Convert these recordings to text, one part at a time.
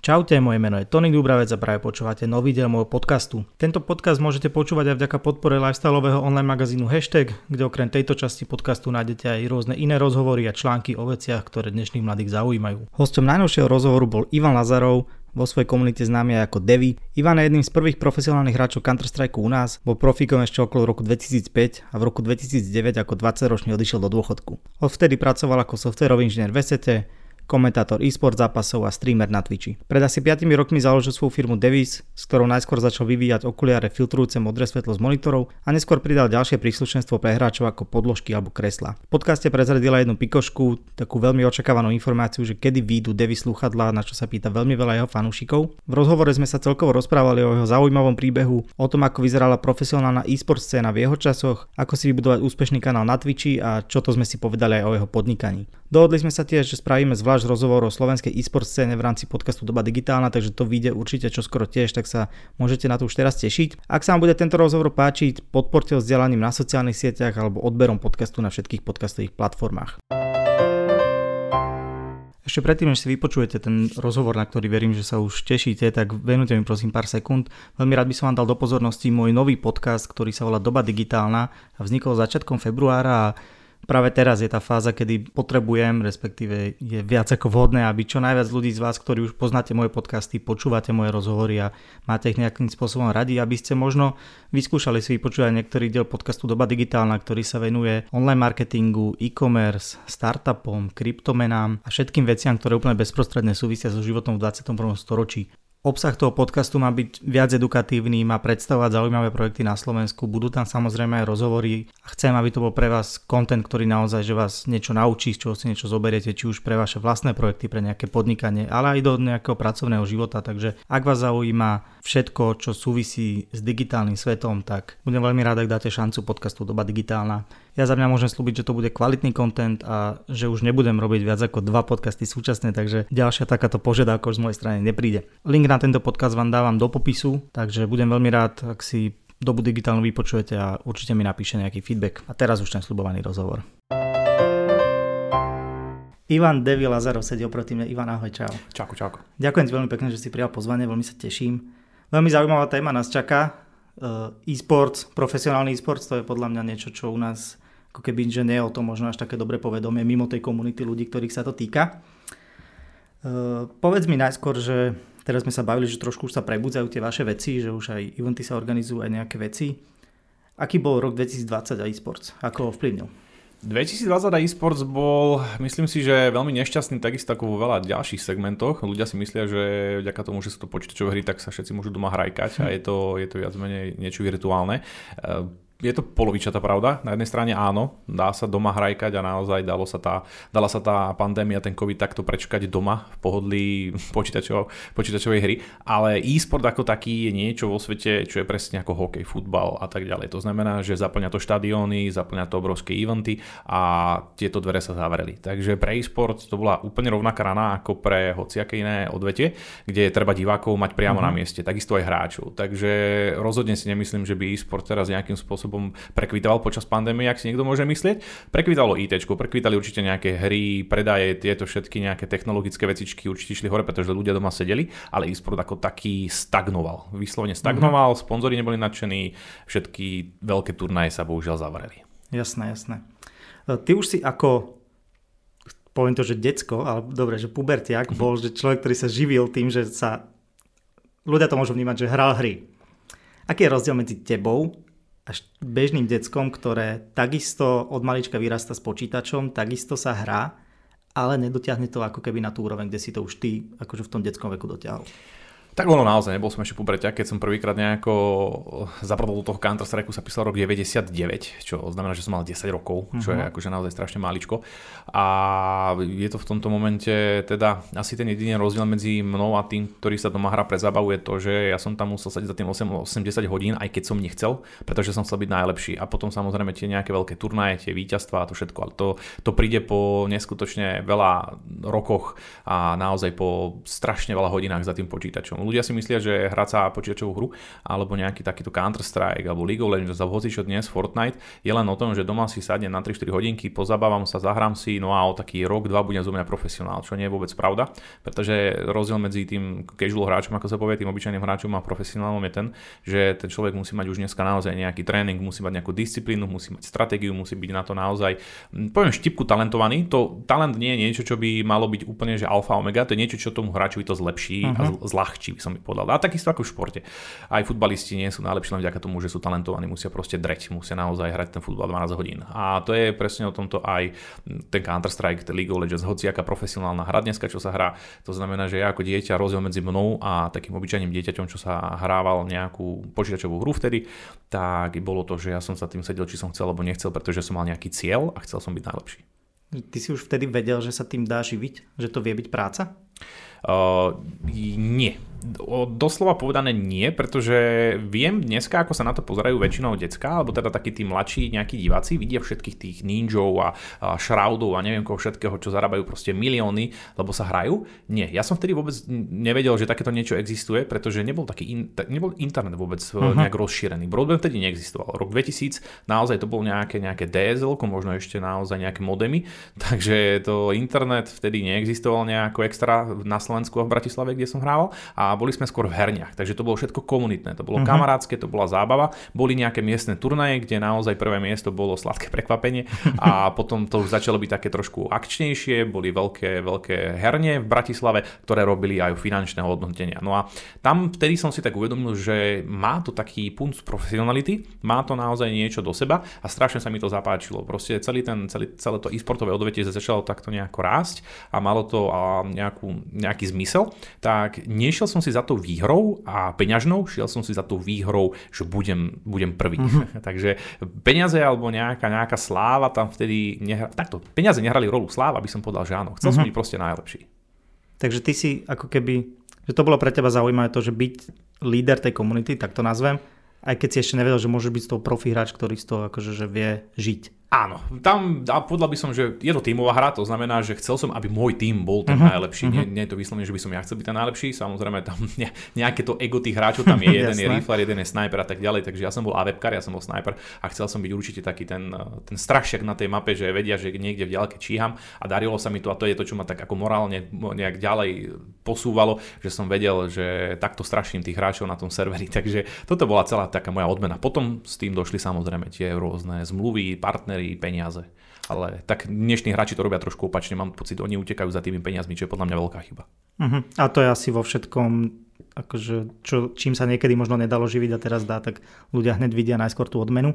Čaute, moje meno je Tony Dubravec a práve počúvate nový diel môjho podcastu. Tento podcast môžete počúvať aj vďaka podpore lifestyleového online magazínu Hashtag, kde okrem tejto časti podcastu nájdete aj rôzne iné rozhovory a články o veciach, ktoré dnešných mladých zaujímajú. Hostom najnovšieho rozhovoru bol Ivan Lazarov, vo svojej komunite známy ako Devi. Ivan je jedným z prvých profesionálnych hráčov Counter-Strike u nás, bol profíkom ešte okolo roku 2005 a v roku 2009 ako 20-ročný odišiel do dôchodku. Odvtedy pracoval ako softwarový inžinier v SET, komentátor e-sport zápasov a streamer na Twitchi. Pred asi 5 rokmi založil svoju firmu Devis, s ktorou najskôr začal vyvíjať okuliare filtrujúce modré svetlo z monitorov a neskôr pridal ďalšie príslušenstvo pre hráčov ako podložky alebo kresla. V podcaste prezradila jednu pikošku, takú veľmi očakávanú informáciu, že kedy výjdu Devis slúchadlá, na čo sa pýta veľmi veľa jeho fanúšikov. V rozhovore sme sa celkovo rozprávali o jeho zaujímavom príbehu, o tom ako vyzerala profesionálna e-sport scéna v jeho časoch, ako si vybudovať úspešný kanál na Twitchi a čo to sme si povedali aj o jeho podnikaní. Dohodli sme sa tiež, že spravíme zvlášť rozhovor o slovenskej e-sport scéne v rámci podcastu Doba digitálna, takže to vyjde určite čo skoro tiež, tak sa môžete na to už teraz tešiť. Ak sa vám bude tento rozhovor páčiť, podporte ho vzdelaním na sociálnych sieťach alebo odberom podcastu na všetkých podcastových platformách. Ešte predtým, než si vypočujete ten rozhovor, na ktorý verím, že sa už tešíte, tak venujte mi prosím pár sekúnd. Veľmi rád by som vám dal do pozornosti môj nový podcast, ktorý sa volá Doba digitálna a vznikol začiatkom februára a práve teraz je tá fáza, kedy potrebujem, respektíve je viac ako vhodné, aby čo najviac ľudí z vás, ktorí už poznáte moje podcasty, počúvate moje rozhovory a máte ich nejakým spôsobom radi, aby ste možno vyskúšali si vypočúvať niektorý diel podcastu Doba digitálna, ktorý sa venuje online marketingu, e-commerce, startupom, kryptomenám a všetkým veciam, ktoré úplne bezprostredne súvisia so životom v 21. storočí. Obsah toho podcastu má byť viac edukatívny, má predstavovať zaujímavé projekty na Slovensku, budú tam samozrejme aj rozhovory a chcem, aby to bol pre vás kontent, ktorý naozaj, že vás niečo naučí, z čoho si niečo zoberiete, či už pre vaše vlastné projekty, pre nejaké podnikanie, ale aj do nejakého pracovného života. Takže ak vás zaujíma všetko, čo súvisí s digitálnym svetom, tak budem veľmi rád, ak dáte šancu podcastu Doba digitálna. Ja za mňa môžem slúbiť, že to bude kvalitný content a že už nebudem robiť viac ako dva podcasty súčasne, takže ďalšia takáto požiadavka už z mojej strany nepríde. Link na tento podcast vám dávam do popisu, takže budem veľmi rád, ak si dobu digitálnu vypočujete a určite mi napíše nejaký feedback. A teraz už ten slubovaný rozhovor. Ivan Devi Lazarov sedí oproti mne. Ivan, ahoj, čau. Čauko, čauko. Ďakujem ti veľmi pekne, že si prijal pozvanie, veľmi sa teším. Veľmi zaujímavá téma nás čaká. E-sports, profesionálny e-sports, to je podľa mňa niečo, čo u nás ako keby, že nie o tom možno až také dobré povedomie mimo tej komunity ľudí, ktorých sa to týka. Uh, povedz mi najskôr, že teraz sme sa bavili, že trošku už sa prebudzajú tie vaše veci, že už aj eventy sa organizujú aj nejaké veci. Aký bol rok 2020 a e-sports? Ako ho vplyvnil? 2020 e-sports bol, myslím si, že veľmi nešťastný takisto ako vo veľa ďalších segmentoch. Ľudia si myslia, že vďaka tomu, že sú to počítačové hry, tak sa všetci môžu doma hrajkať a je to, je to viac menej niečo virtuálne je to polovičatá pravda. Na jednej strane áno, dá sa doma hrajkať a naozaj dalo sa tá, dala sa tá pandémia, ten COVID takto prečkať doma v pohodlí počítačov, počítačovej hry, ale e-sport ako taký je niečo vo svete, čo je presne ako hokej, futbal a tak ďalej. To znamená, že zaplňa to štadióny, zaplňa to obrovské eventy a tieto dvere sa zavreli. Takže pre e-sport to bola úplne rovnaká rana ako pre hociaké iné odvete, kde je treba divákov mať priamo mm-hmm. na mieste, takisto aj hráčov. Takže rozhodne si nemyslím, že by e-sport teraz nejakým spôsobom spôsobom prekvitoval počas pandémie, ak si niekto môže myslieť. Prekvitalo IT, prekvitali určite nejaké hry, predaje, tieto všetky nejaké technologické vecičky určite išli hore, pretože ľudia doma sedeli, ale e-sport ako taký stagnoval. Vyslovene stagnoval, mm-hmm. sponzori neboli nadšení, všetky veľké turnaje sa bohužiaľ zavreli. Jasné, jasné. E, ty už si ako poviem to, že decko, ale dobre, že pubertiak, bol že človek, ktorý sa živil tým, že sa ľudia to môžu vnímať, že hral hry. Aký je rozdiel medzi tebou až bežným deckom, ktoré takisto od malička vyrasta s počítačom, takisto sa hrá, ale nedotiahne to ako keby na tú úroveň, kde si to už ty akože v tom detskom veku dotiahol. Tak ono naozaj, nebol som ešte puberťak, keď som prvýkrát nejako zapadol do toho Counter Strike, sa písal rok 99, čo znamená, že som mal 10 rokov, čo uh-huh. je mhm. akože naozaj strašne maličko. A je to v tomto momente teda asi ten jediný rozdiel medzi mnou a tým, ktorý sa doma hrá pre zábavu je to, že ja som tam musel sadiť za tým 8-10 hodín, aj keď som nechcel, pretože som chcel byť najlepší. A potom samozrejme tie nejaké veľké turnaje, tie víťazstvá a to všetko, ale to, to príde po neskutočne veľa rokoch a naozaj po strašne veľa hodinách za tým počítačom ľudia si myslia, že hrať sa počítačovú hru alebo nejaký takýto Counter-Strike alebo League of Legends alebo čo dnes Fortnite je len o tom, že doma si sadne na 3-4 hodinky, pozabávam sa, zahrám si, no a o taký rok, dva budem zo mňa profesionál, čo nie je vôbec pravda, pretože rozdiel medzi tým casual hráčom, ako sa povie, tým obyčajným hráčom a profesionálom je ten, že ten človek musí mať už dneska naozaj nejaký tréning, musí mať nejakú disciplínu, musí mať stratégiu, musí byť na to naozaj, poviem štipku talentovaný. To talent nie je niečo, čo by malo byť úplne že alfa omega, to je niečo, čo tomu hráčovi to zlepší uh-huh. a mhm. Zľahčí, by som by povedal. A takisto ako v športe. Aj futbalisti nie sú najlepší len vďaka tomu, že sú talentovaní, musia proste dreť, musia naozaj hrať ten futbal 12 hodín. A to je presne o tomto aj ten Counter-Strike, ten League of Legends, hociaká profesionálna hra dneska, čo sa hrá. To znamená, že ja ako dieťa rozdiel medzi mnou a takým obyčajným dieťaťom, čo sa hrával nejakú počítačovú hru vtedy, tak bolo to, že ja som sa tým sedel, či som chcel alebo nechcel, pretože som mal nejaký cieľ a chcel som byť najlepší. Ty si už vtedy vedel, že sa tým dá živiť? Že to vie byť práca? Uh, nie. Doslova povedané nie, pretože viem dneska, ako sa na to pozerajú väčšinou decka, alebo teda takí tí mladší nejakí diváci, vidia všetkých tých ninjov a, a shroudov a neviem koho všetkého, čo zarábajú proste milióny, lebo sa hrajú. Nie, ja som vtedy vôbec nevedel, že takéto niečo existuje, pretože nebol taký in, nebol internet vôbec uh-huh. nejak rozšírený. Broadband vtedy neexistoval. Rok 2000 naozaj to bol nejaké, nejaké DSL, možno ešte naozaj nejaké modemy, takže to internet vtedy neexistoval nejako extra na Slovensku a v Bratislave, kde som hrával a boli sme skôr v herniach, takže to bolo všetko komunitné, to bolo uh-huh. kamarátske, to bola zábava, boli nejaké miestne turnaje, kde naozaj prvé miesto bolo sladké prekvapenie a potom to už začalo byť také trošku akčnejšie, boli veľké, veľké herne v Bratislave, ktoré robili aj finančné hodnotenia. No a tam vtedy som si tak uvedomil, že má to taký punc profesionality, má to naozaj niečo do seba a strašne sa mi to zapáčilo. Proste celý ten, celý, celé to e-sportové odvetie začalo takto nejako rásť a malo to a nejakú, nejaký zmysel, tak nešiel som si za tou výhrou a peňažnou, šiel som si za tou výhrou, že budem, budem prvý. Mm-hmm. Takže peniaze alebo nejaká, nejaká sláva tam vtedy nehrali. Takto, peniaze nehrali rolu sláva, by som povedal, že áno. Chcel mm-hmm. som mhm. byť proste najlepší. Takže ty si ako keby, že to bolo pre teba zaujímavé to, že byť líder tej komunity, tak to nazvem, aj keď si ešte nevedel, že môže byť z toho profi hráč, ktorý z toho akože, že vie žiť. Áno, tam a podľa by som, že je to tímová hra, to znamená, že chcel som, aby môj tým bol ten uh-huh, najlepší. Uh-huh. Nie, nie je to vyslovene, že by som ja chcel byť ten najlepší, samozrejme tam ne, nejaké to ego tých hráčov tam je, jeden je rifler, jeden je sniper a tak ďalej, takže ja som bol AWPkar, ja som bol sniper a chcel som byť určite taký ten, ten strašiak na tej mape, že vedia, že niekde v ďalke číham a darilo sa mi to a to je to, čo ma tak ako morálne nejak ďalej posúvalo, že som vedel, že takto straším tých hráčov na tom serveri, takže toto bola celá taká moja odmena. Potom s tým došli samozrejme tie rôzne zmluvy, partnery, peniaze ale tak dnešní hráči to robia trošku opačne, mám pocit, oni utekajú za tými peniazmi, čo je podľa mňa veľká chyba. Uh-huh. A to je asi vo všetkom, akože, čo, čím sa niekedy možno nedalo živiť a teraz dá, tak ľudia hneď vidia najskôr tú odmenu.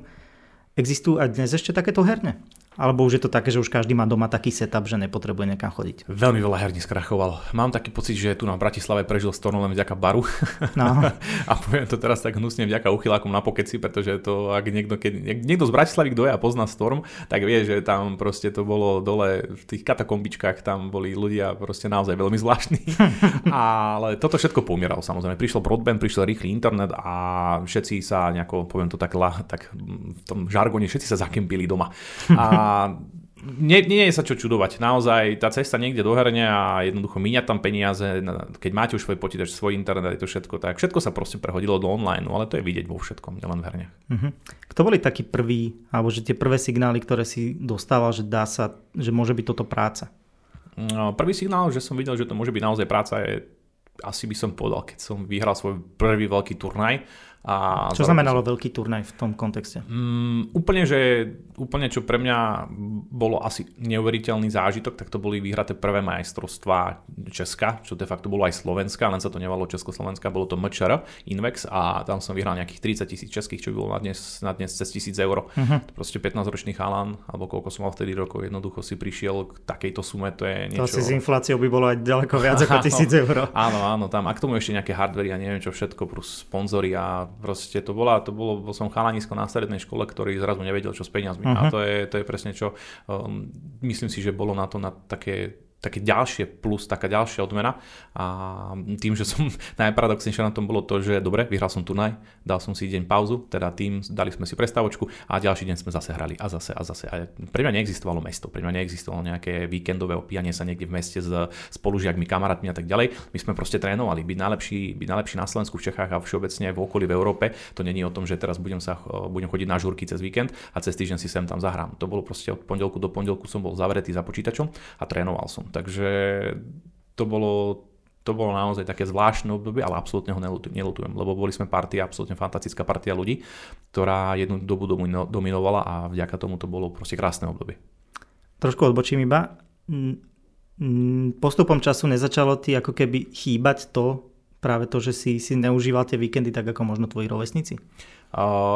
Existujú aj dnes ešte takéto herne? Alebo už je to také, že už každý má doma taký setup, že nepotrebuje niekam chodiť? Veľmi veľa herní skrachoval. Mám taký pocit, že tu na Bratislave prežil Storm len vďaka baru. No. a poviem to teraz tak hnusne vďaka uchylákom na pokeci, pretože to, ak niekto, keď, niekto z Bratislavy, kto je a pozná Storm, tak vie, že tam proste to bolo dole v tých katakombičkách, tam boli ľudia proste naozaj veľmi zvláštni. Ale toto všetko pomieralo samozrejme. Prišiel broadband, prišiel rýchly internet a všetci sa nejako, poviem to tak, tak v tom žargone, všetci sa zakempili doma. A nie, nie je sa čo čudovať. Naozaj tá cesta niekde dohrne a jednoducho míňať tam peniaze, keď máte už svoj počítač, svoj internet, je to všetko, tak všetko sa proste prehodilo do online, ale to je vidieť vo všetkom, nielen v herniach. Uh-huh. Kto boli takí prví, alebo že tie prvé signály, ktoré si dostával, že dá sa, že môže byť toto práca? No, prvý signál, že som videl, že to môže byť naozaj práca, je asi by som povedal, keď som vyhral svoj prvý veľký turnaj a čo znamenalo som... veľký turnaj v tom kontexte? Mm, úplne, že, úplne, čo pre mňa bolo asi neuveriteľný zážitok, tak to boli vyhraté prvé majstrovstvá Česka, čo de facto bolo aj Slovenska, len sa to nevalo Československa, bolo to MČR, Invex a tam som vyhral nejakých 30 tisíc českých, čo by bolo na dnes, na dnes cez tisíc eur. Uh-huh. Proste 15-ročný chalan, alebo koľko som mal vtedy rokov, jednoducho si prišiel k takejto sume, to je niečo... To asi s infláciou by bolo aj ďaleko viac ako tisíc eur. Áno, áno, tam a k tomu ešte nejaké hardvery a neviem čo všetko, plus sponzory a proste to bola, to bolo, bol som chalanisko na strednej škole, ktorý zrazu nevedel, čo s peniazmi. Uh-huh. A mhm. to je, to je presne čo, um, myslím si, že bolo na to na také také ďalšie plus, taká ďalšia odmena a tým, že som najparadoxnejšie na tom bolo to, že dobre, vyhral som turnaj, dal som si deň pauzu, teda tým, dali sme si prestávočku a ďalší deň sme zase hrali a zase a zase. A pre mňa neexistovalo mesto, pre mňa neexistovalo nejaké víkendové opíjanie sa niekde v meste s spolužiakmi, kamarátmi a tak ďalej. My sme proste trénovali, byť najlepší, byť najlepší na Slovensku, v Čechách a všeobecne v okolí v Európe. To není o tom, že teraz budem, sa, budem chodiť na žurky cez víkend a cez týždeň si sem tam zahrám. To bolo proste od pondelku do pondelku som bol zavretý za počítačom a trénoval som. Takže to bolo, to bolo naozaj také zvláštne obdobie, ale absolútne ho nelutujem, lebo boli sme partia, absolútne fantastická partia ľudí, ktorá jednu dobu dominovala a vďaka tomu to bolo proste krásne obdobie. Trošku odbočím iba. Postupom času nezačalo ti ako keby chýbať to, práve to, že si, si neužíval tie víkendy tak ako možno tvoji rovesníci?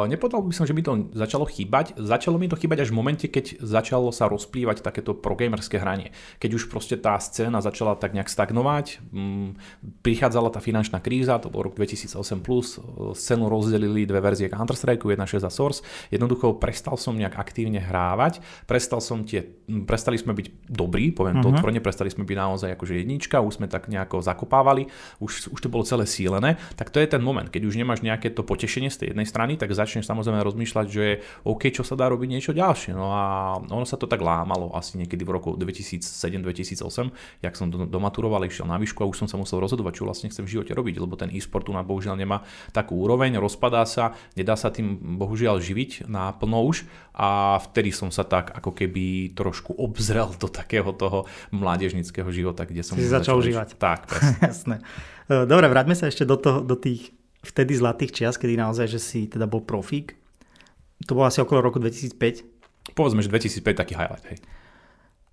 Nepovedal by som, že by to začalo chýbať. Začalo mi to chýbať až v momente, keď začalo sa rozplývať takéto progamerské hranie. Keď už proste tá scéna začala tak nejak stagnovať, um, prichádzala tá finančná kríza, to bol rok 2008+, plus, scénu rozdelili dve verzie Counter-Strike, 1.6 a Source. Jednoducho prestal som nejak aktívne hrávať, prestal som tie, prestali sme byť dobrí, poviem uh-huh. to mhm. otvorene, prestali sme byť naozaj akože jednička, už sme tak nejako zakopávali, už, už to bolo celé sílené, tak to je ten moment, keď už nemáš nejaké to potešenie z tej jednej strany, strany, tak začneš samozrejme rozmýšľať, že OK, čo sa dá robiť niečo ďalšie. No a ono sa to tak lámalo asi niekedy v roku 2007-2008, jak som domaturoval, išiel na výšku a už som sa musel rozhodovať, čo vlastne chcem v živote robiť, lebo ten e-sport tu na bohužiaľ nemá takú úroveň, rozpadá sa, nedá sa tým bohužiaľ živiť naplno už a vtedy som sa tak ako keby trošku obzrel do takého toho mládežnického života, kde som... Si začal užívať. Tak, Jasné. Dobre, vráťme sa ešte do, toho, do tých vtedy zlatých čias, kedy naozaj, že si teda bol profík. To bolo asi okolo roku 2005. Povedzme, že 2005 taký highlight, hej.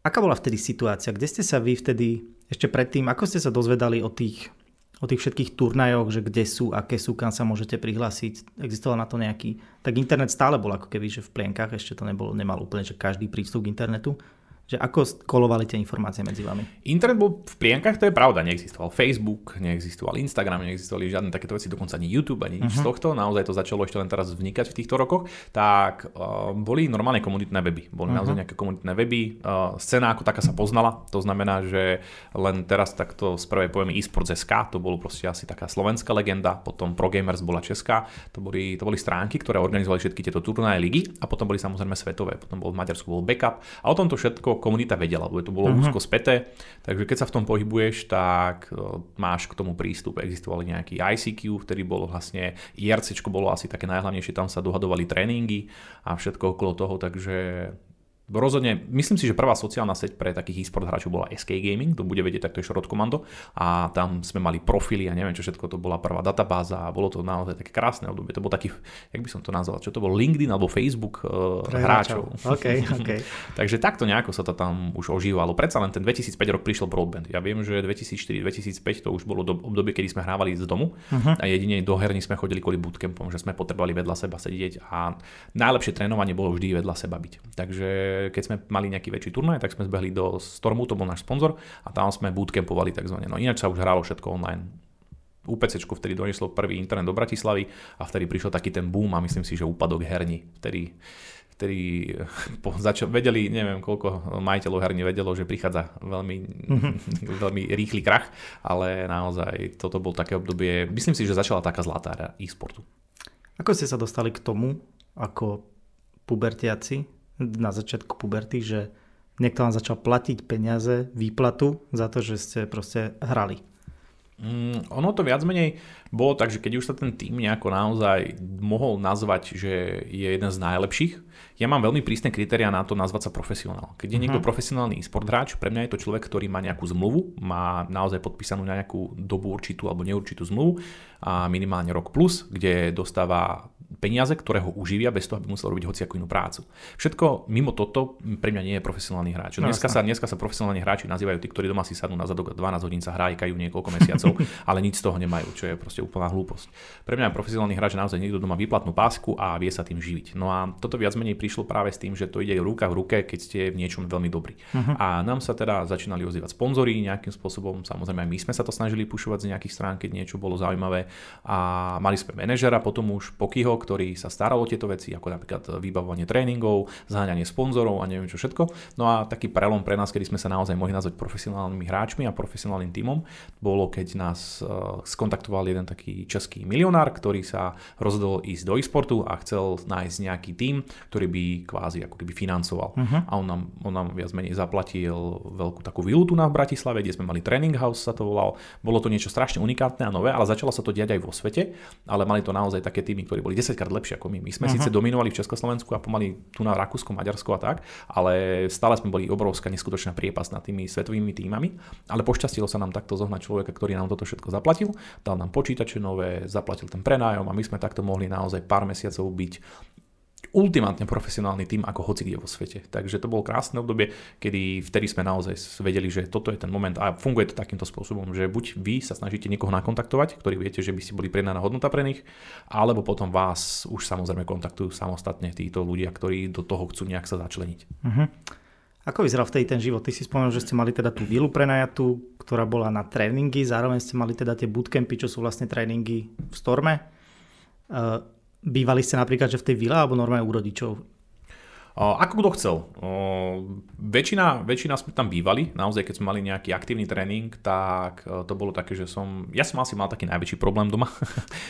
Aká bola vtedy situácia? Kde ste sa vy vtedy, ešte predtým, ako ste sa dozvedali o tých, o tých všetkých turnajoch, že kde sú, aké sú, kam sa môžete prihlásiť? Existoval na to nejaký... Tak internet stále bol ako keby, že v plienkach, ešte to nebolo, nemal úplne, že každý prístup k internetu že ako kolovali tie informácie medzi vami? Internet bol v plienkach, to je pravda, neexistoval Facebook, neexistoval Instagram, neexistovali žiadne takéto veci, dokonca ani YouTube, ani nič uh-huh. z mhm. tohto, naozaj to začalo ešte len teraz vznikať v týchto rokoch, tak uh, boli normálne komunitné weby, boli uh-huh. naozaj nejaké komunitné weby, uh, scéna ako taká sa poznala, to znamená, že len teraz takto z prvej povieme eSports.sk, to bolo proste asi taká slovenská legenda, potom ProGamers bola česká, to boli, to boli stránky, ktoré organizovali všetky tieto turnaje ligy. A potom boli samozrejme svetové, potom bol v Maďarsku bol backup. A o tomto všetko komunita vedela, lebo to bolo uh-huh. úzko späté. Takže keď sa v tom pohybuješ, tak uh, máš k tomu prístup. Existovali nejaký ICQ, ktorý bol vlastne, IRC bolo asi také najhlavnejšie, tam sa dohadovali tréningy a všetko okolo toho, takže Rozhodne, myslím si, že prvá sociálna seť pre takých e-sport hráčov bola SK Gaming, to bude vedieť, tak to je Short Commando a tam sme mali profily a neviem čo všetko, to bola prvá databáza a bolo to naozaj také krásne obdobie. To bol taký, jak by som to nazval, čo to bol LinkedIn alebo Facebook uh, hráčov. Okay, okay. Takže takto nejako sa to tam už ožívalo. Predsa len ten 2005 rok prišiel broadband. Ja viem, že 2004-2005 to už bolo do obdobie, kedy sme hrávali z domu uh-huh. a jedine do herní sme chodili kvôli bootcampom, že sme potrebovali vedľa seba sedieť a najlepšie trénovanie bolo vždy vedľa seba byť. Takže keď sme mali nejaký väčší turnaj, tak sme zbehli do Stormu, to bol náš sponzor a tam sme bootcampovali tzv. No ináč sa už hralo všetko online. UPC vtedy donieslo prvý internet do Bratislavy a vtedy prišiel taký ten boom a myslím si, že úpadok herní. Vtedy, vtedy po, začal, vedeli, neviem koľko majiteľov herní vedelo, že prichádza veľmi, mm-hmm. veľmi rýchly krach, ale naozaj toto bol také obdobie, myslím si, že začala taká zlatá e-sportu. Ako ste sa dostali k tomu, ako pubertiaci, na začiatku puberty, že niekto vám začal platiť peniaze, výplatu za to, že ste proste hrali. Mm, ono to viac menej bolo tak, že keď už sa ten tým nejako naozaj mohol nazvať, že je jeden z najlepších, ja mám veľmi prísne kritéria na to nazvať sa profesionál. Keď je uh-huh. niekto profesionálny sport hráč, pre mňa je to človek, ktorý má nejakú zmluvu, má naozaj podpísanú na nejakú dobu určitú alebo neurčitú zmluvu a minimálne rok plus, kde dostáva peniaze, ktoré ho uživia bez toho, aby musel robiť hociakú inú prácu. Všetko mimo toto pre mňa nie je profesionálny hráč. No, dneska, sa, dneska sa profesionálni hráči nazývajú tí, ktorí doma si sadnú na zadok 12 hodín sa hrájkajú niekoľko mesiacov, ale nič z toho nemajú, čo je proste úplná hlúposť. Pre mňa je profesionálny hráč naozaj niekto doma výplatnú pásku a vie sa tým živiť. No a toto viac menej prišlo práve s tým, že to ide ruka v ruke, keď ste v niečom veľmi dobrí. Uh-huh. A nám sa teda začínali ozývať sponzory nejakým spôsobom, samozrejme aj my sme sa to snažili pušovať z nejakých strán, keď niečo bolo zaujímavé a mali sme manažera potom už Pokyho, ktorý sa staral o tieto veci, ako napríklad vybavovanie tréningov, zháňanie sponzorov a neviem čo všetko. No a taký prelom pre nás, kedy sme sa naozaj mohli nazvať profesionálnymi hráčmi a profesionálnym tímom, bolo, keď nás uh, skontaktoval jeden taký český milionár, ktorý sa rozhodol ísť do e-sportu a chcel nájsť nejaký tím, ktorý by kvázi ako keby financoval. Uh-huh. A on nám, on nám viac menej zaplatil veľkú takú vilu tu na Bratislave, kde sme mali training house sa to volal. Bolo to niečo strašne unikátne a nové, ale začalo sa to diať aj vo svete, ale mali to naozaj také týmy, ktorí boli 10 krát lepšie ako my. My sme uh-huh. síce dominovali v Československu a pomaly tu na Rakúsku, Maďarsku a tak, ale stále sme boli obrovská neskutočná priepas nad tými svetovými týmami, ale pošťastilo sa nám takto zohnať človeka, ktorý nám toto všetko zaplatil, dal nám počítače nové, zaplatil ten prenájom a my sme takto mohli naozaj pár mesiacov byť ultimátne profesionálny tým ako hoci kde vo svete. Takže to bolo krásne obdobie, kedy vtedy sme naozaj vedeli, že toto je ten moment a funguje to takýmto spôsobom, že buď vy sa snažíte niekoho nakontaktovať, ktorý viete, že by ste boli predaná hodnota pre nich, alebo potom vás už samozrejme kontaktujú samostatne títo ľudia, ktorí do toho chcú nejak sa začleniť. Uh-huh. Ako vyzeral vtedy ten život? Ty si spomenul, že ste mali teda tú vilu prenajatú, ktorá bola na tréningy, zároveň ste mali teda tie bootcampy, čo sú vlastne tréningy v Storme. Uh, Bývali ste napríklad, že v tej vile alebo normálne u rodičov? Ako kto chcel. Väčšina, väčšina sme tam bývali, naozaj keď sme mali nejaký aktívny tréning, tak e, to bolo také, že som, ja som asi mal taký najväčší problém doma.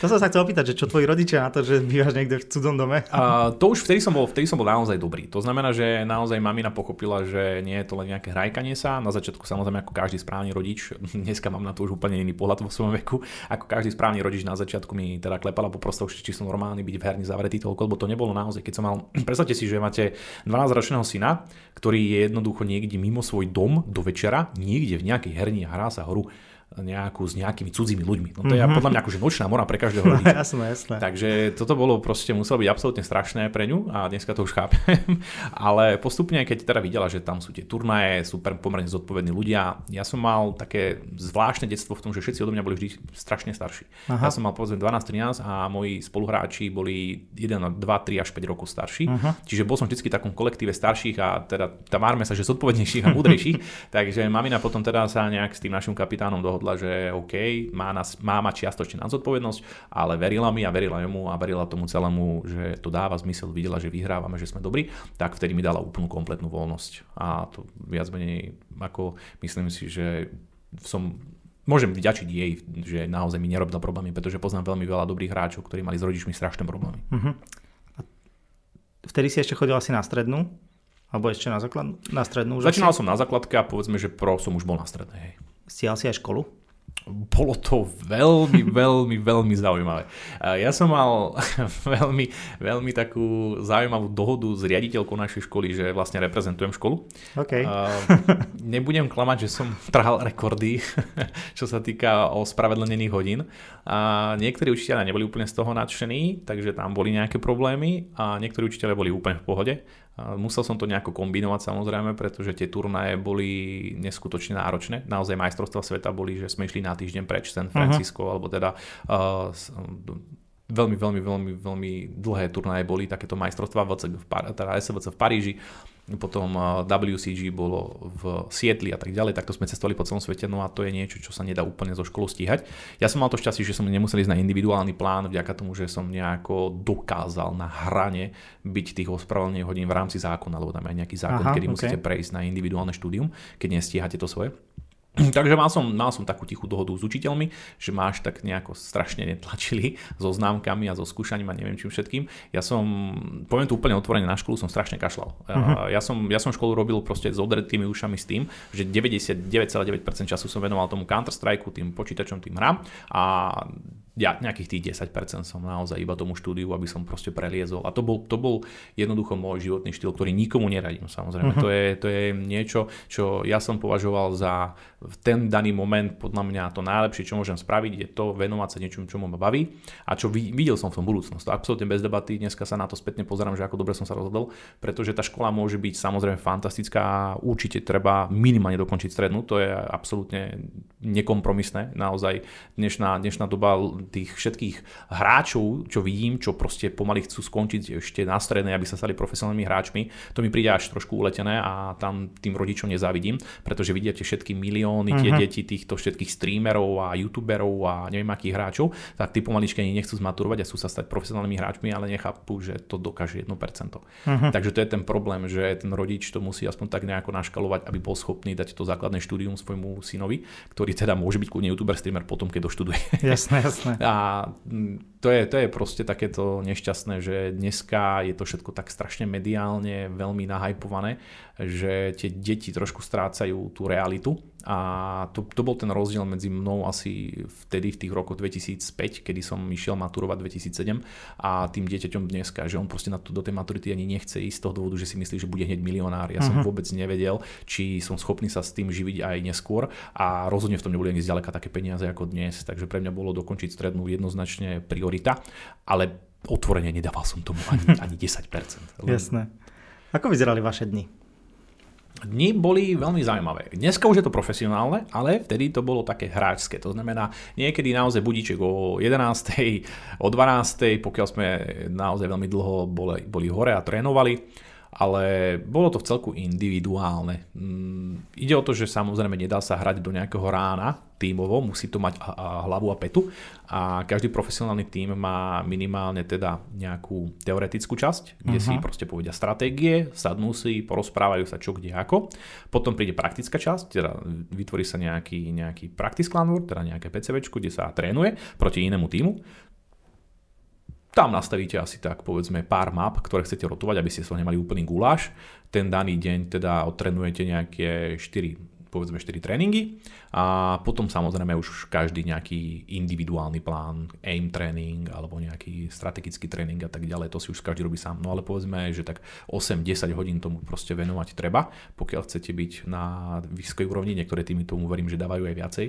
To som sa chcel opýtať, že čo tvoji rodičia na to, že bývaš niekde v cudzom dome? A to už vtedy som, bol, vtedy som bol naozaj dobrý. To znamená, že naozaj mamina pochopila, že nie je to len nejaké hrajkanie sa. Na začiatku samozrejme ako každý správny rodič, dneska mám na to už úplne iný pohľad vo svojom veku, ako každý správny rodič na začiatku mi teda klepala po prostoch, či som normálny byť v herni zavretý toľko, lebo to nebolo naozaj, keď som mal, predstavte si, že máte 12-ročného syna, ktorý je jednoducho niekde mimo svoj dom do večera, niekde v nejakej herni a hrá sa hru nejakú s nejakými cudzími ľuďmi. No to je mm-hmm. podľa mňa akože nočná mora pre každého rodiča. jasné, jasné. Takže toto bolo proste, muselo byť absolútne strašné pre ňu a dneska to už chápem. Ale postupne, keď teda videla, že tam sú tie turnaje, sú pomerne zodpovední ľudia, ja som mal také zvláštne detstvo v tom, že všetci odo mňa boli vždy strašne starší. Aha. Ja som mal povedzme 12-13 a moji spoluhráči boli 1, 2, 3 až 5 rokov starší. Aha. Čiže bol som vždy v takom kolektíve starších a teda tamárme sa, že zodpovednejších a múdrejších. Takže mamina potom teda sa nejak s tým našim kapitánom dohodla rozhodla, že OK, má, nás, má mať čiastočne na zodpovednosť, ale verila mi a verila jemu a verila tomu celému, že to dáva zmysel, videla, že vyhrávame, že sme dobrí, tak vtedy mi dala úplnú kompletnú voľnosť. A to viac menej, ako myslím si, že som môžem vďačiť jej, že naozaj mi nerobila problémy, pretože poznám veľmi veľa dobrých hráčov, ktorí mali s rodičmi strašné problémy. Uh-huh. vtedy si ešte chodil asi na strednú? Alebo ešte na, základ, na strednú? Začínal asi? som na základke a povedzme, že pro som už bol na strednej. Hej. Stial si aj školu? bolo to veľmi, veľmi, veľmi zaujímavé. Ja som mal veľmi, veľmi takú zaujímavú dohodu s riaditeľkou našej školy, že vlastne reprezentujem školu. Okay. Nebudem klamať, že som trhal rekordy, čo sa týka ospravedlnených hodín. A niektorí učiteľia neboli úplne z toho nadšení, takže tam boli nejaké problémy a niektorí učiteľia boli úplne v pohode. Musel som to nejako kombinovať samozrejme, pretože tie turnaje boli neskutočne náročné. Naozaj majstrovstva sveta boli, že sme išli na týždeň preč San Francisco, uh-huh. alebo teda uh, veľmi, veľmi, veľmi, veľmi dlhé turnaje boli takéto majstrovstvá, teda SVC v Paríži potom WCG bolo v Sietli a tak ďalej, takto sme cestovali po celom svete, no a to je niečo, čo sa nedá úplne zo školu stíhať. Ja som mal to šťastie, že som nemusel ísť na individuálny plán, vďaka tomu, že som nejako dokázal na hrane byť tých ospravedlnených hodín v rámci zákona, lebo tam je nejaký zákon, Aha, kedy okay. musíte prejsť na individuálne štúdium, keď nestíhate to svoje. Takže mal som, mal som takú tichú dohodu s učiteľmi, že máš tak nejako strašne netlačili so známkami a so skúšaním a neviem čím všetkým. Ja som, poviem tu úplne otvorene, na školu som strašne kašľal. Uh-huh. Ja, som, ja som školu robil proste s odretými ušami s tým, že 99,9% času som venoval tomu Counter-Strike, tým počítačom, tým hrám a ja nejakých tých 10% som naozaj iba tomu štúdiu, aby som proste preliezol. A to bol, to bol jednoducho môj životný štýl, ktorý nikomu neradím samozrejme. Uh-huh. To, je, to je niečo, čo ja som považoval za v ten daný moment podľa mňa to najlepšie, čo môžem spraviť, je to venovať sa niečomu, čo ma baví a čo videl som v tom budúcnosť. To absolútne bez debaty, dneska sa na to spätne pozerám, že ako dobre som sa rozhodol, pretože tá škola môže byť samozrejme fantastická, určite treba minimálne dokončiť strednú, to je absolútne nekompromisné. Naozaj dnešná, dnešná doba tých všetkých hráčov, čo vidím, čo proste pomaly chcú skončiť ešte na strednej, aby sa stali profesionálnymi hráčmi, to mi príde až trošku uletené a tam tým rodičom nezávidím, pretože vidíte všetky milióny tie uh-huh. deti týchto všetkých streamerov a youtuberov a neviem akých hráčov, tak tí pomaličky ani nechcú zmaturovať a sú sa stať profesionálnymi hráčmi, ale nechápu, že to dokáže 1%. Uh-huh. Takže to je ten problém, že ten rodič to musí aspoň tak nejako naškalovať, aby bol schopný dať to základné štúdium svojmu synovi, ktorý ktorý teda môže byť kľudne youtuber, streamer potom, keď doštuduje. Jasné, jasné. A to je, to je proste takéto nešťastné, že dneska je to všetko tak strašne mediálne, veľmi nahajpované, že tie deti trošku strácajú tú realitu a to, to bol ten rozdiel medzi mnou asi vtedy v tých rokoch 2005, kedy som išiel maturovať 2007 a tým dieťaťom dneska, že on proste na to, do tej maturity ani nechce ísť z toho dôvodu, že si myslí, že bude hneď milionár. Ja uh-huh. som mhm. vôbec nevedel, či som schopný sa s tým živiť aj neskôr a rozhodne v tom neboli ani zďaleka také peniaze ako dnes, takže pre mňa bolo dokončiť strednú jednoznačne priorita, ale otvorene nedával som tomu ani, ani 10%. Jasné. Ako vyzerali vaše dni? Dni boli veľmi zaujímavé. Dneska už je to profesionálne, ale vtedy to bolo také hráčské. To znamená, niekedy naozaj budíček o 11. o 12. pokiaľ sme naozaj veľmi dlho boli, boli hore a trénovali ale bolo to v celku individuálne. Mm, ide o to, že samozrejme nedá sa hrať do nejakého rána tímovo, musí to mať hlavu a petu a každý profesionálny tím má minimálne teda nejakú teoretickú časť, kde uh-huh. si proste povedia stratégie, sadnú si, porozprávajú sa čo kde ako. Potom príde praktická časť, teda vytvorí sa nejaký, nejaký practice clan teda nejaké PCVčko, kde sa trénuje proti inému týmu. Tam nastavíte asi tak povedzme pár map, ktoré chcete rotovať, aby ste z toho nemali úplný guláš. Ten daný deň teda odtrenujete nejaké 4 povedzme 4 tréningy a potom samozrejme už každý nejaký individuálny plán, aim tréning alebo nejaký strategický tréning a tak ďalej, to si už každý robí sám. No ale povedzme, že tak 8-10 hodín tomu proste venovať treba, pokiaľ chcete byť na vysokej úrovni, niektoré týmy tomu verím, že dávajú aj viacej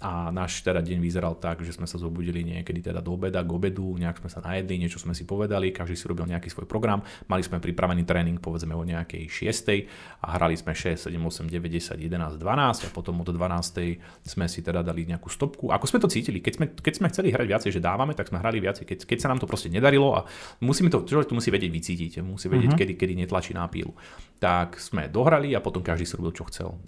a náš teda deň vyzeral tak, že sme sa zobudili niekedy teda do obeda, k obedu, nejak sme sa najedli, niečo sme si povedali, každý si robil nejaký svoj program, mali sme pripravený tréning povedzme o nejakej 6. a hrali sme 6, 7, 8, 9, 10, 11, 12 a potom od 12. sme si teda dali nejakú stopku. Ako sme to cítili, keď sme, keď sme chceli hrať viacej, že dávame, tak sme hrali viacej, keď, keď sa nám to proste nedarilo a musíme to, človek to musí vedieť vycítiť, musí vedieť, uh-huh. kedy, kedy netlačí na pílu. Tak sme dohrali a potom každý si robil, čo chcel.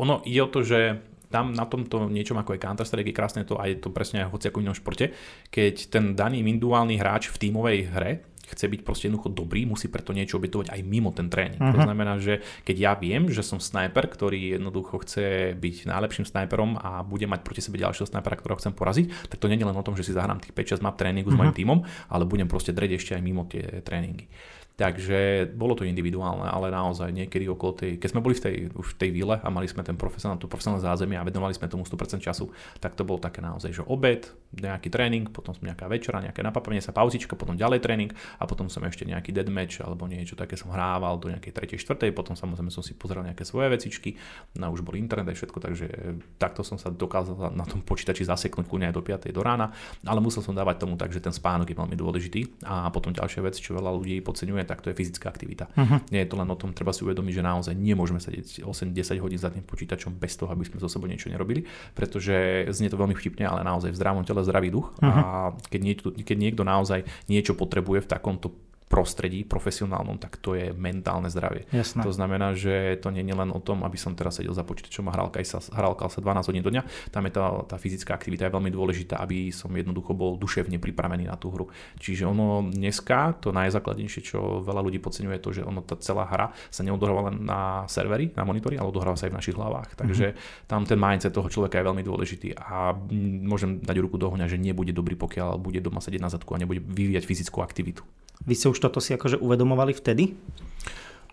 Ono ide o to, že tam na tomto niečom ako je Counter-Strike je krásne to a je to presne aj hoci ako inom športe, keď ten daný individuálny hráč v tímovej hre chce byť proste jednoducho dobrý, musí preto niečo obetovať aj mimo ten tréning. Uh-huh. To mhm. znamená, že keď ja viem, že som sniper, ktorý jednoducho chce byť najlepším sniperom a bude mať proti sebe ďalšieho snipera, ktorého chcem poraziť, tak to nie je len o tom, že si zahrám tých 5-6 map tréningu uh-huh. s mojim mhm. tímom, ale budem proste dreť ešte aj mimo tie tréningy. Takže bolo to individuálne, ale naozaj niekedy okolo tej, keď sme boli v tej, už v tej vile a mali sme ten profesionál, tú profesionálne zázemie a venovali sme tomu 100% času, tak to bolo také naozaj, že obed, nejaký tréning, potom som nejaká večera, nejaké napapenie sa, pauzička, potom ďalej tréning a potom som ešte nejaký deadmatch alebo niečo také som hrával do nejakej 3. 4. potom samozrejme som si pozeral nejaké svoje vecičky, no už bol internet aj všetko, takže takto som sa dokázal na tom počítači zaseknúť kľudne aj do 5. do rána, ale musel som dávať tomu tak, že ten spánok je veľmi dôležitý a potom ďalšia vec, čo veľa ľudí podceňuje, tak to je fyzická aktivita. Uh-huh. Nie je to len o tom, treba si uvedomiť, že naozaj nemôžeme sedieť 8-10 hodín za tým počítačom bez toho, aby sme so sebou niečo nerobili, pretože znie to veľmi vtipne, ale naozaj v zdravom tele zdravý duch uh-huh. a keď niekto, keď niekto naozaj niečo potrebuje v takomto prostredí profesionálnom, tak to je mentálne zdravie. Jasné. To znamená, že to nie je len o tom, aby som teraz sedel za počítačom a hral sa, hral sa 12 hodín do dňa. Tam je tá, tá fyzická aktivita je veľmi dôležitá, aby som jednoducho bol duševne pripravený na tú hru. Čiže ono dneska, to najzákladnejšie, čo veľa ľudí podceňuje, to, že ono tá celá hra sa neodohráva len na servery, na monitori, ale odohráva sa aj v našich hlavách. Takže mm-hmm. tam ten mindset toho človeka je veľmi dôležitý a môžem dať ruku do ohňa, že nebude dobrý, pokiaľ bude doma sedieť na zadku a nebude vyvíjať fyzickú aktivitu. Vy ste už toto si akože uvedomovali vtedy?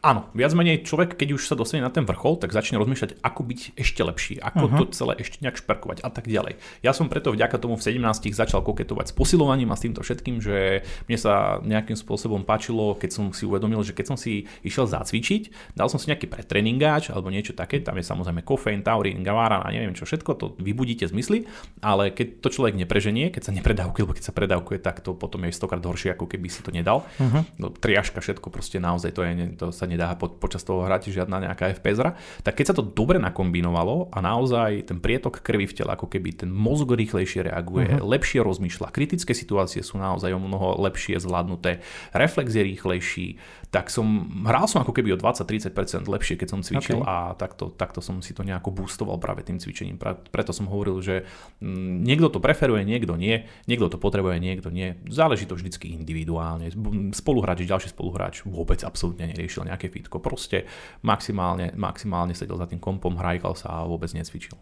Áno, viac menej človek, keď už sa dostane na ten vrchol, tak začne rozmýšľať, ako byť ešte lepší, ako uh-huh. to celé ešte nejak šperkovať a tak ďalej. Ja som preto vďaka tomu v 17 začal koketovať s posilovaním a s týmto všetkým, že mne sa nejakým spôsobom páčilo, keď som si uvedomil, že keď som si išiel zacvičiť, dal som si nejaký pretreningáč alebo niečo také, tam je samozrejme kofeín, taurín, gavára a neviem čo všetko, to vybudíte zmysly, ale keď to človek nepreženie, keď sa nepredávkuje, lebo keď sa predávkuje, tak to potom je stokrát horšie, ako keby si to nedal. Uh-huh. No, triažka, všetko proste naozaj to, je, to sa nedá po, počas toho hrať žiadna nejaká FPS tak keď sa to dobre nakombinovalo a naozaj ten prietok krvi v tele, ako keby ten mozog rýchlejšie reaguje, uh-huh. lepšie rozmýšľa, kritické situácie sú naozaj o mnoho lepšie zvládnuté, reflex je rýchlejší, tak som, hral som ako keby o 20-30% lepšie, keď som cvičil okay. a takto, takto som si to nejako boostoval práve tým cvičením. Preto som hovoril, že mm, niekto to preferuje, niekto nie, niekto to potrebuje, niekto nie. Záleží to vždycky individuálne. Spoluhráč, ďalší spoluhráč vôbec absolútne neriešil nejaké fitko. Proste maximálne, maximálne sedel za tým kompom, hrajkal sa a vôbec necvičil.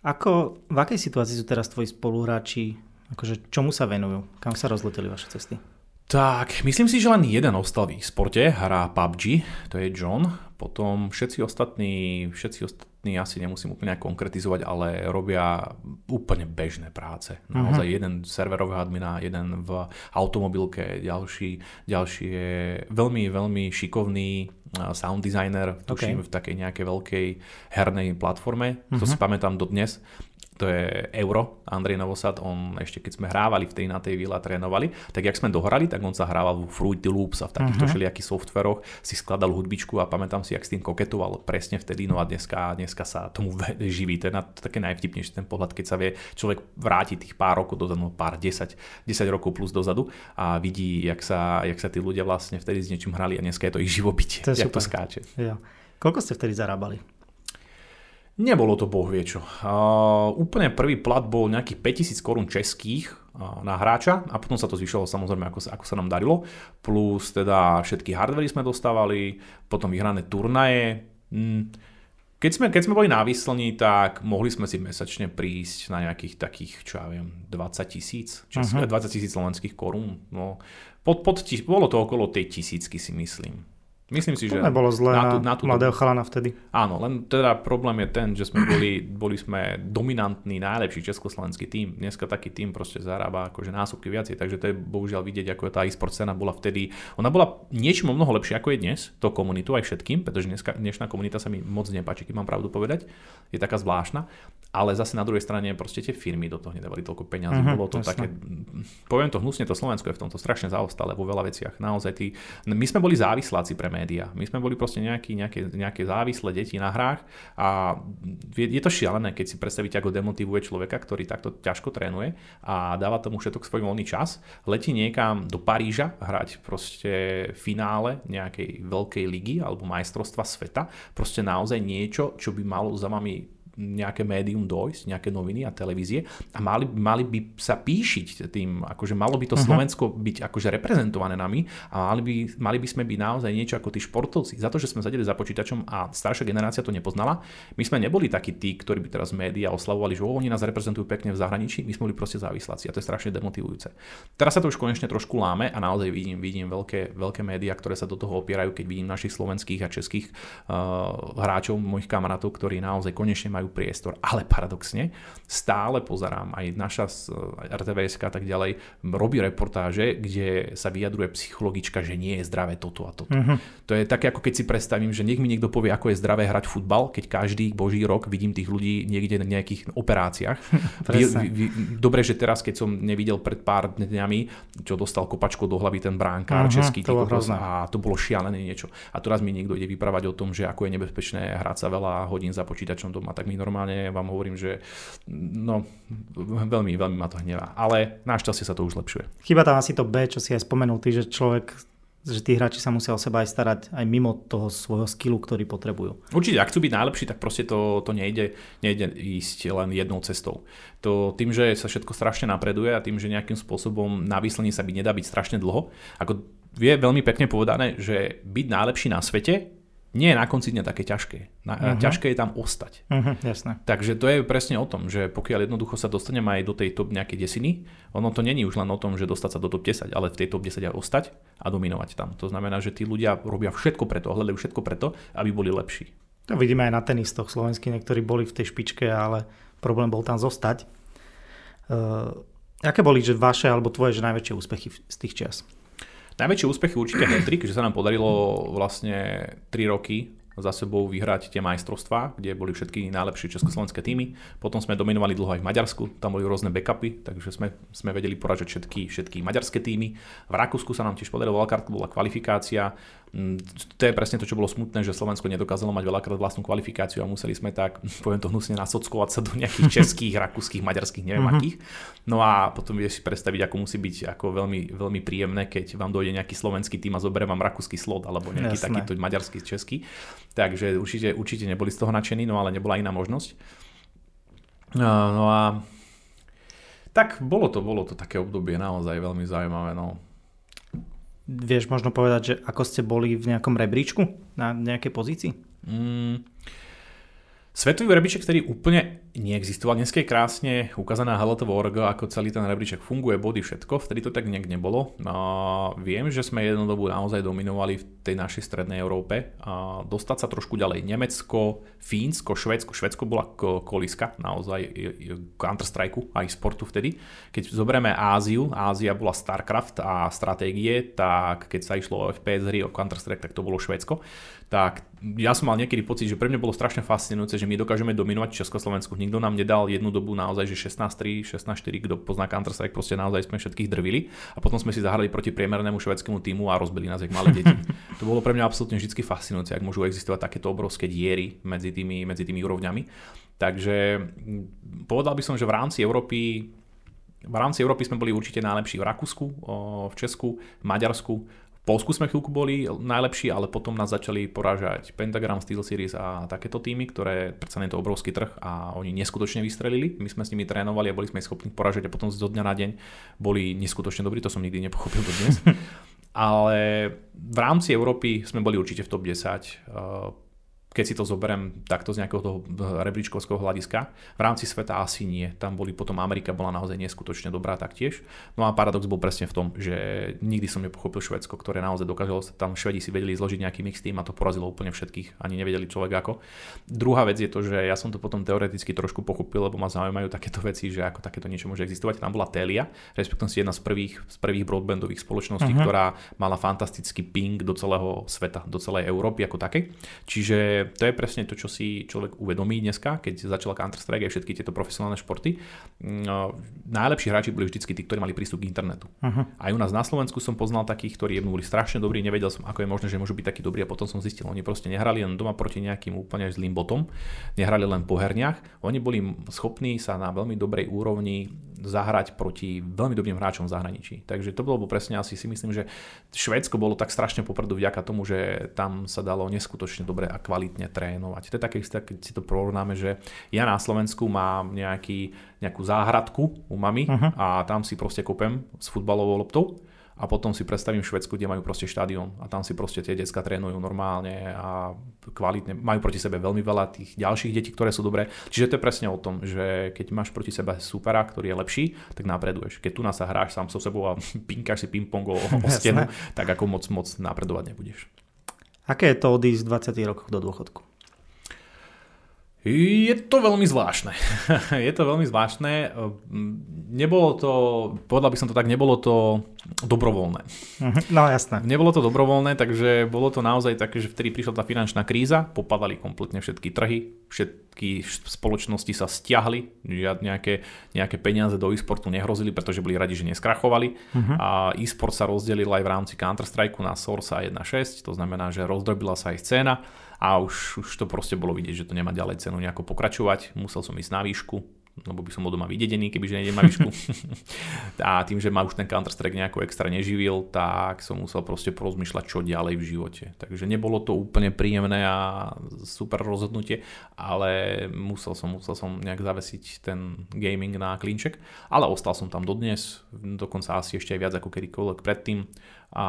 Ako, v akej situácii sú teraz tvoji spoluhráči? Akože čomu sa venujú? Kam sa rozleteli vaše cesty? Tak, myslím si, že len jeden ostal v sporte, hrá PUBG, to je John. Potom všetci ostatní, všetci ostatní asi nemusím úplne konkretizovať, ale robia úplne bežné práce. Naozaj uh-huh. jeden serverového admina, jeden v automobilke, ďalší, ďalší je veľmi, veľmi šikovný sound designer, tuším okay. v takej nejakej veľkej hernej platforme, uh-huh. to si pamätám dodnes to je Euro, Andrej Novosad, on ešte keď sme hrávali v tej na tej vile a trénovali, tak jak sme dohrali, tak on sa hrával v Fruity Loops a v takýchto uh-huh. všelijakých softveroch si skladal hudbičku a pamätám si, jak s tým koketoval presne vtedy, no a dneska, dneska sa tomu živí. To je na, to také najvtipnejšie ten pohľad, keď sa vie človek vráti tých pár rokov dozadu, no pár 10, 10 rokov plus dozadu a vidí, jak sa, jak sa tí ľudia vlastne vtedy s niečím hrali a dneska je to ich živobytie, to jak super. to skáče. Ja. Koľko ste vtedy zarábali? Nebolo to boh vie čo. Uh, úplne prvý plat bol nejakých 5000 korún českých uh, na hráča a potom sa to zvyšovalo samozrejme ako sa, ako sa nám darilo. Plus teda všetky hardvery sme dostávali, potom vyhrané turnaje. Mm. Keď sme, keď sme boli na výslni, tak mohli sme si mesačne prísť na nejakých takých, čo ja viem, 20 tisíc, uh-huh. 20 tisíc slovenských korún. No, pod, pod, bolo to okolo tej tisícky si myslím. Myslím si, to že... nebolo zlé na, tú, na tú mladého chalana vtedy. Áno, len teda problém je ten, že sme boli, boli sme dominantný, najlepší československý tým. Dneska taký tým proste zarába akože násobky viacej, takže to je bohužiaľ vidieť, ako tá e-sport scéna bola vtedy. Ona bola niečím o mnoho lepšia ako je dnes, to komunitu aj všetkým, pretože dneska, dnešná komunita sa mi moc nepáči, keď mám pravdu povedať. Je taká zvláštna, ale zase na druhej strane proste tie firmy do toho nedávali toľko peniazy. Uh-huh, Bolo to jasne. také, poviem to hnusne, to Slovensko je v tomto strašne zaostalé vo veľa veciach. Naozaj tí, my sme boli závisláci pre médiá. My sme boli proste nejaký, nejaké, nejaké závislé deti na hrách a je, je to šialené, keď si predstavíte, ako demotivuje človeka, ktorý takto ťažko trénuje a dáva tomu všetok svoj voľný čas, letí niekam do Paríža hrať proste finále nejakej veľkej ligy alebo majstrovstva sveta, proste naozaj niečo, čo by malo za vami nejaké médium dojsť, nejaké noviny a televízie a mali, mali by sa píšiť tým, akože malo by to uh-huh. Slovensko byť akože reprezentované nami a mali by, mali by sme byť naozaj niečo ako tí športovci. Za to, že sme zadeli za počítačom a staršia generácia to nepoznala, my sme neboli takí tí, ktorí by teraz médiá oslavovali, že oni nás reprezentujú pekne v zahraničí, my sme boli proste závisláci a to je strašne demotivujúce. Teraz sa to už konečne trošku láme a naozaj vidím, vidím veľké, veľké médiá, ktoré sa do toho opierajú, keď vidím našich slovenských a českých uh, hráčov, mojich kamarátov, ktorí naozaj konečne majú majú priestor. Ale paradoxne, stále pozerám, aj naša RTVS a tak ďalej robí reportáže, kde sa vyjadruje psychologička, že nie je zdravé toto a toto. Uh-huh. To je také, ako keď si predstavím, že nech mi niekto povie, ako je zdravé hrať futbal, keď každý boží rok vidím tých ľudí niekde na nejakých operáciách. vy, vy, dobre, že teraz, keď som nevidel pred pár dňami, čo dostal kopačkou do hlavy ten bránkár uh-huh, český, to a to bolo šialené niečo. A teraz mi niekto ide vyprávať o tom, že ako je nebezpečné hrať sa veľa hodín za počítačom doma, tak mi normálne vám hovorím, že no, veľmi, veľmi ma to hnevá. Ale našťastie sa to už zlepšuje. Chyba tam asi to B, čo si aj spomenul ty, že človek že tí hráči sa musia o seba aj starať aj mimo toho svojho skillu, ktorý potrebujú. Určite, ak chcú byť najlepší, tak proste to, to nejde, nejde ísť len jednou cestou. To tým, že sa všetko strašne napreduje a tým, že nejakým spôsobom na výslení sa by nedá byť strašne dlho, ako je veľmi pekne povedané, že byť najlepší na svete nie je na konci dňa také ťažké. Na, uh-huh. Ťažké je tam ostať. Uh-huh, jasné. Takže to je presne o tom, že pokiaľ jednoducho sa dostaneme aj do tej top nejakej desiny, ono to není už len o tom, že dostať sa do top 10, ale v tej top 10 aj ostať a dominovať tam. To znamená, že tí ľudia robia všetko preto, hľadajú všetko preto, aby boli lepší. To vidíme aj na tenistoch slovenských, niektorí boli v tej špičke, ale problém bol tam zostať. Uh, aké boli že vaše alebo tvoje že najväčšie úspechy z tých čias? Najväčšie úspechy určite hetrik, že sa nám podarilo vlastne 3 roky za sebou vyhrať tie majstrovstvá, kde boli všetky najlepšie československé týmy. Potom sme dominovali dlho aj v Maďarsku, tam boli rôzne backupy, takže sme, sme vedeli poražať všetky, všetky maďarské týmy. V Rakúsku sa nám tiež podarilo, bola kvalifikácia. Mm, to je presne to, čo bolo smutné, že Slovensko nedokázalo mať veľakrát vlastnú kvalifikáciu a museli sme tak, poviem to hnusne, nasockovať sa do nejakých českých, rakúskych, maďarských, neviem uh-huh. akých. No a potom vieš si predstaviť, ako musí byť ako veľmi, veľmi príjemné, keď vám dojde nejaký slovenský tým a zoberie vám rakúsky slot alebo nejaký Jasné. takýto maďarský, český. Takže určite, určite neboli z toho nadšení, no ale nebola iná možnosť. No, no a tak bolo to, bolo to také obdobie naozaj veľmi zaujímavé. No Vieš možno povedať, že ako ste boli v nejakom rebríčku na nejakej pozícii? Mm, Svetový rebríček, ktorý úplne neexistoval. Dneska je krásne ukázaná Halatovo.org, ako celý ten rebríček funguje, body, všetko. Vtedy to tak nejak nebolo. A viem, že sme jednu dobu naozaj dominovali v tej našej strednej Európe. A dostať sa trošku ďalej. Nemecko, Fínsko, Švedsko. Švedsko bola koliska naozaj Counter-Strike aj sportu vtedy. Keď zoberieme Áziu, Ázia bola StarCraft a stratégie, tak keď sa išlo o FPS hry, o Counter-Strike, tak to bolo Švedsko tak ja som mal niekedy pocit, že pre mňa bolo strašne fascinujúce, že my dokážeme dominovať Československu. Nikto nám nedal jednu dobu naozaj, že 16-3, 16-4, kto pozná Counter-Strike, proste naozaj sme všetkých drvili a potom sme si zahrali proti priemernému švedskému týmu a rozbili nás jak malé deti. to bolo pre mňa absolútne vždy fascinujúce, ak môžu existovať takéto obrovské diery medzi tými, medzi tými úrovňami. Takže povedal by som, že v rámci Európy v rámci Európy sme boli určite najlepší v Rakúsku, v Česku, v Maďarsku, Polsku sme chvíľku boli najlepší, ale potom nás začali porážať Pentagram, Steel Series a takéto týmy, ktoré predsa je to obrovský trh a oni neskutočne vystrelili. My sme s nimi trénovali a boli sme schopní porážať a potom zo dňa na deň boli neskutočne dobrí, to som nikdy nepochopil do dnes. ale v rámci Európy sme boli určite v top 10 keď si to zoberiem takto z nejakého toho rebríčkovského hľadiska. V rámci sveta asi nie. Tam boli potom Amerika bola naozaj neskutočne dobrá taktiež. No a paradox bol presne v tom, že nikdy som nepochopil Švedsko, ktoré naozaj dokázalo, tam Švedi si vedeli zložiť nejaký mix tým a to porazilo úplne všetkých, ani nevedeli človek ako. Druhá vec je to, že ja som to potom teoreticky trošku pochopil, lebo ma zaujímajú takéto veci, že ako takéto niečo môže existovať. Tam bola Telia, respektíve jedna z prvých, z prvých broadbandových spoločností, uh-huh. ktorá mala fantastický ping do celého sveta, do celej Európy ako takej. Čiže to je presne to, čo si človek uvedomí dneska, keď začal Counter-Strike aj všetky tieto profesionálne športy. No, najlepší hráči boli vždycky tí, ktorí mali prístup k internetu. Uh-huh. Aj u nás na Slovensku som poznal takých, ktorí boli strašne dobrí, nevedel som, ako je možné, že môžu byť takí dobrí a potom som zistil, oni proste nehrali len doma proti nejakým úplne zlým botom, nehrali len po herniach, oni boli schopní sa na veľmi dobrej úrovni zahrať proti veľmi dobrým hráčom v zahraničí. Takže to bolo presne asi si myslím, že Švédsko bolo tak strašne popredu vďaka tomu, že tam sa dalo neskutočne dobre a kvalitne trénovať. To je také, keď si to porovnáme, že ja na Slovensku mám nejaký, nejakú záhradku u mami uh-huh. a tam si proste kopem s futbalovou loptou a potom si predstavím Švedsku, kde majú proste štadión a tam si proste tie decka trénujú normálne a kvalitne, majú proti sebe veľmi veľa tých ďalších detí, ktoré sú dobré. Čiže to je presne o tom, že keď máš proti sebe supera, ktorý je lepší, tak napreduješ. Keď tu nás sa hráš sám so sebou a pinkáš si ping-pong o, o stenu, tak ako moc moc napredovať nebudeš. Aké je to odísť 20 rokov do dôchodku? Je to veľmi zvláštne. je to veľmi zvláštne. Nebolo to, povedal by som to tak, nebolo to dobrovoľné. No jasné. Nebolo to dobrovoľné, takže bolo to naozaj také, že vtedy prišla tá finančná kríza, popadali kompletne všetky trhy, všetky spoločnosti sa stiahli, nejaké, nejaké peniaze do e-sportu nehrozili, pretože boli radi, že neskrachovali. Uh-huh. A e-sport sa rozdelil aj v rámci Counter-Strike na Source 1.6, to znamená, že rozdrobila sa aj scéna a už, už to proste bolo vidieť, že to nemá ďalej cenu nejako pokračovať. Musel som ísť na výšku, lebo by som bol doma vydedený, kebyže nejdem na výšku. a tým, že ma už ten Counter-Strike nejako extra neživil, tak som musel proste porozmýšľať, čo ďalej v živote. Takže nebolo to úplne príjemné a super rozhodnutie, ale musel som, musel som nejak zavesiť ten gaming na klinček, ale ostal som tam dodnes, dokonca asi ešte aj viac ako kedykoľvek predtým a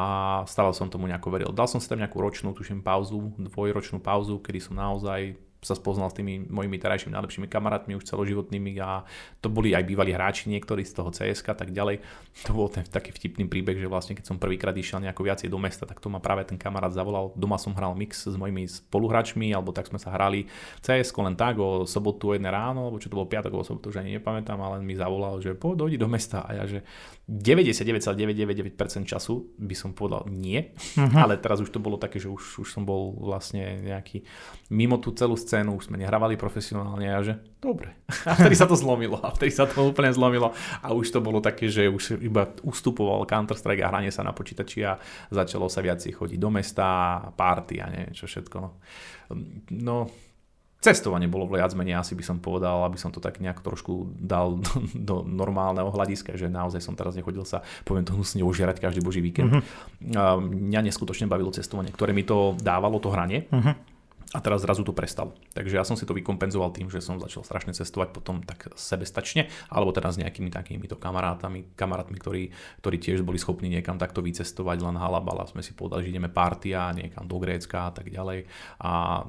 stále som tomu nejako veril. Dal som si tam nejakú ročnú, tuším, pauzu, dvojročnú pauzu, kedy som naozaj sa spoznal s tými mojimi terajšími najlepšími kamarátmi už celoživotnými a to boli aj bývalí hráči niektorí z toho CSK a tak ďalej. To bol ten taký vtipný príbeh, že vlastne keď som prvýkrát išiel nejako viacej do mesta, tak to ma práve ten kamarát zavolal. Doma som hral mix s mojimi spoluhráčmi, alebo tak sme sa hrali CSK len tak o sobotu jedné ráno, alebo čo to bolo piatok o sobotu, už ani nepamätám, ale mi zavolal, že po dojdi do mesta a ja, že 99,999% času by som povedal nie, uh-huh. ale teraz už to bolo také, že už, už som bol vlastne nejaký mimo tú celú scénu scénu, už sme nehrávali profesionálne a že dobre. A vtedy sa to zlomilo a vtedy sa to úplne zlomilo a už to bolo také, že už iba ustupoval Counter-Strike a hranie sa na počítači a začalo sa viac chodiť do mesta, party a neviem čo všetko. No, cestovanie bolo viac menej, asi by som povedal, aby som to tak nejak trošku dal do, normálneho hľadiska, že naozaj som teraz nechodil sa, poviem to hnusne, ožierať každý boží víkend. A mňa neskutočne bavilo cestovanie, ktoré mi to dávalo, to hranie. Mm-hmm a teraz zrazu to prestalo. Takže ja som si to vykompenzoval tým, že som začal strašne cestovať potom tak sebestačne, alebo teda s nejakými takýmito kamarátami, kamarátmi, ktorí, ktorí tiež boli schopní niekam takto vycestovať, len halabala. Sme si povedali, že ideme partia niekam do Grécka a tak ďalej. A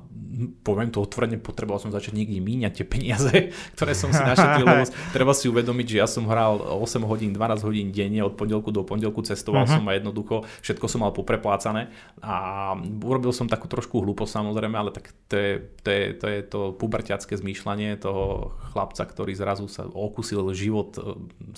poviem to otvorene, potreboval som začať niekde míňať tie peniaze, ktoré som si našetril, lebo treba si uvedomiť, že ja som hral 8 hodín, 12 hodín denne od pondelku do pondelku, cestoval uh-huh. som a jednoducho všetko som mal popreplácané a urobil som takú trošku hlúposť samozrejme, ale tak to je to, je, to, je to puberťacké zmýšľanie toho chlapca, ktorý zrazu sa okusil život e,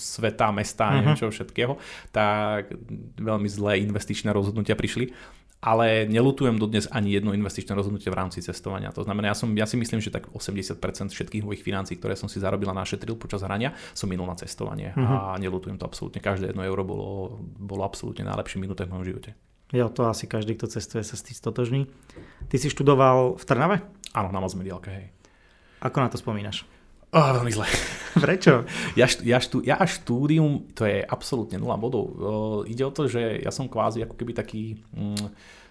sveta, mesta, uh-huh. neviem čo všetkého, tak veľmi zlé investičné rozhodnutia prišli ale nelutujem dodnes ani jedno investičné rozhodnutie v rámci cestovania. To znamená, ja, som, ja si myslím, že tak 80% všetkých mojich financí, ktoré som si zarobil a našetril počas hrania, som minul na cestovanie uh-huh. a nelutujem to absolútne. Každé jedno euro bolo, bolo absolútne najlepšie minuté v mojom živote. Jo, to asi každý, kto cestuje, sa s tým stotožní. Ty si študoval v Trnave? Áno, na mediálke, hej. Ako na to spomínaš? Oh, veľmi zle. Prečo? ja, ja, štú, ja štúdium, to je absolútne nula bodov. Uh, ide o to, že ja som kvázi ako keby taký... Um,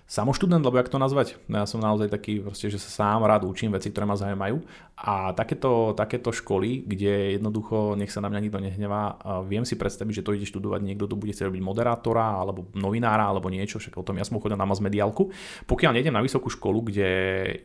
samoštudent, lebo jak to nazvať? No ja som naozaj taký, proste, že sa sám rád učím veci, ktoré ma zaujímajú. A takéto, takéto školy, kde jednoducho, nech sa na mňa nikto nehnevá, viem si predstaviť, že to ide študovať niekto, kto bude chcieť robiť moderátora, alebo novinára, alebo niečo, však o tom ja som chodil na mass mediálku. Pokiaľ nejdem na vysokú školu, kde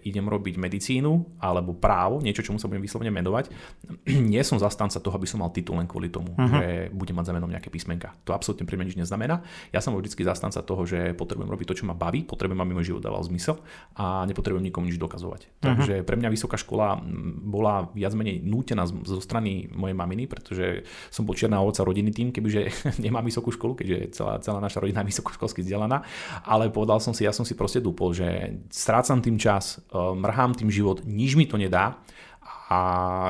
idem robiť medicínu alebo právo, niečo, čomu sa budem vyslovene menovať, nie som zastanca toho, aby som mal titul len kvôli tomu, uh-huh. že budem mať za menom nejaké písmenka. To absolútne pre mňa nič neznamená. Ja som vždy zastanca toho, že potrebujem robiť to, čo ma baví, potrebujem, aby môj život dával zmysel a nepotrebujem nikomu nič dokazovať. Uh-huh. Takže pre mňa vysoká škola bola viac menej nútená zo strany mojej maminy, pretože som bol čierna ovoca rodiny tým, kebyže nemám vysokú školu, keďže celá, celá naša rodina je vysokoškolsky vzdelaná, ale povedal som si, ja som si proste dupol, že strácam tým čas, eh, mrhám tým život, nič mi to nedá a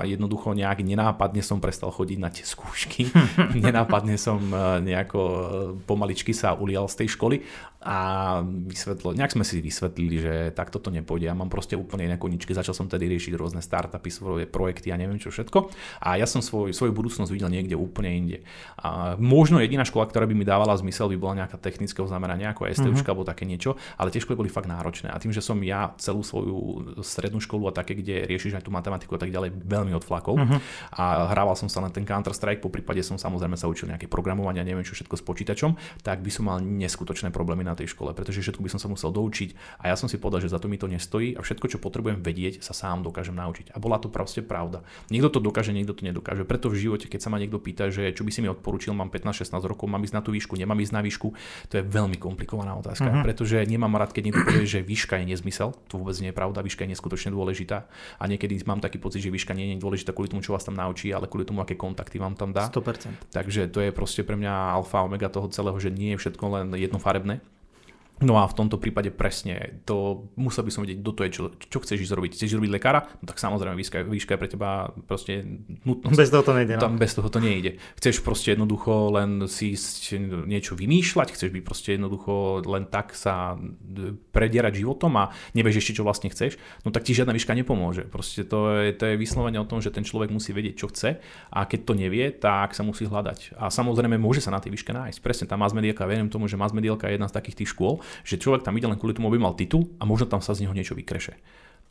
jednoducho nejak nenápadne som prestal chodiť na tie skúšky. nenápadne som eh, nejako eh, pomaličky sa ulial z tej školy a vysvetlo, nejak sme si vysvetlili, že takto to nepôjde. Ja mám proste úplne iné koničky, začal som tedy riešiť rôzne startupy, svoje projekty a neviem čo všetko. A ja som svoj, svoju budúcnosť videl niekde úplne inde. A možno jediná škola, ktorá by mi dávala zmysel, by bola nejaká technického zamerania, ako STU uh-huh. alebo také niečo, ale tie školy boli fakt náročné. A tým, že som ja celú svoju strednú školu a také, kde riešiš aj tú matematiku a tak ďalej, veľmi odflakol uh-huh. a hrával som sa na ten Counter-Strike, po prípade som samozrejme sa učil nejaké programovanie a neviem čo všetko s počítačom, tak by som mal neskutočné problémy na tej škole, pretože všetko by som sa musel doučiť a ja som si povedal, že za to mi to nestojí a všetko, čo potrebujem vedieť, sa sám dokážem naučiť. A bola to proste pravda. Niekto to dokáže, niekto to nedokáže. Preto v živote, keď sa ma niekto pýta, že čo by si mi odporučil, mám 15-16 rokov, mám ísť na tú výšku, nemám ísť na výšku, to je veľmi komplikovaná otázka, uh-huh. pretože nemám rád, keď niekto povie, že výška je nezmysel. To vôbec nie je pravda, výška je neskutočne dôležitá. A niekedy mám taký pocit, že výška nie je dôležitá kvôli tomu, čo vás tam naučí, ale kvôli tomu, aké kontakty vám tam dá. 100%. Takže to je proste pre mňa alfa omega toho celého, že nie je všetko len jednofarebné No a v tomto prípade presne, to musel by som vedieť, kto to je, čo, čo chceš ísť robiť. Chceš robiť lekára? No tak samozrejme, výška, výška je pre teba proste nutnosť. Bez toho to nejde. No. Tam bez toho to nejde. Chceš proste jednoducho len si niečo vymýšľať, chceš byť proste jednoducho len tak sa predierať životom a nevieš ešte, čo vlastne chceš, no tak ti žiadna výška nepomôže. Proste to je, to je vyslovene o tom, že ten človek musí vedieť, čo chce a keď to nevie, tak sa musí hľadať. A samozrejme môže sa na tej výške nájsť. Presne tá mass mediálka, verím tomu, že mass mediálka je jedna z takých tých škôl, že človek tam ide len kvôli tomu, aby mal titul a možno tam sa z neho niečo vykreše.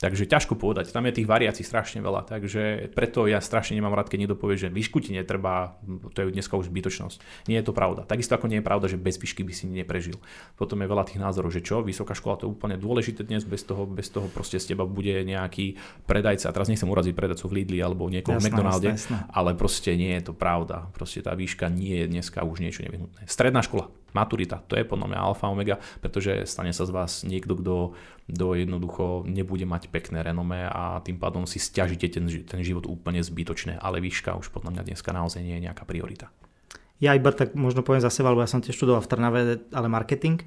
Takže ťažko povedať, tam je tých variácií strašne veľa, takže preto ja strašne nemám rád, keď niekto povie, že výšku ti netreba, to je dneska už zbytočnosť. Nie je to pravda. Takisto ako nie je pravda, že bez výšky by si neprežil. Potom je veľa tých názorov, že čo, vysoká škola to je úplne dôležité dnes, bez toho, bez toho proste z teba bude nejaký predajca, a teraz nechcem uraziť predajcu v Lidli alebo niekoho v McDonalde, jasné, jasné. ale proste nie je to pravda. Proste tá výška nie je dneska už niečo nevyhnutné. Stredná škola, maturita, to je podľa mňa alfa omega, pretože stane sa z vás niekto, kto, kto jednoducho nebude mať pekné renome a tým pádom si stiažite ten, ten život úplne zbytočné, ale výška už podľa mňa dneska naozaj nie je nejaká priorita. Ja iba tak možno poviem za seba, lebo ja som tiež študoval v Trnave, ale marketing.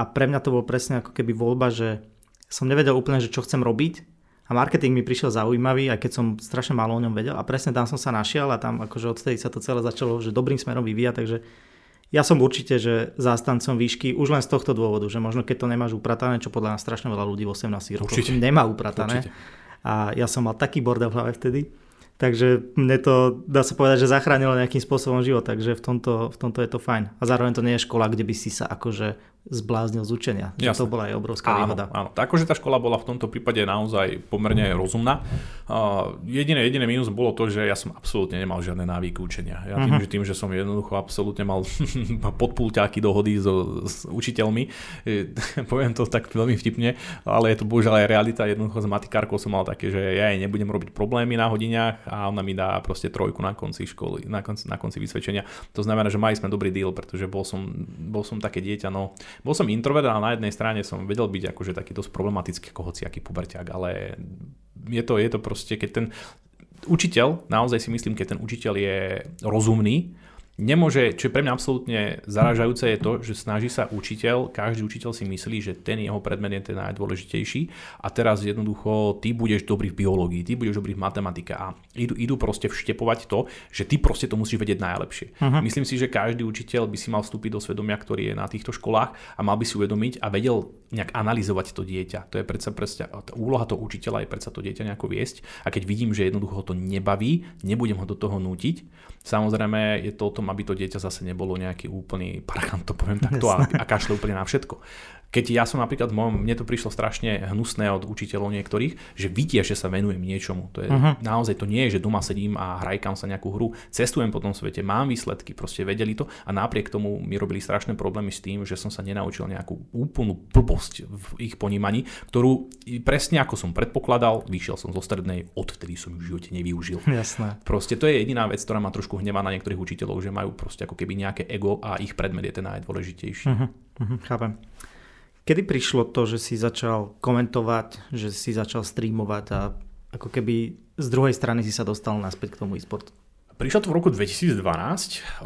A pre mňa to bol presne ako keby voľba, že som nevedel úplne, že čo chcem robiť. A marketing mi prišiel zaujímavý, aj keď som strašne málo o ňom vedel. A presne tam som sa našiel a tam akože odtedy sa to celé začalo, že dobrým smerom vyvíja, takže ja som určite, že zástancom výšky už len z tohto dôvodu, že možno keď to nemáš upratané, čo podľa nás strašne veľa ľudí v 18 rokoch nemá upratané. Určite. A ja som mal taký bordel v hlave vtedy, Takže mne to, dá sa povedať, že zachránilo nejakým spôsobom život, takže v tomto, v tomto je to fajn. A zároveň to nie je škola, kde by si sa akože zbláznil z učenia. Jasne. To bola aj obrovská áno, výhoda. Áno, akože tá škola bola v tomto prípade naozaj pomerne rozumná. Uh, jediné, jediné mínus bolo to, že ja som absolútne nemal žiadne návyky učenia. Ja tým, uh-huh. že, tým že som jednoducho absolútne mal podpúľťáky dohody so, s učiteľmi, e, poviem to tak veľmi vtipne, ale je to bohužiaľ aj realita. Jednoducho s matikárkou som mal také, že ja jej nebudem robiť problémy na hodiniach a ona mi dá proste trojku na konci školy, na konci, na konci vysvedčenia. To znamená, že mali sme dobrý deal, pretože bol som, bol som také dieťa, no bol som introvert, ale na jednej strane som vedel byť akože taký dosť problematický ako hociaký puberťák, ale je to, je to proste, keď ten učiteľ, naozaj si myslím, keď ten učiteľ je rozumný, nemôže, čo je pre mňa absolútne zaražajúce je to, že snaží sa učiteľ, každý učiteľ si myslí, že ten jeho predmet je ten najdôležitejší a teraz jednoducho ty budeš dobrý v biológii, ty budeš dobrý v matematike a idú, idú proste vštepovať to, že ty proste to musíš vedieť najlepšie. Uh-huh. Myslím si, že každý učiteľ by si mal vstúpiť do svedomia, ktorý je na týchto školách a mal by si uvedomiť a vedel nejak analyzovať to dieťa. To je predsa, predsa úloha toho učiteľa je predsa to dieťa nejako viesť a keď vidím, že jednoducho ho to nebaví, nebudem ho do toho nútiť. Samozrejme je to o tom, aby to dieťa zase nebolo nejaký úplný parchant, to poviem takto, a, a kašle úplne na všetko. Keď ja som napríklad, mne to prišlo strašne hnusné od učiteľov niektorých, že vidia, že sa venujem niečomu. To je, uh-huh. Naozaj to nie je, že doma sedím a hrajkam sa nejakú hru, cestujem po tom svete, mám výsledky, proste vedeli to a napriek tomu mi robili strašné problémy s tým, že som sa nenaučil nejakú úplnú blbosť v ich ponímaní, ktorú presne ako som predpokladal, vyšiel som zo strednej, odvtedy som v živote nevyužil. Jasné. Proste to je jediná vec, ktorá ma trošku hnevá na niektorých učiteľov, že majú proste ako keby nejaké ego a ich predmet je ten najdôležitejší. Uh-huh. Uh-huh, chápem. Kedy prišlo to, že si začal komentovať, že si začal streamovať a ako keby z druhej strany si sa dostal naspäť k tomu e-sportu? Prišlo to v roku 2012,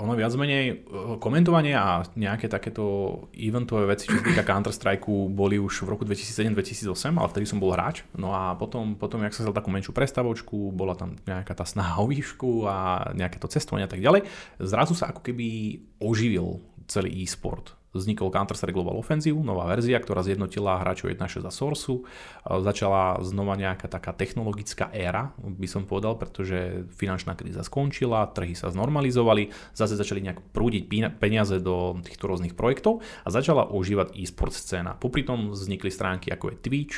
ono viac menej e, komentovanie a nejaké takéto eventové veci, čo sa týka Counter-Strike, boli už v roku 2007-2008, ale vtedy som bol hráč. No a potom, potom jak som sa takú menšiu prestavočku, bola tam nejaká tá snaha o výšku a nejaké to cestovanie a tak ďalej, zrazu sa ako keby oživil celý e-sport vznikol Counter-Strike Global Offensive, nová verzia, ktorá zjednotila hráčov 1.6 za Source. Začala znova nejaká taká technologická éra, by som povedal, pretože finančná kríza skončila, trhy sa znormalizovali, zase začali nejak prúdiť peniaze do týchto rôznych projektov a začala ožívať e-sport scéna. Popri tom vznikli stránky ako je Twitch,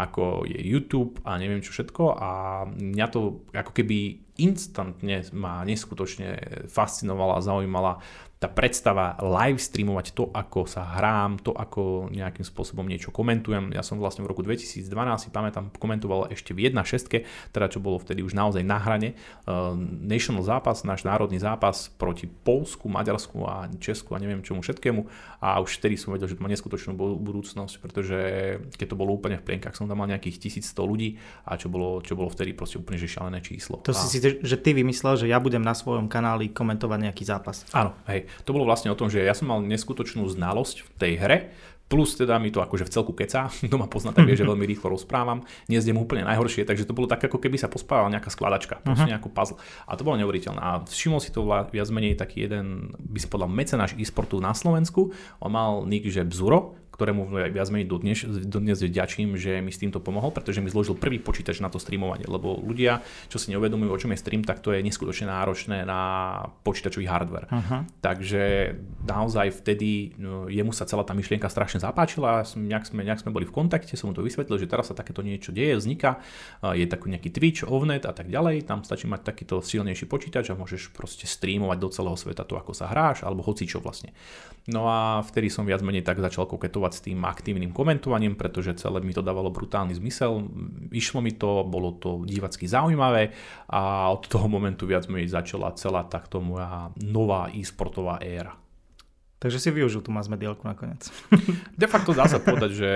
ako je YouTube a neviem čo všetko a mňa to ako keby instantne ma neskutočne fascinovala, zaujímala tá predstava live streamovať to, ako sa hrám, to, ako nejakým spôsobom niečo komentujem. Ja som vlastne v roku 2012, si pamätám, komentoval ešte v 1.6, teda čo bolo vtedy už naozaj na hrane. Uh, national zápas, náš národný zápas proti Polsku, Maďarsku a Česku a neviem čomu všetkému. A už vtedy som vedel, že to má neskutočnú budúcnosť, pretože keď to bolo úplne v plienkach, som tam mal nejakých 1100 ľudí a čo bolo, čo bolo vtedy proste úplne že šalené číslo. To a... si si, že ty vymyslel, že ja budem na svojom kanáli komentovať nejaký zápas. Áno, hej to bolo vlastne o tom, že ja som mal neskutočnú znalosť v tej hre, plus teda mi to akože v celku keca, kto ma pozná, tak vie, že veľmi rýchlo rozprávam, nezdem úplne najhoršie, takže to bolo tak, ako keby sa pospávala nejaká skladačka, proste uh-huh. nejakú puzzle. A to bolo neuveriteľné. A všimol si to viac menej taký jeden, by si povedal, mecenáš e-sportu na Slovensku, on mal nick, že Bzuro, ktorému viac menej dodnes, dodnes vďačím, že mi s týmto pomohol, pretože mi zložil prvý počítač na to streamovanie, lebo ľudia, čo si neuvedomujú, o čom je stream, tak to je neskutočne náročné na počítačový hardware. Uh-huh. Takže naozaj vtedy no, jemu sa celá tá myšlienka strašne zapáčila, nejak sme, nejak sme boli v kontakte, som mu to vysvetlil, že teraz sa takéto niečo deje, vzniká, je taký nejaký Twitch, Ovnet a tak ďalej, tam stačí mať takýto silnejší počítač a môžeš proste streamovať do celého sveta to, ako sa hráš, alebo hoci čo vlastne. No a vtedy som viac menej tak začal koketovať pokračovať s tým aktívnym komentovaním, pretože celé mi to dávalo brutálny zmysel. Išlo mi to, bolo to divacky zaujímavé a od toho momentu viac mi začala celá takto moja nová e-sportová éra. Takže si využil tú masmedielku nakoniec. De facto dá sa povedať, že...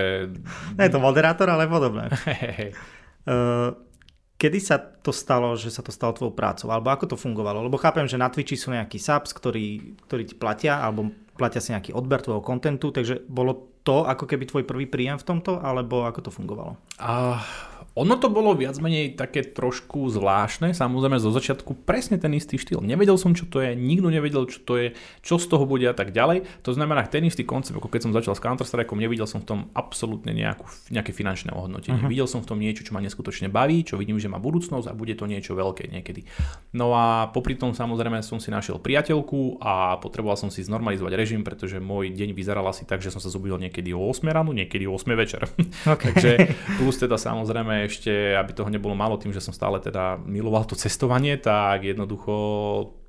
Nie je to moderátor, ale podobné. uh, kedy sa to stalo, že sa to stalo tvojou prácou? Alebo ako to fungovalo? Lebo chápem, že na Twitchi sú nejakí subs, ktorí, ktorí ti platia, alebo platia si nejaký odber tvojho kontentu, takže bolo to ako keby tvoj prvý príjem v tomto, alebo ako to fungovalo? A Ono to bolo viac menej také trošku zvláštne, samozrejme zo začiatku presne ten istý štýl. Nevedel som, čo to je, nikto nevedel, čo to je, čo z toho bude a tak ďalej. To znamená, ten istý koncept, ako keď som začal s Counter-Strikeom, nevidel som v tom absolútne nejakú, nejaké finančné ohodnotenie. Uh-huh. Videl som v tom niečo, čo ma neskutočne baví, čo vidím, že má budúcnosť a bude to niečo veľké niekedy. No a popri tom samozrejme som si našiel priateľku a potreboval som si znormalizovať režim, pretože môj deň vyzeral asi tak, že som sa zobudil niekedy o 8 ráno, niekedy o 8 večer. Okay. Takže plus teda samozrejme ešte, aby toho nebolo málo tým, že som stále teda miloval to cestovanie, tak jednoducho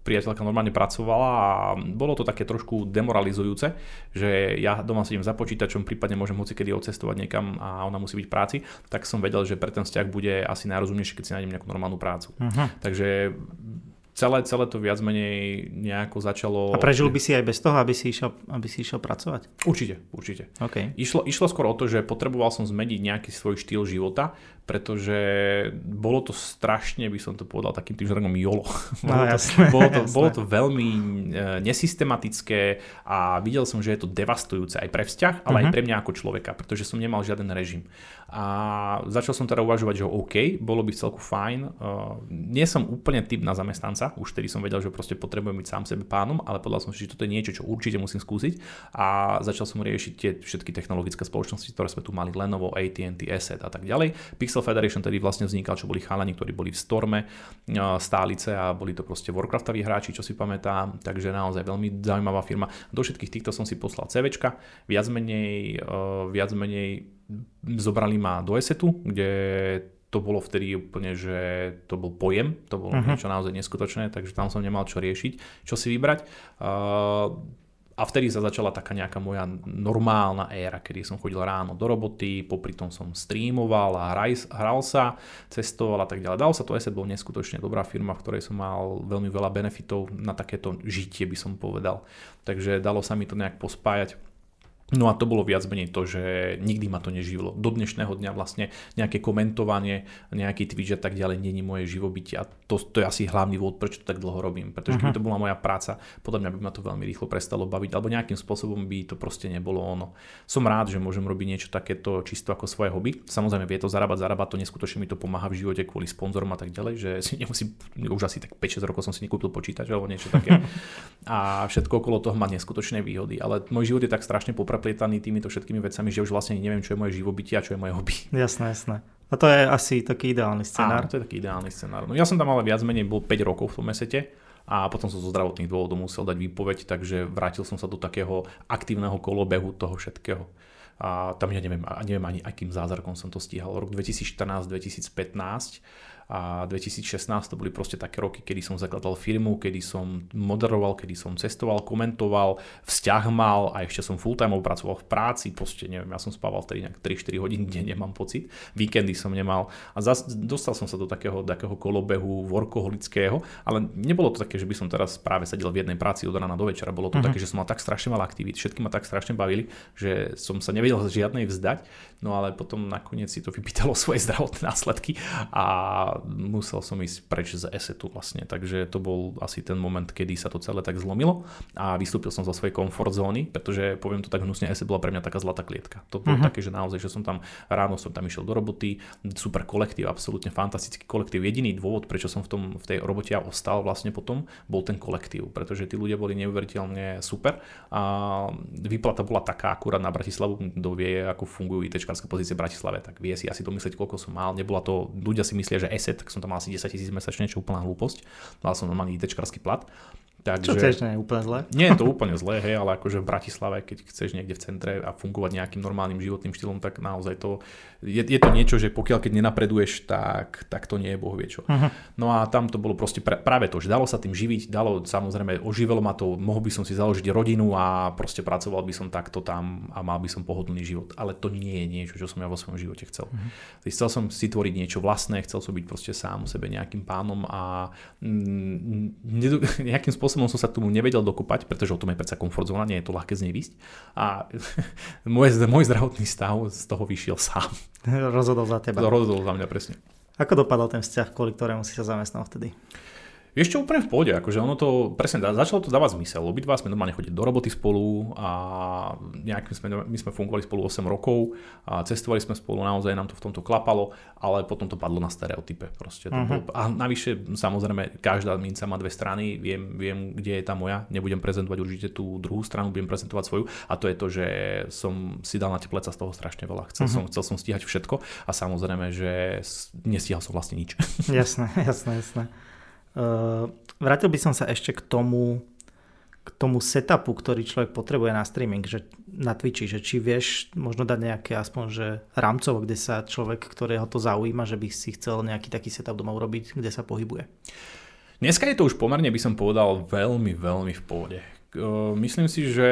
priateľka normálne pracovala a bolo to také trošku demoralizujúce, že ja doma sedím za počítačom, prípadne môžem hoci kedy odcestovať niekam a ona musí byť v práci, tak som vedel, že pre ten vzťah bude asi najrozumnejšie, keď si nájdem nejakú normálnu prácu. Uh-huh. Takže celé, celé to viac menej nejako začalo... A prežil by si aj bez toho, aby si išiel, aby si išiel pracovať? Určite, určite. Okay. Išlo, išlo skôr o to, že potreboval som zmeniť nejaký svoj štýl života, pretože bolo to strašne, by som to povedal takým tým žargom jolo. No, bolo, to, jasné, bolo, to, jasné. bolo to veľmi e, nesystematické a videl som, že je to devastujúce aj pre vzťah, ale uh-huh. aj mhm. pre mňa ako človeka, pretože som nemal žiaden režim. A začal som teda uvažovať, že OK, bolo by celku fajn. Uh, nie som úplne typ na zamestnanca, už vtedy som vedel, že proste potrebujem byť sám sebe pánom, ale povedal som si, že toto je niečo, čo určite musím skúsiť a začal som riešiť tie všetky technologické spoločnosti, ktoré sme tu mali, Lenovo, AT&T, Asset a tak ďalej. Pixel Federation tedy vlastne vznikal, čo boli chalani, ktorí boli v Storme stálice a boli to proste Warcraftoví hráči, čo si pamätám, takže naozaj veľmi zaujímavá firma. Do všetkých týchto som si poslal CVčka, viac menej, uh, viac menej zobrali ma do ESETu, kde to bolo vtedy úplne, že to bol pojem, to bolo uh-huh. niečo naozaj neskutočné, takže tam som nemal čo riešiť, čo si vybrať. Uh, a vtedy sa začala taká nejaká moja normálna éra, kedy som chodil ráno do roboty, popri tom som streamoval a hraj, hral sa, cestoval a tak ďalej. Dal sa to, ESET bol neskutočne dobrá firma, v ktorej som mal veľmi veľa benefitov na takéto žitie, by som povedal. Takže dalo sa mi to nejak pospájať No a to bolo viac menej to, že nikdy ma to neživilo. Do dnešného dňa vlastne nejaké komentovanie, nejaký Twitch a tak ďalej není moje živobytie a to, to je asi hlavný dôvod, prečo to tak dlho robím. Pretože keby mhm. to bola moja práca, podľa mňa by ma to veľmi rýchlo prestalo baviť alebo nejakým spôsobom by to proste nebolo ono. Som rád, že môžem robiť niečo takéto čisto ako svoje hobby. Samozrejme vie to zarábať, zarábať to neskutočne mi to pomáha v živote kvôli sponzorom a tak ďalej, že si nemusím, už asi tak 5-6 rokov som si nekúpil počítač alebo niečo také. a všetko okolo toho má neskutočné výhody. Ale môj život je tak strašne popreplietaný týmito všetkými vecami, že už vlastne neviem, čo je moje živobytie a čo je moje hobby. Jasné, jasné. A to je asi taký ideálny scenár. Áno, to je taký ideálny scenár. No ja som tam ale viac menej bol 5 rokov v tom mesete a potom som zo zdravotných dôvodov musel dať výpoveď, takže vrátil som sa do takého aktívneho kolobehu toho všetkého. A tam ja neviem, neviem ani akým zázrakom som to stíhal. Rok 2014-2015 a 2016 to boli proste také roky, kedy som zakladal firmu, kedy som moderoval, kedy som cestoval, komentoval, vzťah mal a ešte som full time pracoval v práci, proste neviem, ja som spával vtedy nejak 3-4 hodín denne, mám pocit, víkendy som nemal. A zas, dostal som sa do takého, takého kolobehu workoholického, ale nebolo to také, že by som teraz práve sedel v jednej práci od rána do večera, bolo to uh-huh. také, že som mal tak strašne veľa aktivít, všetky ma tak strašne bavili, že som sa nevedel žiadnej vzdať, no ale potom nakoniec si to vypýtalo svoje zdravotné následky a musel som ísť preč z esetu vlastne, takže to bol asi ten moment, kedy sa to celé tak zlomilo a vystúpil som zo svojej komfort zóny, pretože poviem to tak hnusne, eset bola pre mňa taká zlatá klietka. To bolo uh-huh. také, že naozaj, že som tam ráno som tam išiel do roboty, super kolektív, absolútne fantastický kolektív. Jediný dôvod, prečo som v, tom, v tej robote ja ostal vlastne potom, bol ten kolektív, pretože tí ľudia boli neuveriteľne super a výplata bola taká akurát na Bratislavu, kto vie, ako fungujú IT pozície v Bratislave, tak vie si asi domyslieť, koľko som mal. Nebola to, ľudia si myslia, že ESET, tak som tam mal asi 10 tisíc mesačne, čo úplná hlúposť. Mal som normálny ITčkarský plat. Takže, Čo tiež nie je úplne zlé? Nie je to úplne zlé, hej, ale akože v Bratislave, keď chceš niekde v centre a fungovať nejakým normálnym životným štýlom, tak naozaj to je, je to niečo, že pokiaľ keď nenapreduješ, tak, tak to nie je boh vie čo. Uh-huh. No a tam to bolo proste pra, práve to, že dalo sa tým živiť, dalo samozrejme, oživelo ma to, mohol by som si založiť rodinu a proste pracoval by som takto tam a mal by som pohodlný život. Ale to nie je niečo, čo som ja vo svojom živote chcel. Uh-huh. Chcel som si tvoriť niečo vlastné, chcel som byť proste sám sebe nejakým pánom a mm, nejakým spôsobom som sa tomu nevedel dokopať, pretože o tom je predsa komfort zóna, nie je to ľahké z nej vysť. A môj, môj zdravotný stav z toho vyšiel sám. rozhodol za teba. Rozhodol za mňa, presne. Ako dopadol ten vzťah, kvôli ktorému si sa zamestnal vtedy? Vieš čo, úplne v pohode, akože ono to, presne, začalo to dávať zmysel. Obidva sme normálne chodili do roboty spolu a nejak sme, my sme fungovali spolu 8 rokov a cestovali sme spolu, naozaj nám to v tomto klapalo, ale potom to padlo na stereotype. Proste uh-huh. bolo, a navyše, samozrejme, každá minca má dve strany, viem, viem, kde je tá moja, nebudem prezentovať určite tú druhú stranu, budem prezentovať svoju a to je to, že som si dal na tie pleca z toho strašne veľa. Chcel, uh-huh. som, chcel som stíhať všetko a samozrejme, že nestíhal som vlastne nič. Jasné, jasné, jasné. Uh, vrátil by som sa ešte k tomu, k tomu setupu, ktorý človek potrebuje na streaming, že na Twitchi, že či vieš možno dať nejaké aspoň, že rámcovo, kde sa človek, ktorého to zaujíma, že by si chcel nejaký taký setup doma urobiť, kde sa pohybuje. Dneska je to už pomerne, by som povedal, veľmi, veľmi v pohode. Myslím si, že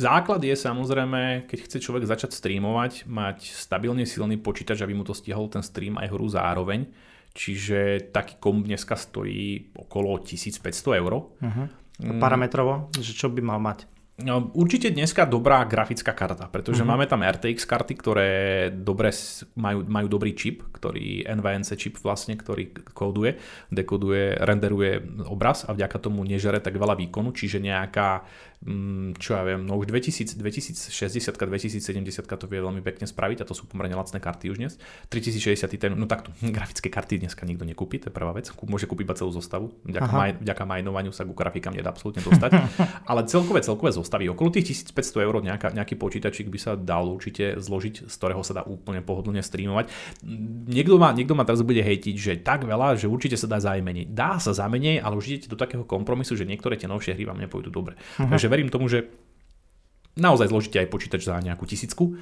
základ je samozrejme, keď chce človek začať streamovať, mať stabilne silný počítač, aby mu to stihol ten stream aj hru zároveň Čiže taký komp dneska stojí okolo 1500 eur. Uh-huh. Parametrovo, že čo by mal mať? No, určite dneska dobrá grafická karta, pretože uh-huh. máme tam RTX karty, ktoré dobre majú, majú dobrý čip, ktorý NVNC čip vlastne, ktorý kóduje, dekoduje, renderuje obraz a vďaka tomu nežere tak veľa výkonu, čiže nejaká čo ja viem, no už 2000, 2060, 2070 to vie veľmi pekne spraviť a to sú pomerne lacné karty už dnes. 3060 ten, no takto, grafické karty dneska nikto nekúpi, to je prvá vec, môže kúpiť iba celú zostavu, vďaka, maj, vďaka majnovaniu sa ku grafikám nedá absolútne dostať, ale celkové, celkové zostavy, okolo tých 1500 eur nejaká, nejaký počítačik by sa dal určite zložiť, z ktorého sa dá úplne pohodlne streamovať. Niekto ma, niekto ma teraz bude hejtiť, že tak veľa, že určite sa dá zajmeniť. Dá sa zamenej, ale už idete do takého kompromisu, že niektoré tie novšie hry vám nepôjdu dobre. Uh-huh. Takže verím tomu, že naozaj zložíte aj počítač za nejakú tisícku,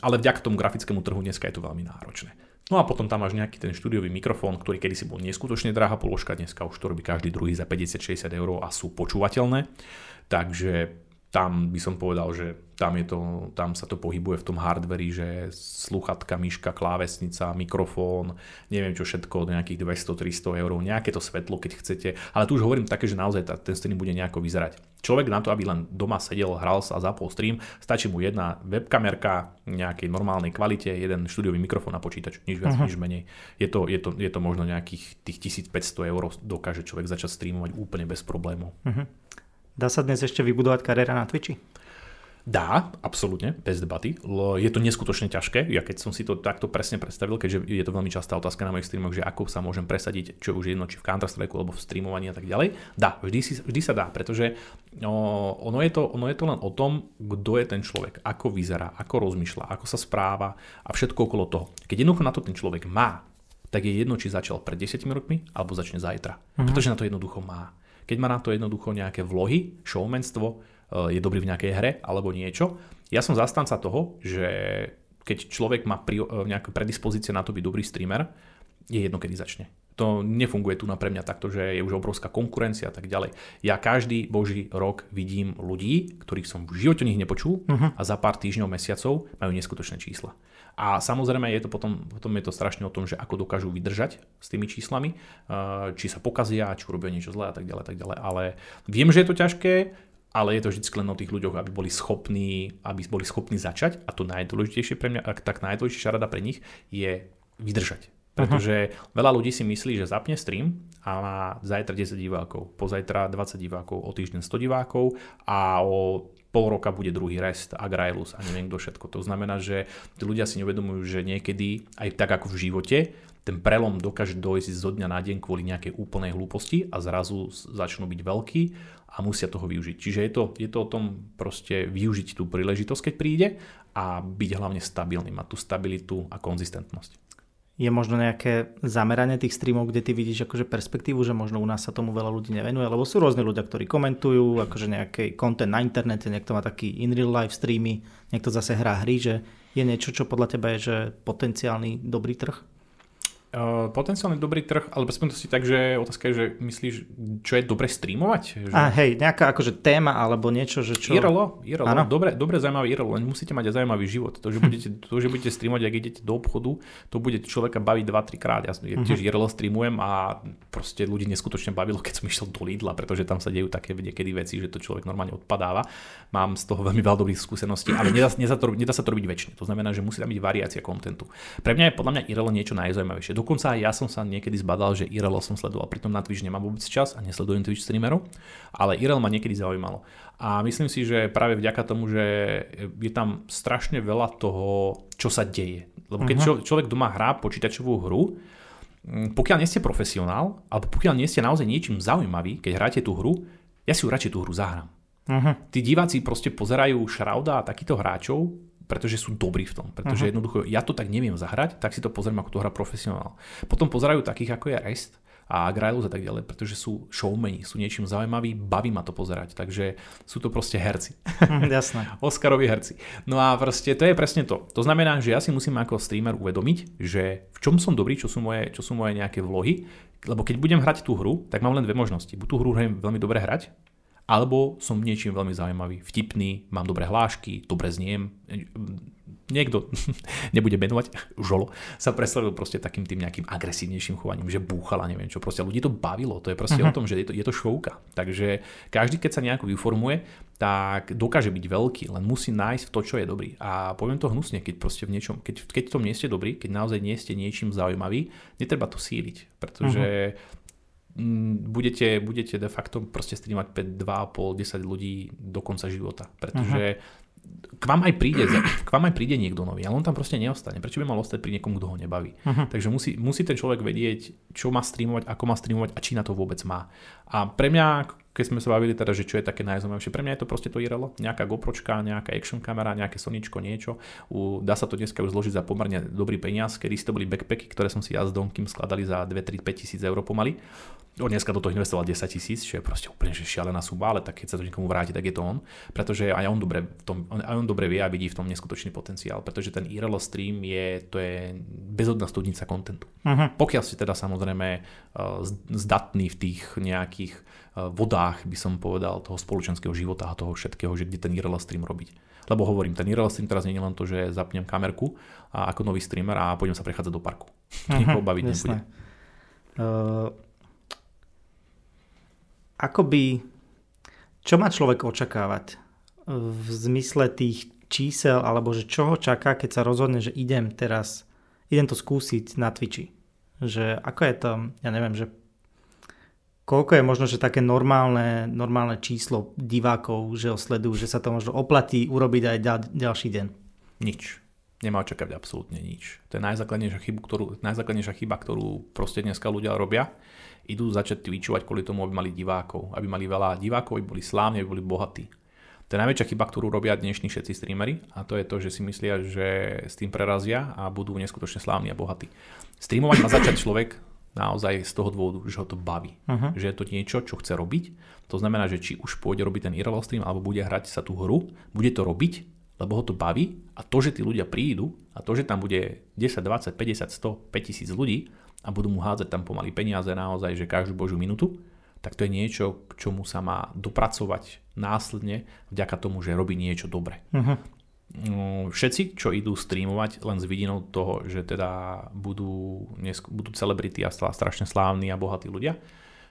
ale vďaka tomu grafickému trhu dneska je to veľmi náročné. No a potom tam máš nejaký ten štúdiový mikrofón, ktorý kedysi bol neskutočne drahá položka, dneska už to robí každý druhý za 50-60 eur a sú počúvateľné. Takže tam by som povedal, že tam, je to, tam sa to pohybuje v tom hardveri, že sluchatka, myška, klávesnica, mikrofón, neviem čo všetko, nejakých 200-300 eur, nejaké to svetlo, keď chcete. Ale tu už hovorím také, že naozaj ten stream bude nejako vyzerať. Človek na to, aby len doma sedel, hral sa a zapol stream, stačí mu jedna webkamerka nejakej normálnej kvalite, jeden štúdiový mikrofón a počítač, nič viac, uh-huh. nič menej. Je to, je, to, je to možno nejakých tých 1500 eur dokáže človek začať streamovať úplne bez problémov. Uh-huh. Dá sa dnes ešte vybudovať kariéra na Twitchi? Dá, absolútne, bez debaty. Je to neskutočne ťažké, ja keď som si to takto presne predstavil, keďže je to veľmi častá otázka na mojich streamoch, že ako sa môžem presadiť, čo už jedno, či v Counter-Strike alebo v streamovaní a tak ďalej. Dá, vždy, si, vždy sa dá, pretože no, ono, je to, ono je to len o tom, kto je ten človek, ako vyzerá, ako rozmýšľa, ako sa správa a všetko okolo toho. Keď jednoducho na to ten človek má, tak je jedno, či začal pred 10 rokmi alebo začne zajtra. Mhm. Pretože na to jednoducho má. Keď má na to jednoducho nejaké vlohy, showmanstvo, Eh, je dobrý v nejakej hre alebo niečo. Ja som zastanca toho, že keď človek má pri, eh, nejakú predispozíciu na to byť dobrý streamer, je jedno, kedy začne. To nefunguje tu na pre mňa takto, že je už obrovská konkurencia a tak ďalej. Ja každý boží rok vidím ľudí, ktorých som v živote nich nepočul uh-huh. a za pár týždňov, mesiacov majú neskutočné čísla. A samozrejme je to potom, potom je to strašne o tom, že ako dokážu vydržať s tými číslami, eh, či sa pokazia, či urobia niečo zlé a tak ďalej, tak ďalej. Ale viem, že je to ťažké, ale je to vždy len o tých ľuďoch, aby boli schopní, aby boli schopní začať a to najdôležitejšie pre mňa, tak najdôležitejšia rada pre nich je vydržať. Pretože uh-huh. veľa ľudí si myslí, že zapne stream a má zajtra 10 divákov, pozajtra 20 divákov, o týždeň 100 divákov a o pol roka bude druhý rest, Agrailus a neviem kto všetko. To znamená, že tí ľudia si neuvedomujú, že niekedy, aj tak ako v živote, ten prelom dokáže dojsť zo dňa na deň kvôli nejakej úplnej hlúposti a zrazu začnú byť veľkí a musia toho využiť. Čiže je to, je to o tom proste využiť tú príležitosť, keď príde a byť hlavne stabilný, mať tú stabilitu a konzistentnosť. Je možno nejaké zameranie tých streamov, kde ty vidíš akože perspektívu, že možno u nás sa tomu veľa ľudí nevenuje, lebo sú rôzne ľudia, ktorí komentujú, akože nejaký content na internete, niekto má taký in real life streamy, niekto zase hrá hry, že je niečo, čo podľa teba je že potenciálny dobrý trh? Uh, potenciálne dobrý trh, ale to si tak, že otázka je, že myslíš, čo je dobre streamovať? Že... A hej, nejaká akože téma alebo niečo, že čo... IRLO, IRLO, dobre, dobre zaujímavý IRLO, len musíte mať aj zaujímavý život. To, že budete, to, že budete streamovať, ak idete do obchodu, to bude človeka baviť 2-3 krát. Ja uh-huh. tiež IRLO streamujem a proste ľudí neskutočne bavilo, keď som išiel do Lidla, pretože tam sa dejú také niekedy veci, že to človek normálne odpadáva. Mám z toho veľmi veľa dobrých skúseností, ale nedá, nedá, to, nedá sa to robiť väčšine. To znamená, že musí tam byť variácia kontentu. Pre mňa je podľa mňa IRLO niečo najzaujímavejšie dokonca aj ja som sa niekedy zbadal, že IRL som sledoval, pritom na Twitch nemám vôbec čas a nesledujem Twitch streamerov, ale IRL ma niekedy zaujímalo. A myslím si, že práve vďaka tomu, že je tam strašne veľa toho, čo sa deje. Lebo keď uh-huh. človek doma hrá počítačovú hru, pokiaľ nie ste profesionál, alebo pokiaľ nie ste naozaj niečím zaujímavý, keď hráte tú hru, ja si ju radšej tú hru zahrám. Uh-huh. Tí diváci proste pozerajú Šrauda a takýchto hráčov, pretože sú dobrí v tom. Pretože uh-huh. jednoducho ja to tak neviem zahrať, tak si to pozriem, ako to hrá profesionál. Potom pozerajú takých, ako je Rest a Grylus a tak ďalej, pretože sú showmeni, sú niečím zaujímaví, baví ma to pozerať. Takže sú to proste herci. Jasné. Oscarovi herci. No a proste to je presne to. To znamená, že ja si musím ako streamer uvedomiť, že v čom som dobrý, čo sú moje, čo sú moje nejaké vlohy, lebo keď budem hrať tú hru, tak mám len dve možnosti. Buď tú hru hrajem veľmi dobre hrať, alebo som niečím veľmi zaujímavý, vtipný, mám dobré hlášky, dobre zniem. Niekto, nebude menovať, žolo, sa preslavil proste takým tým nejakým agresívnejším chovaním, že búchala, neviem čo. Proste ľudí to bavilo, to je proste uh-huh. o tom, že je to, je to šovka. Takže každý, keď sa nejako vyformuje, tak dokáže byť veľký, len musí nájsť to, čo je dobrý. A poviem to hnusne, keď proste v niečom, keď, keď v tom nie ste dobrí, keď naozaj nie ste niečím zaujímavý, netreba to síliť, pretože uh-huh budete, budete de facto proste streamať 5, 2,5, 10 ľudí do konca života. Pretože k vám aj príde, k vám aj príde niekto nový, ale on tam proste neostane. Prečo by mal ostať pri niekomu, kto ho nebaví? Uh-huh. Takže musí, musí ten človek vedieť, čo má streamovať, ako má streamovať a či na to vôbec má. A pre mňa, keď sme sa bavili teda, že čo je také najzaujímavejšie, pre mňa je to proste to IRL, nejaká GoPročka, nejaká action kamera, nejaké soničko, niečo. U, dá sa to dneska už zložiť za pomerne dobrý peniaz, kedy to boli backpacky, ktoré som si ja s Donkým skladali za 2, 3, 5 tisíc eur pomaly. On dneska do toho investoval 10 tisíc, čo je proste úplne že šialená suma, ale tak keď sa to niekomu vráti, tak je to on. Pretože aj on dobre, v tom, aj on dobre vie a vidí v tom neskutočný potenciál, pretože ten IRL stream je, to je bezodná studnica kontentu. Uh-huh. Pokiaľ ste teda samozrejme uh, zdatní v tých nejakých uh, vodách, by som povedal, toho spoločenského života a toho všetkého, že kde ten IRL stream robiť. Lebo hovorím, ten IRL stream teraz nie je len to, že zapnem kamerku a ako nový streamer a pôjdem sa prechádzať do parku. Uh-huh, Nikoho baviť nebude. Uh akoby, čo má človek očakávať v zmysle tých čísel, alebo že čo ho čaká, keď sa rozhodne, že idem teraz, idem to skúsiť na Twitchi. Že ako je to, ja neviem, že koľko je možno, že také normálne, normálne číslo divákov, že ho sledujú, že sa to možno oplatí urobiť aj ďal, ďalší deň? Nič. Nemá očakávať absolútne nič. To je najzákladnejšia chyba, ktorú, najzákladnejšia chyba, ktorú proste dneska ľudia robia idú začať twitchovať kvôli tomu, aby mali divákov, aby mali veľa divákov, aby boli slávni, aby boli bohatí. To je najväčšia chyba, ktorú robia dnešní všetci streamery a to je to, že si myslia, že s tým prerazia a budú neskutočne slávni a bohatí. Streamovať má začať človek naozaj z toho dôvodu, že ho to baví. Uh-huh. Že je to niečo, čo chce robiť. To znamená, že či už pôjde robiť ten IRL stream alebo bude hrať sa tú hru, bude to robiť, lebo ho to baví a to, že tí ľudia prídu a to, že tam bude 10, 20, 50, 100, 5000 ľudí, a budú mu hádzať tam pomaly peniaze naozaj, že každú božiu minútu, tak to je niečo, k čomu sa má dopracovať následne vďaka tomu, že robí niečo dobre. Uh-huh. Všetci, čo idú streamovať len s vidinou toho, že teda budú, budú celebrity a strašne slávni a bohatí ľudia,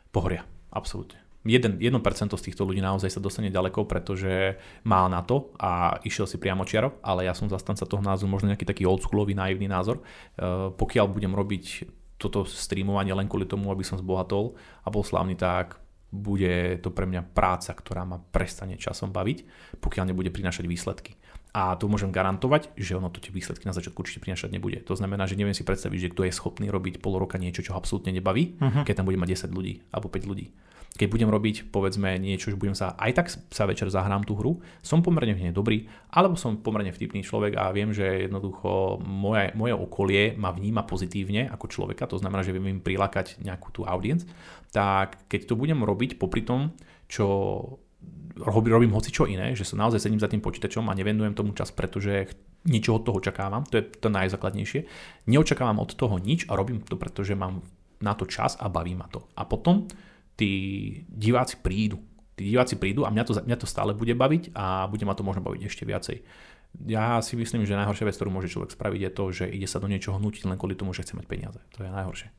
pohoria. Absolútne. 1%, 1% z týchto ľudí naozaj sa dostane ďaleko, pretože má na to a išiel si priamo čiaro, ale ja som zastanca toho názoru, možno nejaký taký oldschoolový, naivný názor. E, pokiaľ budem robiť toto streamovanie len kvôli tomu, aby som zbohatol a bol slávny, tak bude to pre mňa práca, ktorá ma prestane časom baviť, pokiaľ nebude prinašať výsledky. A tu môžem garantovať, že ono to tie výsledky na začiatku určite prinašať nebude. To znamená, že neviem si predstaviť, že kto je schopný robiť pol roka niečo, čo ho absolútne nebaví, uh-huh. keď tam bude mať 10 ľudí alebo 5 ľudí keď budem robiť povedzme niečo, že budem sa aj tak sa večer zahrám tú hru, som pomerne v nej dobrý, alebo som pomerne vtipný človek a viem, že jednoducho moje, moje okolie ma vníma pozitívne ako človeka, to znamená, že viem im prilákať nejakú tú audience, tak keď to budem robiť popri tom, čo robím, robím hoci čo iné, že sa naozaj sedím za tým počítačom a nevenujem tomu čas, pretože niečo od toho očakávam, to je to najzákladnejšie. Neočakávam od toho nič a robím to, pretože mám na to čas a baví ma to. A potom tí diváci prídu. Tí diváci prídu a mňa to, mňa to stále bude baviť a bude ma to možno baviť ešte viacej. Ja si myslím, že najhoršia vec, ktorú môže človek spraviť, je to, že ide sa do niečoho hnutiť len kvôli tomu, že chce mať peniaze. To je najhoršie.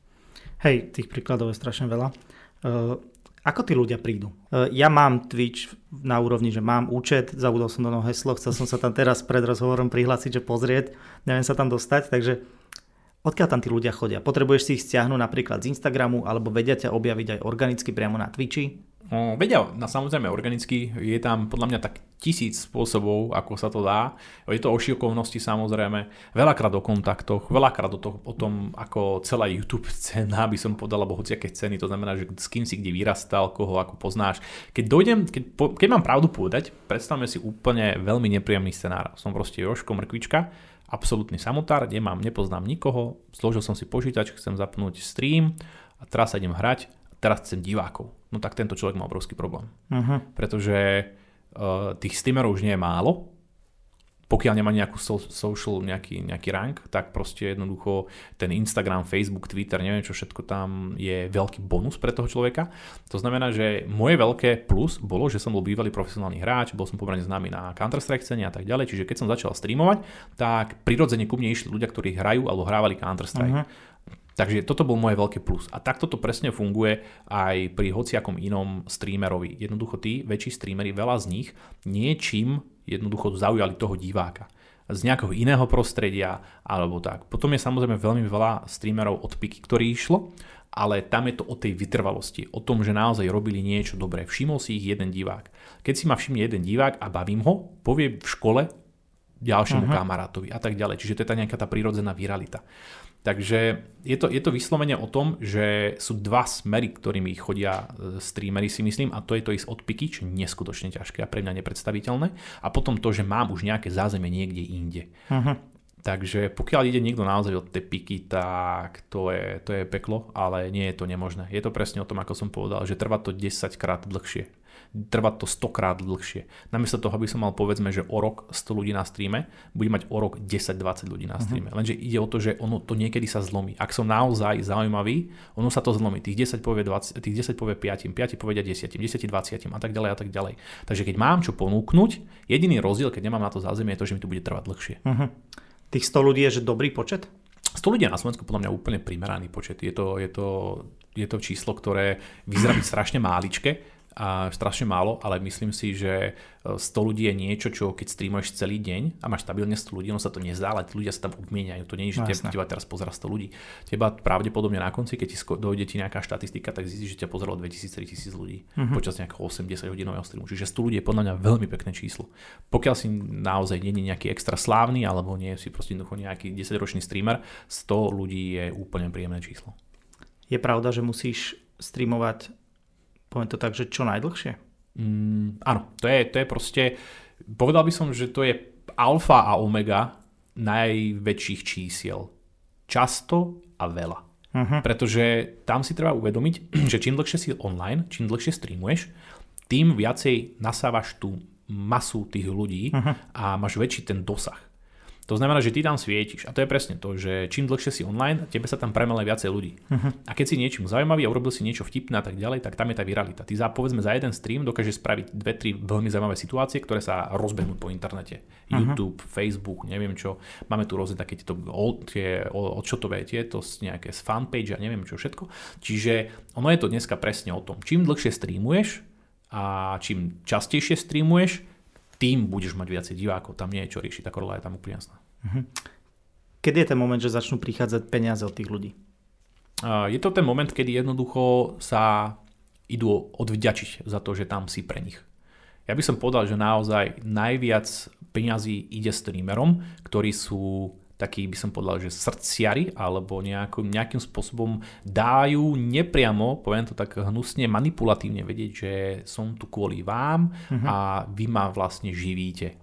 Hej, tých príkladov je strašne veľa. Uh, ako tí ľudia prídu? Uh, ja mám Twitch na úrovni, že mám účet, zabudol som do noho heslo, chcel som sa tam teraz pred rozhovorom prihlásiť, že pozrieť, neviem sa tam dostať, takže Odkiaľ tam tí ľudia chodia? Potrebuješ si ich stiahnuť napríklad z Instagramu alebo vedia ťa objaviť aj organicky priamo na Twitchi? No, vedia, na samozrejme organicky, je tam podľa mňa tak tisíc spôsobov, ako sa to dá. Je to o šikovnosti samozrejme, veľakrát o kontaktoch, veľakrát o, to, o tom, ako celá YouTube cena, by som povedal, alebo hociaké ceny, to znamená, že s kým si kde vyrastal, koho ako poznáš. Keď dojdem, keď, keď mám pravdu povedať, predstavme si úplne veľmi nepríjemný scenár. Som proste Joško Mrkvička, absolútny samotár, nemám, nepoznám nikoho, zložil som si počítač, chcem zapnúť stream a teraz sa idem hrať teraz chcem divákov. No tak tento človek má obrovský problém. Uh-huh. Pretože uh, tých streamerov už nie je málo, pokiaľ nemá nejakú so, social, nejaký, nejaký rank, tak proste jednoducho ten Instagram, Facebook, Twitter, neviem čo všetko tam je veľký bonus pre toho človeka. To znamená, že moje veľké plus bolo, že som bol bývalý profesionálny hráč, bol som pomerne známy na Counter-Strike scéne a tak ďalej, čiže keď som začal streamovať, tak prirodzene ku mne išli ľudia, ktorí hrajú alebo hrávali Counter-Strike. Uh-huh. Takže toto bol moje veľké plus. A takto to presne funguje aj pri hociakom inom streamerovi. Jednoducho tí väčší streamery, veľa z nich niečím jednoducho zaujali toho diváka z nejakého iného prostredia alebo tak. Potom je samozrejme veľmi veľa streamerov od piky, ktorý išlo, ale tam je to o tej vytrvalosti, o tom, že naozaj robili niečo dobré. Všimol si ich jeden divák. Keď si ma všimne jeden divák a bavím ho, povie v škole ďalšiemu uh-huh. kamarátovi a tak ďalej. Čiže to je tá nejaká tá prírodzená viralita. Takže je to, je to vyslovene o tom, že sú dva smery, ktorými chodia e, streamery si myslím a to je to ísť od piky, čo je neskutočne ťažké a pre mňa nepredstaviteľné a potom to, že mám už nejaké zázemie niekde inde. Uh-huh. Takže pokiaľ ide niekto naozaj od tej piky, tak to je, to je peklo, ale nie je to nemožné. Je to presne o tom, ako som povedal, že trvá to 10 krát dlhšie trvá to 100 krát dlhšie. Namiesto toho, aby som mal povedzme, že o rok 100 ľudí na streame, bude mať o rok 10-20 ľudí na mhm. streame. Uh-huh. Lenže ide o to, že ono to niekedy sa zlomí. Ak som naozaj zaujímavý, ono sa to zlomí. Tých 10 povie, 20, tých 10 povie 5, 5 povedia 10, 10 20 a tak ďalej a tak ďalej. Takže keď mám čo ponúknuť, jediný rozdiel, keď nemám na to zázemie, je to, že mi to bude trvať dlhšie. Uh-huh. Tých 100 ľudí je že dobrý počet? 100 ľudí na Slovensku podľa mňa úplne primeraný počet. Je to, je to, je to číslo, ktoré vyzerá byť strašne máličke, a strašne málo, ale myslím si, že 100 e, ľudí je niečo, čo keď streamuješ celý deň a máš stabilne 100 ľudí, no sa to nezdá, ale tí ľudia sa tam obmieniajú. To nie je, že no, teba teraz pozera 100 ľudí. Teba pravdepodobne na konci, keď ti dojde ti nejaká štatistika, tak zistíš, že ťa pozeralo 2000-3000 ľudí uh-huh. počas nejakého 80 hodinového streamu. Čiže 100 ľudí je podľa mňa veľmi pekné číslo. Pokiaľ si naozaj nie je nejaký extra slávny alebo nie si proste nejaký 10-ročný streamer, 100 ľudí je úplne príjemné číslo. Je pravda, že musíš streamovať poviem to tak, že čo najdlhšie? Mm, áno, to je, to je proste, povedal by som, že to je alfa a omega najväčších čísiel. Často a veľa. Uh-huh. Pretože tam si treba uvedomiť, že čím dlhšie si online, čím dlhšie streamuješ, tým viacej nasávaš tú masu tých ľudí uh-huh. a máš väčší ten dosah. To znamená, že ty tam svietiš. A to je presne to, že čím dlhšie si online, tebe sa tam premele viacej ľudí. Uh-huh. A keď si niečím zaujímavý a urobil si niečo vtipné a tak ďalej, tak tam je tá viralita. Ty za, povedzme za jeden stream dokáže spraviť dve, tri veľmi zaujímavé situácie, ktoré sa rozbehnú po internete. Uh-huh. YouTube, Facebook, neviem čo. Máme tu rôzne také tieto tie odšotové tieto nejaké z fanpage a neviem čo všetko. Čiže ono je to dneska presne o tom. Čím dlhšie streamuješ a čím častejšie streamuješ, tým budeš mať viacej divákov, tam nie je čo riešiť, tá korola je tam úplne jasná. Uh-huh. Kedy je ten moment, že začnú prichádzať peniaze od tých ľudí? Je to ten moment, kedy jednoducho sa idú odvďačiť za to, že tam si pre nich. Ja by som povedal, že naozaj najviac peňazí ide streamerom, ktorí sú takí by som povedal, že srdciari alebo nejakým, nejakým spôsobom dájú nepriamo, poviem to tak hnusne, manipulatívne vedieť, že som tu kvôli vám uh-huh. a vy ma vlastne živíte.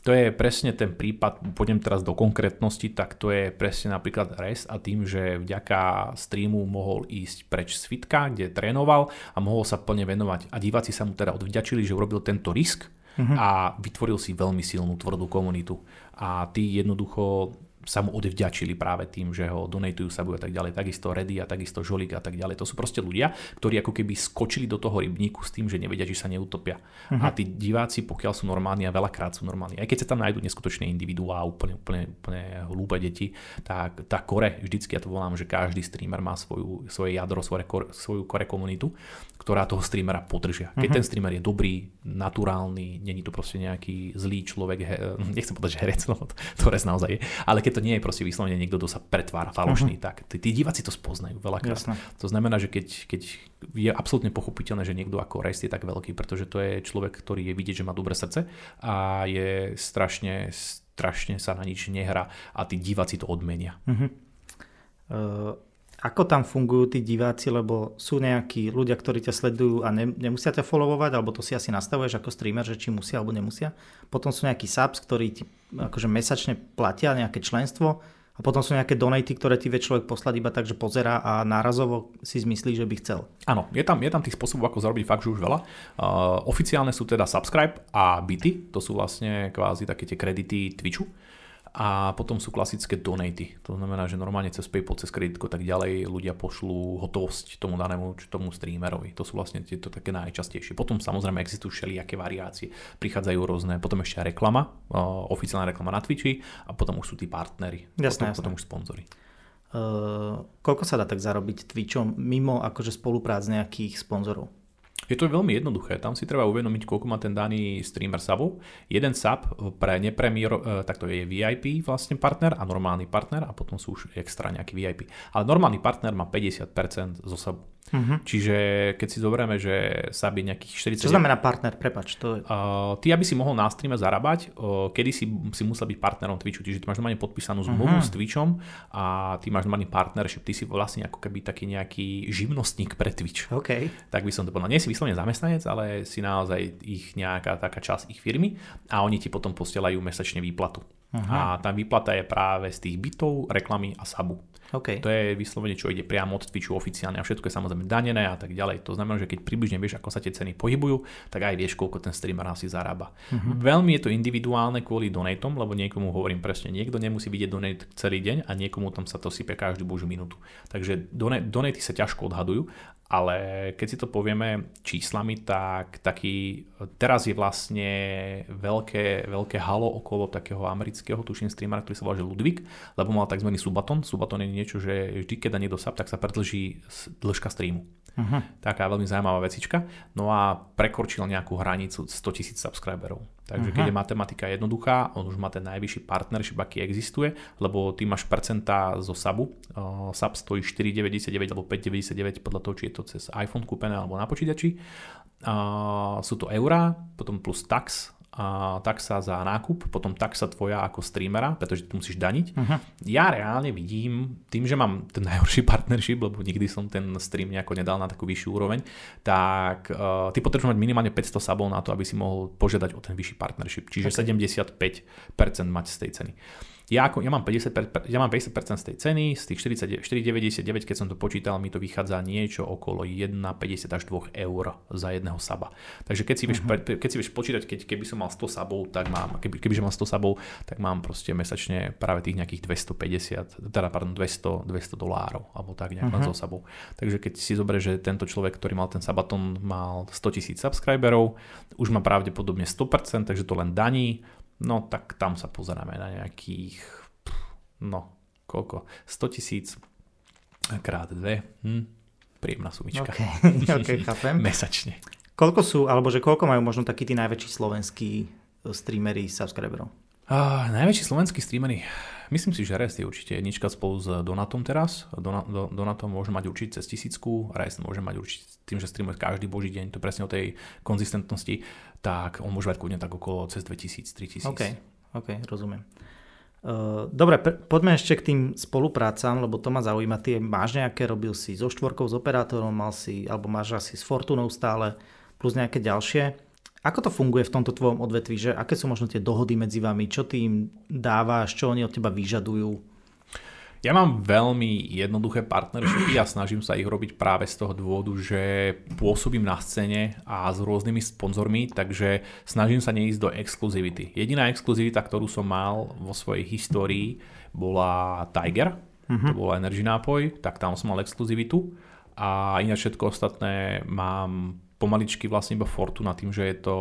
To je presne ten prípad, pôjdem teraz do konkrétnosti, tak to je presne napríklad Res a tým, že vďaka streamu mohol ísť preč z fitka, kde trénoval a mohol sa plne venovať. A diváci sa mu teda odvďačili, že urobil tento risk uh-huh. a vytvoril si veľmi silnú tvrdú komunitu. A tí jednoducho sa mu odvďačili práve tým, že ho donatujú sa a tak ďalej. Takisto Reddy a takisto Žolík a tak ďalej. To sú proste ľudia, ktorí ako keby skočili do toho rybníku s tým, že nevedia, či sa neutopia. Uh-huh. A tí diváci, pokiaľ sú normálni a veľakrát sú normálni, aj keď sa tam nájdú neskutočné individuá, úplne, úplne, úplne hlúpe deti, tak tá kore, vždycky ja to volám, že každý streamer má svoju, svoje jadro, svoje, svoju kore komunitu, ktorá toho streamera podržia. Keď uh-huh. ten streamer je dobrý, naturálny, není to proste nejaký zlý človek, he, nechcem povedať, že herec, no to, to naozaj je, ale keď keď to nie je proste vyslovene niekto, kto sa pretvára falošný, uh-huh. tak tí, tí diváci to spoznajú veľakrát. Jasne. To znamená, že keď, keď je absolútne pochopiteľné, že niekto ako Rest je tak veľký, pretože to je človek, ktorý je vidieť, že má dobré srdce a je strašne, strašne sa na nič nehrá a tí diváci to odmenia. Uh-huh. Uh, ako tam fungujú tí diváci, lebo sú nejakí ľudia, ktorí ťa sledujú a ne, nemusia ťa followovať, alebo to si asi nastavuješ ako streamer, že či musia alebo nemusia. Potom sú nejakí subs, ktorí ti akože mesačne platia nejaké členstvo a potom sú nejaké donaty, ktoré ti vie človek poslať iba tak, že pozera a nárazovo si zmyslí, že by chcel. Áno, je tam, je tam tých spôsobov, ako zarobiť fakt, že už veľa. Uh, oficiálne sú teda subscribe a bity, to sú vlastne kvázi také tie kredity Twitchu a potom sú klasické donaty. To znamená, že normálne cez PayPal, cez kreditko tak ďalej ľudia pošlú hotovosť tomu danému tomu streamerovi. To sú vlastne tieto také najčastejšie. Potom samozrejme existujú všelijaké variácie. Prichádzajú rôzne, potom ešte aj reklama, oficiálna reklama na Twitchi a potom už sú tí partnery. Jasné, potom, jasné. potom už sponzory. Uh, koľko sa dá tak zarobiť Twitchom mimo akože spoluprác nejakých sponzorov? Je to veľmi jednoduché, tam si treba uvedomiť, koľko má ten daný streamer subov. Jeden sub pre nepremier, tak to je VIP vlastne partner a normálny partner a potom sú už extra nejaký VIP. Ale normálny partner má 50% zo subu. Uh-huh. Čiže keď si zoberieme, že sa by nejakých 40... Čo znamená partner? Prepač. To je... uh, ty, aby si mohol na streame zarábať, uh, kedy si, si musel byť partnerom Twitchu. Čiže ty máš normálne podpísanú zmluvu uh-huh. s Twitchom a ty máš normálny partnership. Ty si vlastne ako keby taký nejaký živnostník pre Twitch. Okay. Tak by som to povedal. Nie si vyslovene zamestnanec, ale si naozaj ich nejaká taká časť ich firmy a oni ti potom posielajú mesačne výplatu. Uh-huh. A tá výplata je práve z tých bytov, reklamy a sabu. Okay. To je vyslovene, čo ide priamo od Twitchu oficiálne a všetko je samozrejme danené a tak ďalej. To znamená, že keď približne vieš, ako sa tie ceny pohybujú, tak aj vieš, koľko ten streamer asi zarába. Uh-huh. Veľmi je to individuálne kvôli donatom, lebo niekomu hovorím presne, niekto nemusí vidieť donate celý deň a niekomu tam sa to sype každú božú minútu. Takže donaty sa ťažko odhadujú ale keď si to povieme číslami, tak taký, teraz je vlastne veľké, veľké halo okolo takého amerického, tuším streamera, ktorý sa volá že Ludwig, lebo mal tzv. subaton. Subaton je niečo, že vždy, keď dá niekto sub, tak sa predlží dĺžka streamu. Uh-huh. Taká veľmi zaujímavá vecička. No a prekorčil nejakú hranicu 100 tisíc subscriberov. Takže uh-huh. keď je matematika jednoduchá, on už má ten najvyšší partnership, aký existuje, lebo ty máš percentá zo subu. Uh, sub stojí 4,99 alebo 5,99 podľa toho, či je to cez iPhone kúpené alebo na počítači. Uh, sú to eurá, potom plus tax, taxa za nákup, potom taxa tvoja ako streamera, pretože ty musíš daniť. Uh-huh. Ja reálne vidím, tým, že mám ten najhorší partnership, lebo nikdy som ten stream nejako nedal na takú vyššiu úroveň, tak uh, ty potrebuješ mať minimálne 500 sabov na to, aby si mohol požiadať o ten vyšší partnership, čiže okay. 75% mať z tej ceny. Ja, ako, ja, mám 50, ja mám 50% z tej ceny, z tých 4,99, keď som to počítal, mi to vychádza niečo okolo 1,50 až 2 eur za jedného saba. Takže keď si, vieš, uh-huh. keď si vieš počítať, keď, keby som mal 100 sabov, tak mám, keby, kebyže mám 100 sabov, tak mám proste mesačne práve tých nejakých 250, teda pardon, 200, 200 dolárov, alebo tak nejak uh-huh. zo sabov. Takže keď si zoberieš, že tento človek, ktorý mal ten sabaton, mal 100 tisíc subscriberov, už má pravdepodobne 100%, takže to len daní, No tak tam sa pozeráme na nejakých, no koľko, 100 tisíc krát dve, hm, príjemná sumička. Okay. okay, chápem. Mesačne. Koľko sú, alebo že koľko majú možno takí tí najväčší slovenskí e, streamery subscriberov? Uh, najväčší slovenskí streamery, myslím si, že Rest je určite jednička spolu s Donatom teraz. Dona, do, Donatom môže mať určite cez tisícku, Rest môže mať určite tým, že streamuje každý boží deň, to presne o tej konzistentnosti tak on môže mať kľudne tak okolo cez 2000, 3000. OK, OK, rozumiem. Dobre, poďme ešte k tým spoluprácam, lebo to ma zaujíma. Ty máš nejaké, robil si so štvorkou, s operátorom, mal si, alebo máš asi s Fortunou stále, plus nejaké ďalšie. Ako to funguje v tomto tvojom odvetví, že aké sú možno tie dohody medzi vami, čo ty im dávaš, čo oni od teba vyžadujú? Ja mám veľmi jednoduché partnershipy a snažím sa ich robiť práve z toho dôvodu, že pôsobím na scéne a s rôznymi sponzormi, takže snažím sa neísť do exkluzivity. Jediná exkluzivita, ktorú som mal vo svojej histórii, bola Tiger, uh-huh. to bola energy nápoj, tak tam som mal exkluzivitu a ináč všetko ostatné mám pomaličky vlastne iba Fortuna tým, že je to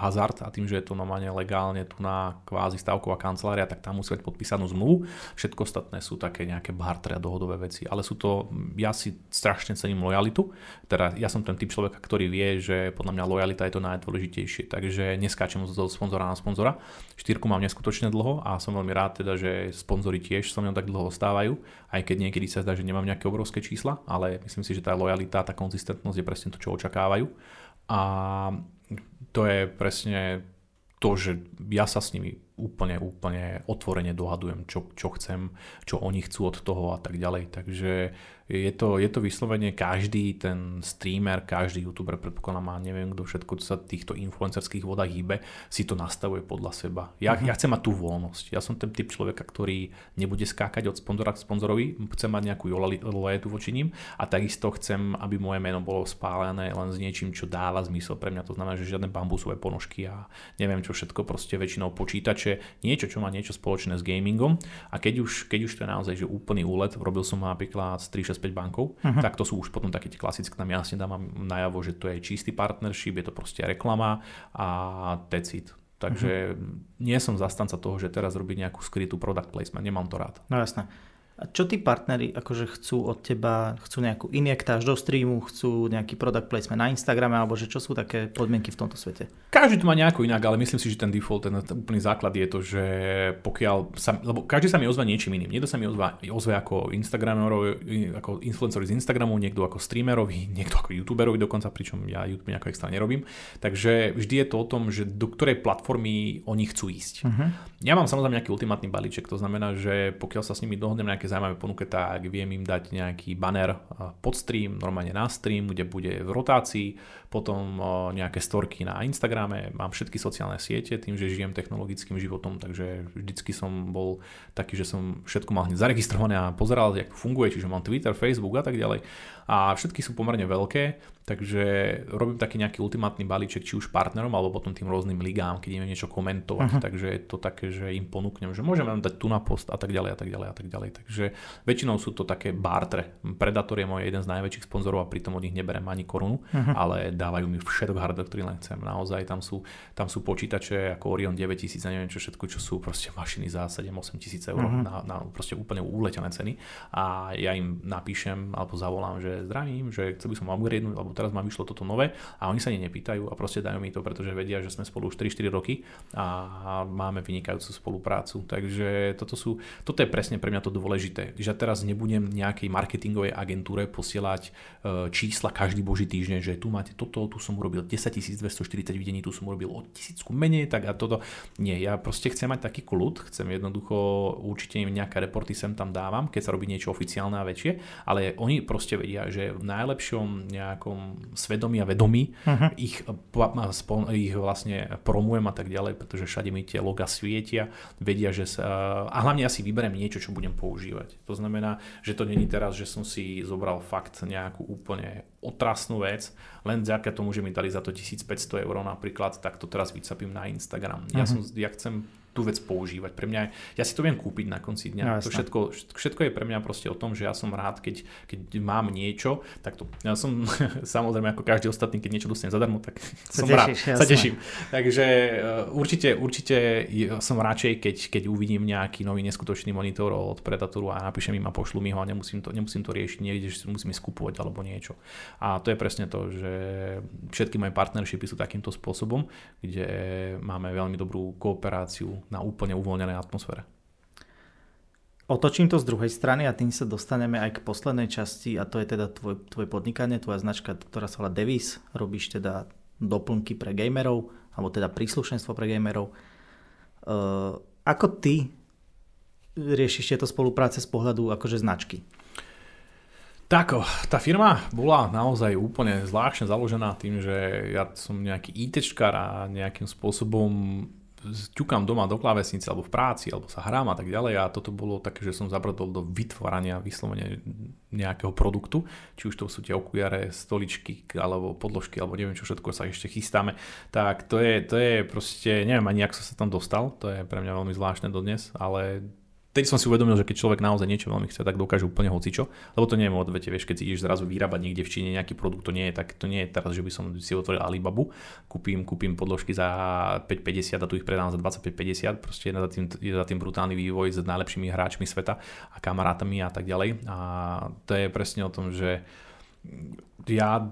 hazard a tým, že je to normálne legálne tu na kvázi stavková kancelária, tak tam musí mať podpísanú zmluvu. Všetko ostatné sú také nejaké bartre a dohodové veci. Ale sú to, ja si strašne cením lojalitu. Teda ja som ten typ človeka, ktorý vie, že podľa mňa lojalita je to najdôležitejšie. Takže neskáčem zo sponzora na sponzora. Štyrku mám neskutočne dlho a som veľmi rád teda, že sponzori tiež so mnou tak dlho ostávajú, aj keď niekedy sa zdá, že nemám nejaké obrovské čísla, ale myslím si, že tá lojalita, tá konzistentnosť je presne to, čo očakávam očakávajú. A to je presne to, že ja sa s nimi úplne, úplne otvorene dohadujem, čo, čo chcem, čo oni chcú od toho a tak ďalej. Takže je to, je to vyslovene každý ten streamer, každý youtuber, predpokladám, má neviem kto všetko, čo sa týchto influencerských vodách hýbe, si to nastavuje podľa seba. Ja, uh-huh. ja chcem mať tú voľnosť. Ja som ten typ človeka, ktorý nebude skákať od sponzora k sponzorovi, chcem mať nejakú lojetu voči ním a takisto chcem, aby moje meno bolo spálené len s niečím, čo dáva zmysel pre mňa. To znamená, že žiadne bambusové ponožky a neviem čo všetko, proste väčšinou počítače, niečo, čo má niečo spoločné s gamingom a keď už, keď už to je naozaj že úplný úlet, robil som napríklad s 365 bankov, uh-huh. tak to sú už potom také tie klasické, tam jasne dávam najavo, že to je čistý partnership, je to proste reklama a decid. Takže uh-huh. nie som zastanca toho, že teraz robiť nejakú skrytú product placement, nemám to rád. No jasné. A čo tí partneri akože chcú od teba? Chcú nejakú injektáž do streamu, chcú nejaký product placement na Instagrame, alebo že čo sú také podmienky v tomto svete? Každý to má nejako inak, ale myslím si, že ten default, ten, úplný základ je to, že pokiaľ sa, lebo každý sa mi ozva niečím iným. Niekto sa mi ozva, ozve ako Instagramerovi, ako influencerovi z Instagramu, niekto ako streamerovi, niekto ako youtuberovi dokonca, pričom ja YouTube nejako extra nerobím. Takže vždy je to o tom, že do ktorej platformy oni chcú ísť. Uh-huh. Ja mám samozrejme nejaký ultimátny balíček, to znamená, že pokiaľ sa s nimi dohodnem nejaké zaujímavé ponuke, tak viem im dať nejaký banner pod stream, normálne na stream, kde bude v rotácii, potom nejaké storky na Instagrame, mám všetky sociálne siete, tým, že žijem technologickým životom, takže vždycky som bol taký, že som všetko mal hneď zaregistrované a pozeral, ako funguje, čiže mám Twitter, Facebook a tak ďalej. A všetky sú pomerne veľké, takže robím taký nejaký ultimátny balíček, či už partnerom, alebo potom tým rôznym ligám, keď ideme niečo komentovať. Uh-huh. Takže je to také, že im ponúknem, že môžeme vám dať tu na post a tak ďalej a tak ďalej a tak ďalej. Takže väčšinou sú to také bartre. Predator je môj jeden z najväčších sponzorov a pritom od nich neberem ani korunu, uh-huh. ale dávajú mi všetok hardware, ktorý len chcem. Naozaj tam sú, tam sú počítače ako Orion 9000 a neviem čo všetko, čo sú proste mašiny za 7-8 tisíc eur uh-huh. na, na proste úplne uletené ceny a ja im napíšem alebo zavolám, že zdravím, že chcel by som upgradenúť, alebo teraz mám vyšlo toto nové a oni sa ani nepýtajú a proste dajú mi to, pretože vedia, že sme spolu už 3-4 roky a máme vynikajúcu spoluprácu. Takže toto, sú, toto je presne pre mňa to dôležité, že teraz nebudem nejakej marketingovej agentúre posielať e, čísla každý boží týždeň, že tu máte toto, tu som urobil 10 240 videní, tu som urobil o tisícku menej, tak a toto. Nie, ja proste chcem mať taký kľud, chcem jednoducho určite im nejaké reporty sem tam dávam, keď sa robí niečo oficiálne a väčšie, ale oni proste vedia, že v najlepšom nejakom svedomí a vedomí uh-huh. ich, ich vlastne promujem a tak ďalej, pretože všade mi tie loga svietia, vedia, že sa, a hlavne ja si vyberiem niečo, čo budem používať. To znamená, že to není teraz, že som si zobral fakt nejakú úplne otrasnú vec, len vďaka tomu, že mi dali za to 1500 eur napríklad, tak to teraz vycapím na Instagram. Uh-huh. Ja, som, ja chcem tú vec používať. Pre mňa, ja si to viem kúpiť na konci dňa. No, to všetko, všetko je pre mňa proste o tom, že ja som rád, keď, keď mám niečo, tak to, ja som samozrejme ako každý ostatný, keď niečo dostanem zadarmo, tak sa som tešíš, rád, jasné. sa teším. Takže uh, určite, určite som radšej, keď, keď uvidím nejaký nový neskutočný monitor od Predatoru a napíšem im a pošlu mi ho a nemusím to, nemusím to riešiť niekde, že musím skupovať alebo niečo. A to je presne to, že všetky moje partnershipy sú takýmto spôsobom, kde máme veľmi dobrú kooperáciu na úplne uvoľnenej atmosfére. Otočím to z druhej strany a tým sa dostaneme aj k poslednej časti a to je teda tvoj, tvoje podnikanie, tvoja značka, ktorá sa volá Devis. Robíš teda doplnky pre gamerov, alebo teda príslušenstvo pre gamerov. Uh, ako ty riešiš tieto spolupráce z pohľadu akože značky? Tak, tá firma bola naozaj úplne zvláštne založená tým, že ja som nejaký ITčkar a nejakým spôsobom ťukám doma do klávesnice alebo v práci, alebo sa hrám a tak ďalej a toto bolo také, že som zabrdol do vytvárania vyslovene nejakého produktu, či už to sú tie okujare, stoličky alebo podložky alebo neviem čo všetko sa ešte chystáme, tak to je, to je proste, neviem ani ako som sa tam dostal, to je pre mňa veľmi zvláštne dodnes, ale Vtedy som si uvedomil, že keď človek naozaj niečo veľmi chce, tak dokáže úplne hocičo, lebo to nie je odvete, vieš, keď si ideš zrazu vyrábať niekde v Číne nejaký produkt, to nie je tak, to nie je teraz, že by som si otvoril Alibabu, kúpim, kúpim podložky za 5,50 a tu ich predám za 25,50, proste je za tým, je za tým brutálny vývoj s najlepšími hráčmi sveta a kamarátami a tak ďalej. A to je presne o tom, že ja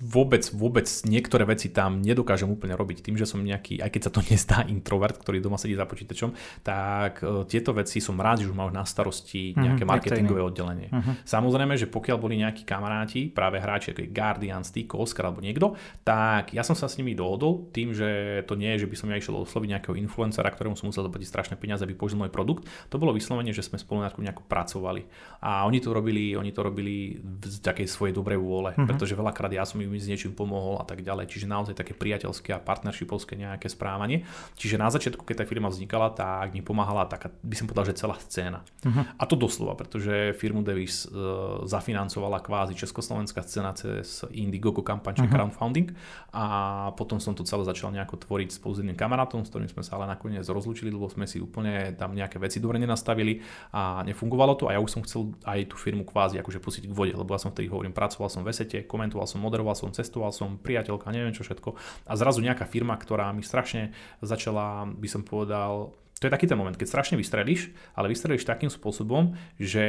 vôbec, vôbec niektoré veci tam nedokážem úplne robiť tým, že som nejaký, aj keď sa to nezdá introvert, ktorý doma sedí za počítačom, tak uh, tieto veci som rád, že už mám na starosti mhm, nejaké mm-hmm, marketingové oddelenie. Uh-huh. Samozrejme, že pokiaľ boli nejakí kamaráti, práve hráči ako Guardian, Stick, Oscar alebo niekto, tak ja som sa s nimi dohodol tým, že to nie je, že by som ja išiel osloviť nejakého influencera, ktorému som musel zaplatiť strašné peniaze, aby použil môj produkt. To bolo vyslovene, že sme spolu nejako pracovali. A oni to robili, oni to robili z takej svojej dobrej vôle, uh-huh. pretože veľakrát ja som im mi s niečím pomohol a tak ďalej. Čiže naozaj také priateľské a partnershipovské nejaké správanie. Čiže na začiatku, keď tá firma vznikala, tak mi pomáhala taká, by som povedal, že celá scéna. Uh-huh. A to doslova, pretože firmu Davis uh, zafinancovala kvázi československá scéna cez Indiegogo kampaň, uh-huh. crowdfunding a potom som to celé začal nejako tvoriť spolu s jedným kamarátom, s ktorým sme sa ale nakoniec rozlúčili, lebo sme si úplne tam nejaké veci dobre nenastavili a nefungovalo to a ja už som chcel aj tú firmu kvázi akože pustiť k vode, lebo ja som vtedy hovorím, pracoval som v Esete, komentoval som, moderoval som, cestoval som, priateľka, neviem čo všetko. A zrazu nejaká firma, ktorá mi strašne začala, by som povedal, to je taký ten moment, keď strašne vystrelíš, ale vystrelíš takým spôsobom, že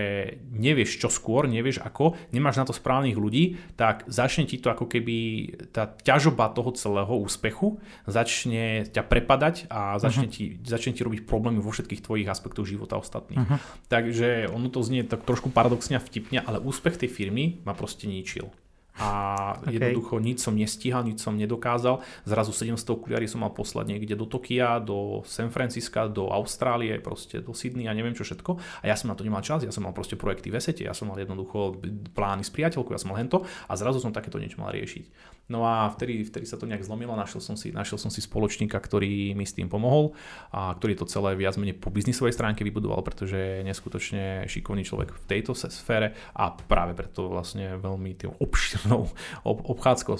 nevieš čo skôr, nevieš ako, nemáš na to správnych ľudí, tak začne ti to ako keby tá ťažoba toho celého úspechu začne ťa prepadať a začne, uh-huh. ti, začne ti robiť problémy vo všetkých tvojich aspektoch života ostatných. Uh-huh. Takže ono to znie tak trošku paradoxne a vtipne, ale úspech tej firmy ma proste ničil a okay. jednoducho nič som nestíhal, nič som nedokázal. Zrazu 700 okuliari som mal poslať niekde do Tokia, do San Francisca, do Austrálie, proste do Sydney a neviem čo všetko. A ja som na to nemal čas, ja som mal proste projekty v esete, ja som mal jednoducho plány s priateľkou, ja som mal hento a zrazu som takéto niečo mal riešiť. No a vtedy, vtedy sa to nejak zlomilo, našiel som, si, našiel som si spoločníka, ktorý mi s tým pomohol a ktorý to celé viac menej po biznisovej stránke vybudoval, pretože je neskutočne šikovný človek v tejto sfére a práve preto vlastne veľmi tým obširnou ob- obchádzkou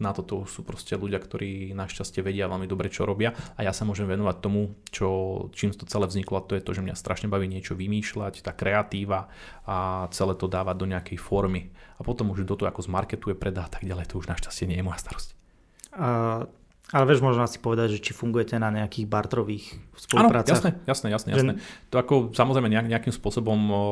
na toto sú proste ľudia, ktorí našťastie vedia veľmi dobre, čo robia a ja sa môžem venovať tomu, čo, čím to celé vzniklo a to je to, že mňa strašne baví niečo vymýšľať, tá kreatíva a celé to dávať do nejakej formy a potom už do toho, ako zmarketuje, predá a tak ďalej, to už našťastie nie je moja starosť. Uh, ale vieš možno asi povedať, že či fungujete na nejakých bartrových spoluprácach. Áno, jasné, jasné, jasné. jasné. To ako samozrejme nejak, nejakým spôsobom o,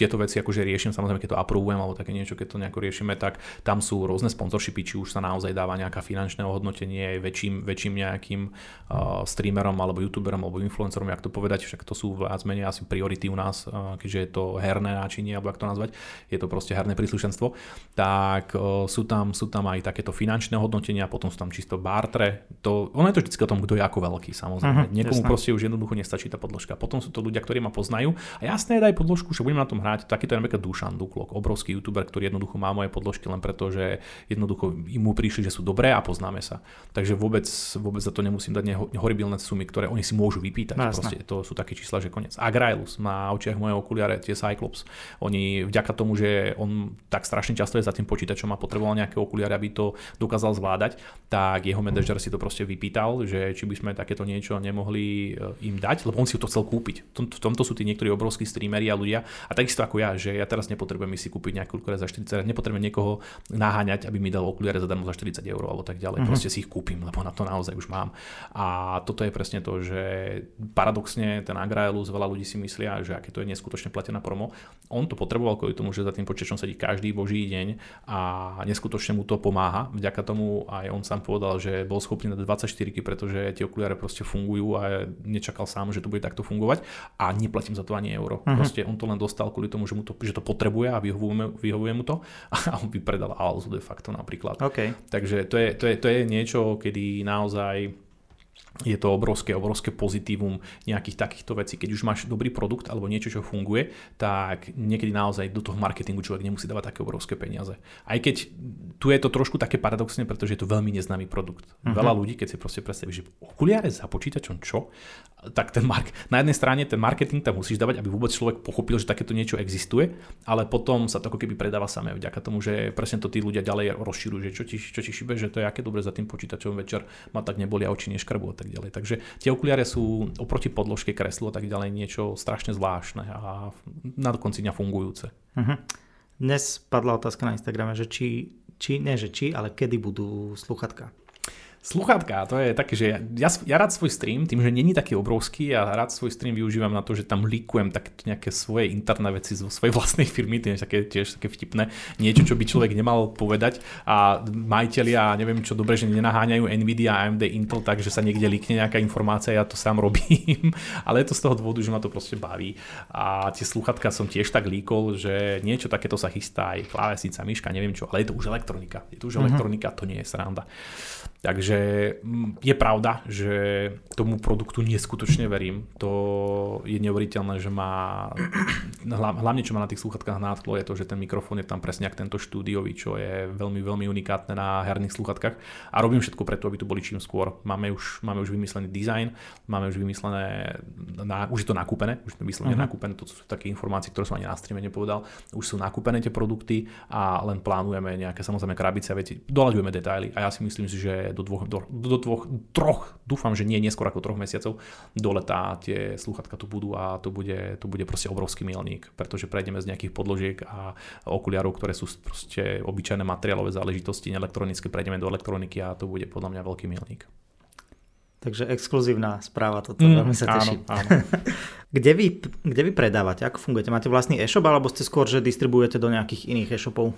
tieto veci akože riešim, samozrejme keď to approvujem alebo také niečo, keď to nejako riešime, tak tam sú rôzne sponsorshipy, či už sa naozaj dáva nejaká finančné ohodnotenie väčším, väčším nejakým uh, streamerom alebo youtuberom alebo influencerom, jak to povedať, však to sú viac menej asi priority u nás, uh, keďže je to herné náčinie, alebo jak to nazvať, je to proste herné príslušenstvo, tak uh, sú, tam, sú tam aj takéto finančné hodnotenia, potom sú tam čisto bartre. To, ono je to vždy o tom, kto je ako veľký, samozrejme. Uh-huh, Niekomu jasné. proste už jednoducho nestačí tá podložka. Potom sú to ľudia, ktorí ma poznajú. A jasné, daj podložku, že budem na tom hrať. Takýto je napríklad Dušan Duklok, obrovský youtuber, ktorý jednoducho má moje podložky len preto, že jednoducho mu prišli, že sú dobré a poznáme sa. Takže vôbec, vôbec za to nemusím dať horibilné sumy, ktoré oni si môžu vypýtať. No, proste, to sú také čísla, že koniec. Agrailus má očiach moje okuliare, tie Cyclops. Oni vďaka tomu, že on tak strašne často je za tým počítačom a potreboval nejaké okuliare, aby to dokázal zvládať, tak jeho manažer si to proste vypýtal, že či by sme takéto niečo nemohli eh, im dať, lebo on si to chcel kúpiť. V tomto sú tí niektorí obrovskí streamery a ľudia. A takisto ako ja, že ja teraz nepotrebujem si kúpiť nejakú okuliare za 40, nepotrebujem niekoho naháňať, aby mi dal okuliare zadarmo za 40 eur alebo tak ďalej. Uh-huh. Proste si ich kúpim, lebo na to naozaj už mám. A toto je presne to, že paradoxne ten Agraelus veľa ľudí si myslia, že aké to je neskutočne platená promo. On to potreboval kvôli tomu, že za tým počítačom sedí každý boží deň a neskutočne mu to pomáha. Vďaka tomu aj on sám povedal, že bol schopný na 24 pretože tie okuliare proste fungujú a nečakal sám, že to bude takto fungovať a neplatím za to ani euro. Uh-huh. Proste on to len dostal kvôli tomu, že, mu to, že to potrebuje a vyhovuje, vyhovuje mu to a on by predal Alzu de facto napríklad. Okay. Takže to je, to, je, to je niečo, kedy naozaj je to obrovské, obrovské pozitívum nejakých takýchto vecí. Keď už máš dobrý produkt alebo niečo, čo funguje, tak niekedy naozaj do toho marketingu človek nemusí dávať také obrovské peniaze. Aj keď tu je to trošku také paradoxné, pretože je to veľmi neznámy produkt. Uh-huh. Veľa ľudí, keď si proste predstaví, že okuliare za počítačom čo? tak ten mark- na jednej strane ten marketing tam musíš dávať, aby vôbec človek pochopil, že takéto niečo existuje, ale potom sa to ako keby predáva samé vďaka tomu, že presne to tí ľudia ďalej rozširujú, že čo ti, čo ti šibe, že to je aké dobre za tým počítačom večer, ma tak nebolia oči, neškrbu a tak ďalej. Takže tie okuliare sú oproti podložke kreslu a tak ďalej niečo strašne zvláštne a na konci dňa fungujúce. Uh-huh. Dnes padla otázka na Instagrame, že či, či, nie že či, ale kedy budú sluchatka. Sluchátka, to je také, že ja, ja, ja rád svoj stream, tým, že není taký obrovský a ja rád svoj stream využívam na to, že tam líkujem tak nejaké svoje interné veci zo svojej vlastnej firmy, tiež také, tiež také vtipné, niečo, čo by človek nemal povedať a majiteľia, neviem čo dobre, že nenaháňajú Nvidia, AMD, Intel, takže sa niekde líkne nejaká informácia, ja to sám robím, ale je to z toho dôvodu, že ma to proste baví a tie sluchatka som tiež tak líkol, že niečo takéto sa chystá, aj klávesnica, myška, neviem čo, ale je to už elektronika, je to už mm-hmm. elektronika, to nie je sranda. Takže mm, je pravda, že tomu produktu neskutočne verím. To je neuveriteľné, že má, hlavne čo má na tých sluchatkách nádchlo, je to, že ten mikrofón je tam presne ako tento štúdiový, čo je veľmi, veľmi unikátne na herných sluchatkách. A robím všetko preto, aby to boli čím skôr. Máme už, máme už vymyslený dizajn, máme už vymyslené, na, už je to nakúpené, už je to vyslovene uh-huh. nakúpené, to sú také informácie, ktoré som ani na streame nepovedal. Už sú nakúpené tie produkty a len plánujeme nejaké samozrejme krabice a veci, doľaďujeme detaily a ja si myslím si, že do dvoch, do, do dvoch, troch, dúfam, že nie neskôr ako troch mesiacov, do leta tie sluchatka tu budú a to bude, to bude proste obrovský milník, pretože prejdeme z nejakých podložiek a okuliarov, ktoré sú proste obyčajné materiálové záležitosti, elektronické, prejdeme do elektroniky a to bude podľa mňa veľký milník. Takže exkluzívna správa, toto mm, veľmi sa teším. Áno, áno. kde, vy, kde vy predávate? Ako fungujete? Máte vlastný e-shop alebo ste skôr, že distribuujete do nejakých iných e-shopov?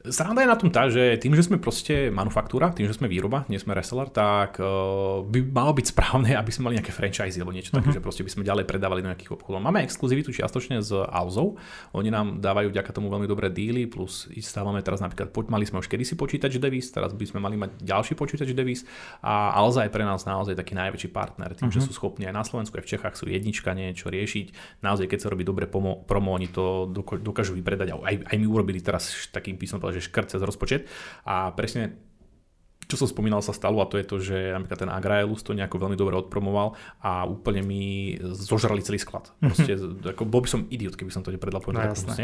Sranda je na tom tá, že tým, že sme proste manufaktúra, tým, že sme výroba, nie sme reseller, tak uh, by malo byť správne, aby sme mali nejaké franchise alebo niečo uh-huh. také, mhm. že proste by sme ďalej predávali do nejakých obchodov. Máme exkluzivitu čiastočne s Alzou, oni nám dávajú vďaka tomu veľmi dobré díly, plus stávame teraz napríklad, mali sme už kedysi počítač Devis, teraz by sme mali mať ďalší počítač Devis a Alza je pre nás naozaj taký najväčší partner, tým, uh-huh. že mhm. sú schopní aj na Slovensku, aj v Čechách sú jednička niečo riešiť. Naozaj, keď sa robí dobre promo, promo oni to dokážu vypredať. Aj, aj my urobili teraz takým písmom že škrt cez rozpočet. A presne čo som spomínal sa stalo a to je to, že napríklad ten Agraelus to nejako veľmi dobre odpromoval a úplne mi zožrali celý sklad. Mhm. Proste, ako, bol by som idiot, keby som to nepredal povedal no,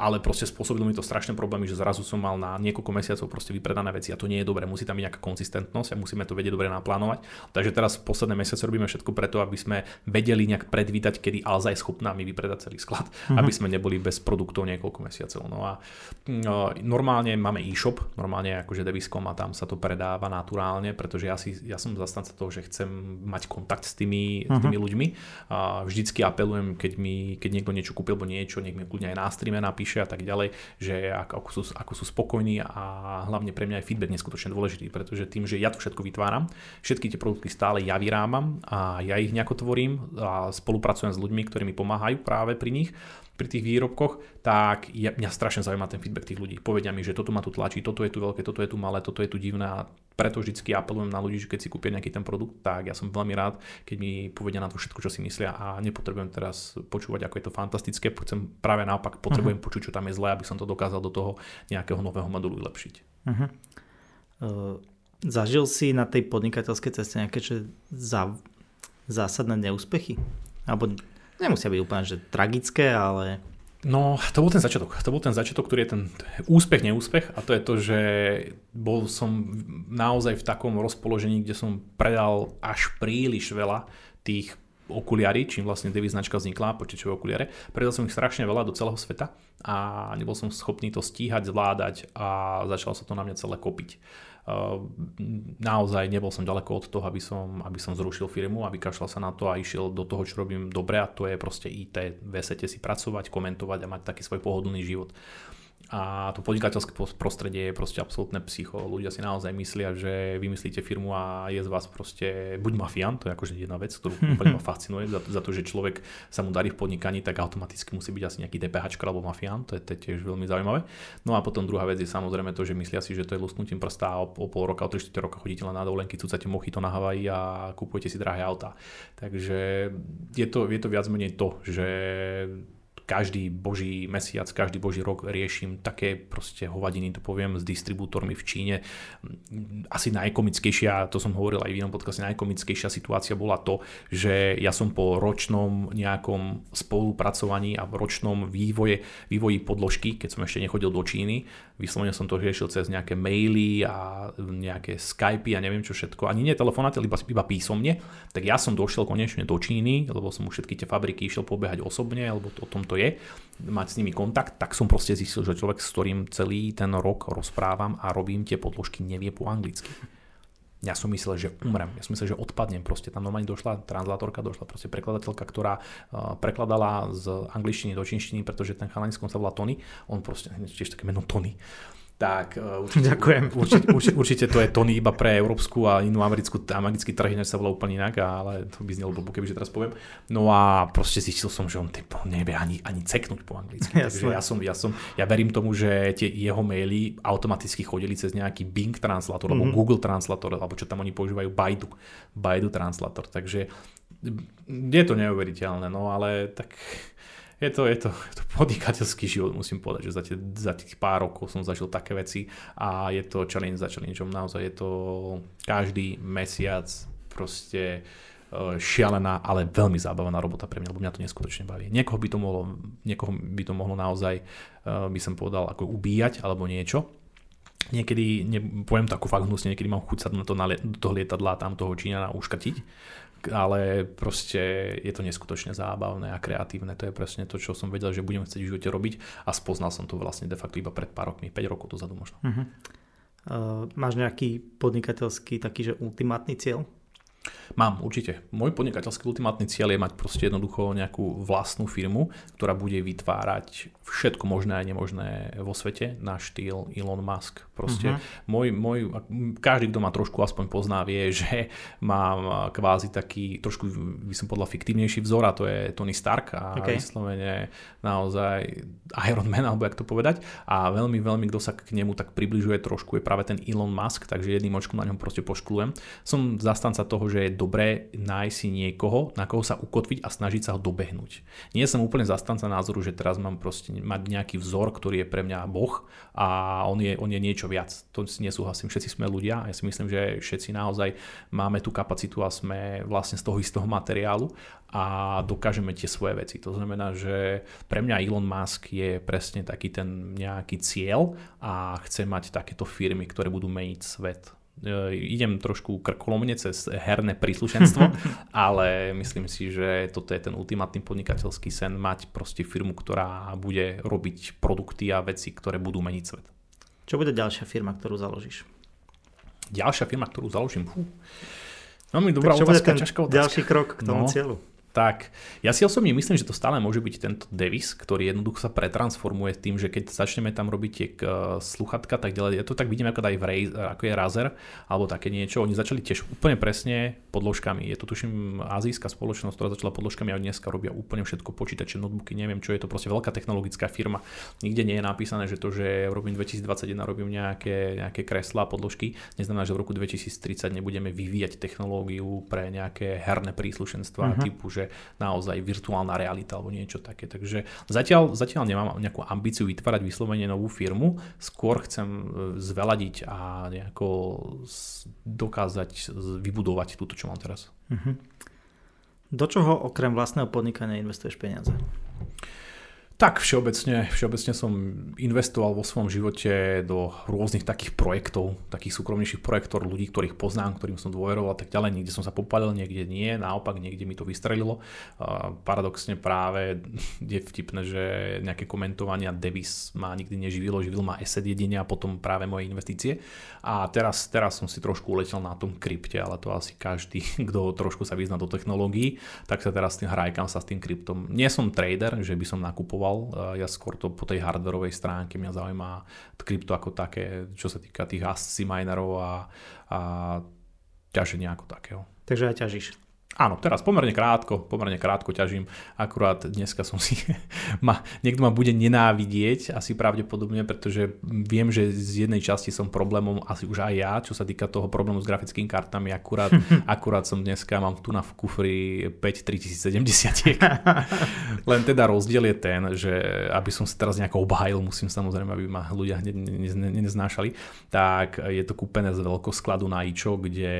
ale proste spôsobilo mi to strašné problémy, že zrazu som mal na niekoľko mesiacov proste vypredané veci a to nie je dobré, musí tam byť nejaká konzistentnosť a musíme to vedieť dobre naplánovať. Takže teraz posledné mesiace robíme všetko preto, aby sme vedeli nejak predvídať, kedy Alza je schopná mi vypredať celý sklad, mm-hmm. aby sme neboli bez produktov niekoľko mesiacov. No a no, normálne máme e-shop, normálne akože Deviscom a tam sa to predá stáva naturálne, pretože ja, si, ja som zastanca toho, že chcem mať kontakt s tými, uh-huh. s tými ľuďmi. A vždycky apelujem, keď, mi, keď niekto niečo kúpil alebo niečo, nech mi kľudne aj na streame napíše a tak ďalej, že ako, ako, sú, ako sú spokojní a hlavne pre mňa je feedback neskutočne dôležitý, pretože tým, že ja to všetko vytváram, všetky tie produkty stále ja vyrábam a ja ich nejako tvorím a spolupracujem s ľuďmi, ktorí mi pomáhajú práve pri nich, pri tých výrobkoch, tak ja, mňa strašne zaujíma ten feedback tých ľudí. Povedia mi, že toto ma tu tlačí, toto je tu veľké, toto je tu malé, toto je tu divné a preto vždy apelujem na ľudí, že keď si kúpia nejaký ten produkt, tak ja som veľmi rád, keď mi povedia na to všetko, čo si myslia a nepotrebujem teraz počúvať, ako je to fantastické, chcem práve naopak, potrebujem uh-huh. počuť, čo tam je zlé, aby som to dokázal do toho nejakého nového modulu vylepšiť. Uh-huh. Uh, zažil si na tej podnikateľskej ceste nejaké čo za, zásadné neúspechy? Alebo nemusia byť úplne že tragické, ale... No, to bol ten začiatok. To bol ten začiatok, ktorý je ten úspech, neúspech a to je to, že bol som naozaj v takom rozpoložení, kde som predal až príliš veľa tých okuliari, čím vlastne Devi značka vznikla, počítačové okuliare. Predal som ich strašne veľa do celého sveta a nebol som schopný to stíhať, zvládať a začalo sa to na mňa celé kopiť. Ehm, naozaj nebol som ďaleko od toho, aby som, aby som zrušil firmu a vykašľal sa na to a išiel do toho, čo robím dobre a to je proste IT. Vesete si pracovať, komentovať a mať taký svoj pohodlný život. A to podnikateľské prostredie je proste absolútne psycho. Ľudia si naozaj myslia, že vymyslíte firmu a je z vás proste buď mafián, to je akože jedna vec, ktorú úplne ma fascinuje, za to, za to, že človek sa mu darí v podnikaní, tak automaticky musí byť asi nejaký DPH alebo mafián, to je, to je tiež veľmi zaujímavé. No a potom druhá vec je samozrejme to, že myslia si, že to je lusknutím prsta a o, o pol roka, o 3 roka chodíte len na dovolenky, cucate to na Havaji a kupujete si drahé auta. Takže je to, je to viac menej to, že každý boží mesiac, každý boží rok riešim také proste hovadiny, to poviem, s distribútormi v Číne. Asi najkomickejšia, to som hovoril aj v inom podcaste, najkomickejšia situácia bola to, že ja som po ročnom nejakom spolupracovaní a ročnom vývoje, vývoji podložky, keď som ešte nechodil do Číny, vyslovene som to riešil cez nejaké maily a nejaké Skypey a neviem čo všetko, ani nie telefonát, iba, iba písomne, tak ja som došiel konečne do Číny, lebo som už všetky tie fabriky išiel pobehať osobne, alebo o tom to je, mať s nimi kontakt, tak som proste zistil, že človek, s ktorým celý ten rok rozprávam a robím tie podložky, nevie po anglicky. Ja som myslel, že umrem, ja som myslel, že odpadnem, proste tam normálne došla translátorka, došla proste prekladateľka, ktorá uh, prekladala z angličtiny do čínštiny, pretože ten chalaniskom sa volá Tony, on proste, tiež také meno Tony, tak uh, určite, Ďakujem. Určite, určite, určite to je Tony iba pre európsku a inú americkú, americký trh, než sa volá úplne inak, ale to by znelo blbo, kebyže teraz poviem. No a proste zistil som, že on typ, nevie ani, ani ceknúť po anglicky. Takže ja som, ja som, ja verím tomu, že tie jeho maily automaticky chodili cez nejaký Bing translator, mm-hmm. alebo Google translator, alebo čo tam oni používajú, Baidu, Baidu translator. Takže je to neuveriteľné, no ale tak je to, je to, je to podnikateľský život, musím povedať, že za, tie, za tých pár rokov som zažil také veci a je to challenge za challengeom, naozaj je to každý mesiac proste e, šialená, ale veľmi zábavná robota pre mňa, lebo mňa to neskutočne baví. Niekoho by to mohlo, niekoho by to mohlo naozaj, e, by som povedal, ako ubíjať alebo niečo. Niekedy, ne, poviem takú fakt hnusne, niekedy mám chuť sa na to, na, do toho lietadla tam toho Číňana uškrtiť ale proste je to neskutočne zábavné a kreatívne. To je presne to, čo som vedel, že budem chcieť v živote robiť a spoznal som to vlastne de facto iba pred pár rokmi, 5 rokov dozadu možno. Uh-huh. Uh, máš nejaký podnikateľský taký, že ultimátny cieľ? Mám, určite. Môj podnikateľský ultimátny cieľ je mať proste jednoducho nejakú vlastnú firmu, ktorá bude vytvárať všetko možné a nemožné vo svete na štýl Elon Musk. Proste uh-huh. môj, môj, každý, kto ma trošku aspoň pozná, vie, že mám kvázi taký trošku by som podľa fiktívnejší vzor a to je Tony Stark a okay. vyslovene naozaj Iron Man, alebo jak to povedať. A veľmi, veľmi, kto sa k nemu tak približuje trošku, je práve ten Elon Musk, takže jedným očkom na ňom proste poškulujem. Som zastanca toho, že je dobré nájsť si niekoho, na koho sa ukotviť a snažiť sa ho dobehnúť. Nie som úplne zastanca názoru, že teraz mám proste mať nejaký vzor, ktorý je pre mňa boh a on je, on je niečo viac. To si nesúhlasím, všetci sme ľudia a ja si myslím, že všetci naozaj máme tú kapacitu a sme vlastne z toho istého materiálu a dokážeme tie svoje veci. To znamená, že pre mňa Elon Musk je presne taký ten nejaký cieľ a chce mať takéto firmy, ktoré budú meniť svet idem trošku krkolomne cez herné príslušenstvo, ale myslím si, že toto je ten ultimátny podnikateľský sen, mať proste firmu, ktorá bude robiť produkty a veci, ktoré budú meniť svet. Čo bude ďalšia firma, ktorú založíš? Ďalšia firma, ktorú založím? Fú. Veľmi dobrá tak čo otázka, bude ten ďalší krok k tomu no, cieľu? Tak, ja si osobne myslím, že to stále môže byť tento devis, ktorý jednoducho sa pretransformuje tým, že keď začneme tam robiť tie uh, sluchatka, tak ďalej, ja to tak vidím ako aj v Razer, ako je Razer, alebo také niečo, oni začali tiež úplne presne podložkami. Je to tuším azijská spoločnosť, ktorá začala podložkami a dneska robia úplne všetko, počítače, notebooky, neviem čo je to, proste veľká technologická firma. Nikde nie je napísané, že to, že robím 2021, robím nejaké, nejaké kreslá podložky, neznamená, že v roku 2030 nebudeme vyvíjať technológiu pre nejaké herné príslušenstva uh-huh. typu, že naozaj virtuálna realita alebo niečo také. Takže zatiaľ, zatiaľ nemám nejakú ambíciu vytvárať vyslovene novú firmu, skôr chcem e, zveladiť a nejako dokázať vybudovať túto, čo mám teraz. Uh-huh. Do čoho okrem vlastného podnikania investuješ peniaze? Tak všeobecne, všeobecne som investoval vo svojom živote do rôznych takých projektov, takých súkromnejších projektov ľudí, ktorých poznám, ktorým som dôveroval a tak ďalej. Niekde som sa popalil, niekde nie, naopak niekde mi to vystrelilo. paradoxne práve je vtipné, že nejaké komentovania Davis ma nikdy neživilo, živil ma asset jedine a potom práve moje investície. A teraz, teraz som si trošku uletel na tom krypte, ale to asi každý, kto trošku sa vyzná do technológií, tak sa teraz tým hrajkam sa s tým kryptom. Nie som trader, že by som nakupoval kupoval. Ja skôr to po tej hardwareovej stránke mňa zaujíma krypto ako také, čo sa týka tých ASCII minerov a, a ťaženia ako takého. Takže aj ťažíš. Áno, teraz pomerne krátko, pomerne krátko ťažím. Akurát dneska som si, ma, niekto ma bude nenávidieť asi pravdepodobne, pretože viem, že z jednej časti som problémom asi už aj ja, čo sa týka toho problému s grafickými kartami. Akurát, akurát som dneska, mám tu na v kufri 5 3070. Len teda rozdiel je ten, že aby som si teraz nejako obhájil, musím samozrejme, aby ma ľudia hneď neznášali, tak je to kúpené z veľkoskladu na ičo, kde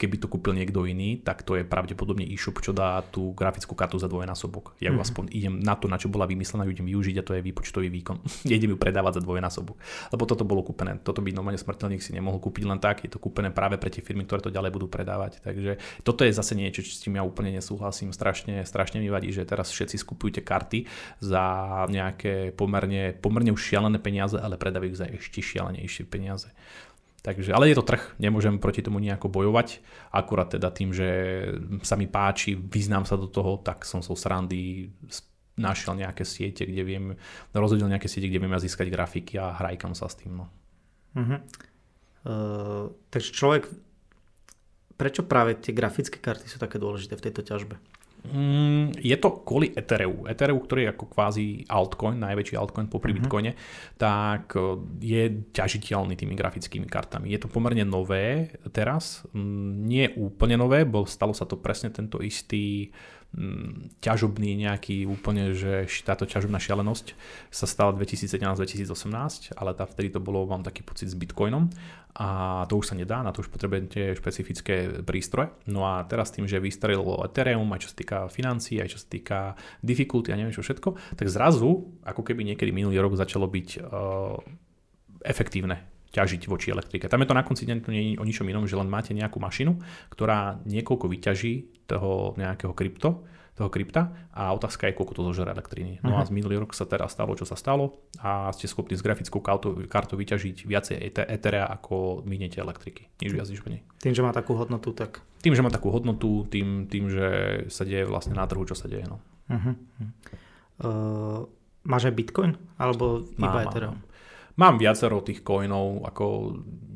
keby to kúpil niekto iný, tak to je pravdepodobne e-shop, čo dá tú grafickú kartu za dvojnásobok. Ja mm-hmm. aspoň idem na to, na čo bola vymyslená, ju idem využiť a to je výpočtový výkon. Nejdem ju predávať za dvojnásobok. Lebo toto bolo kúpené. Toto by normálne smrteľník si nemohol kúpiť len tak. Je to kúpené práve pre tie firmy, ktoré to ďalej budú predávať. Takže toto je zase niečo, s tým ja úplne nesúhlasím. Strašne, strašne mi vadí, že teraz všetci skupujete karty za nejaké pomerne, pomerne už šialené peniaze, ale predávajú za ešte šialenejšie peniaze. Takže, ale je to trh, nemôžem proti tomu nejako bojovať. Akurát teda tým, že sa mi páči, vyznám sa do toho, tak som so srandy našiel nejaké siete, kde viem, rozhodil nejaké siete, kde viem ja získať grafiky a hrajkam sa s tým. No. Uh-huh. Uh, takže človek, prečo práve tie grafické karty sú také dôležité v tejto ťažbe? Mm, je to kvôli Ethereu. Ethereu, ktorý je ako kvázi altcoin, najväčší altcoin po uh-huh. Bitcoine, tak e, je ťažiteľný tými grafickými kartami. Je to pomerne nové teraz, mm, nie úplne nové, bo stalo sa to presne tento istý ťažobný nejaký úplne, že táto ťažobná šialenosť sa stala 2017-2018, ale tá vtedy to bolo, mám taký pocit, s Bitcoinom a to už sa nedá, na to už potrebujete špecifické prístroje. No a teraz tým, že vystrelilo Ethereum, aj čo sa týka financií, aj čo sa týka difficulty a neviem čo všetko, tak zrazu, ako keby niekedy minulý rok začalo byť uh, efektívne ťažiť voči elektrike. Tam je to na konci dňa to nie je o ničom inom, že len máte nejakú mašinu, ktorá niekoľko vyťaží toho nejakého krypto, toho krypta a otázka je, koľko to zožere elektriny. No uh-huh. a mhm. z minulý rok sa teraz stalo, čo sa stalo a ste schopní s grafickou kartou, kartou vyťažiť viacej Etherea, ako miniete elektriky. Nič viac, nič menej. Tým, že má takú hodnotu, tak... Tým, že má takú hodnotu, tým, tým že sa deje vlastne na trhu, čo sa deje. No. Uh-huh. Uh, máš aj Bitcoin? Alebo iba Ethereum? Mám. Viacero tých coinov, ako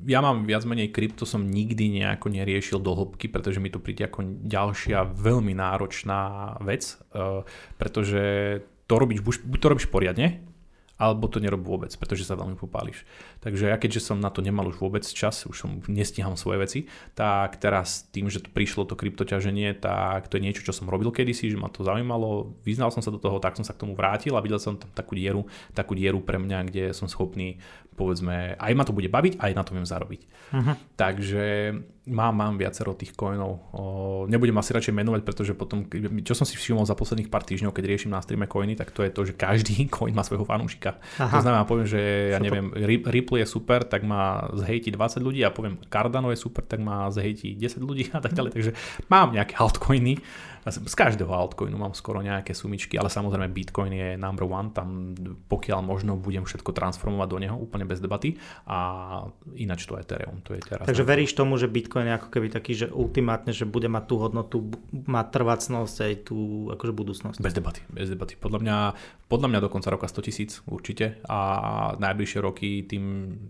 ja mám viac menej krypto som nikdy nejako neriešil do hĺbky, pretože mi to príde ako ďalšia veľmi náročná vec, uh, pretože to robíš, buď to robíš poriadne, alebo to nerob vôbec, pretože sa veľmi popáliš. Takže ja keďže som na to nemal už vôbec čas, už som nestíham svoje veci, tak teraz tým, že to prišlo to kryptoťaženie, tak to je niečo, čo som robil kedysi, že ma to zaujímalo, vyznal som sa do toho, tak som sa k tomu vrátil a videl som tam takú dieru, takú dieru pre mňa, kde som schopný povedzme, aj ma to bude baviť, aj na to viem zarobiť. Uh-huh. Takže mám, mám viacero tých coinov. O, nebudem asi radšej menovať, pretože potom, čo som si všimol za posledných pár týždňov, keď riešim na streame coiny, tak to je to, že každý coin má svojho fanúšika. Aha. To znamená, poviem, že ja neviem, Ripple je super, tak má zhejti 20 ľudí. A poviem Cardano je super, tak má zhejti 10 ľudí a tak ďalej. Takže mám nejaké altcoiny z každého altcoinu mám skoro nejaké sumičky, ale samozrejme Bitcoin je number one, tam pokiaľ možno budem všetko transformovať do neho úplne bez debaty a ináč to Ethereum. To je teraz Takže veríš tomu, že Bitcoin je ako keby taký, že ultimátne, že bude mať tú hodnotu, má trvacnosť aj tú akože budúcnosť. Bez debaty, bez debaty. Podľa mňa, podľa mňa do konca roka 100 tisíc určite a najbližšie roky tým,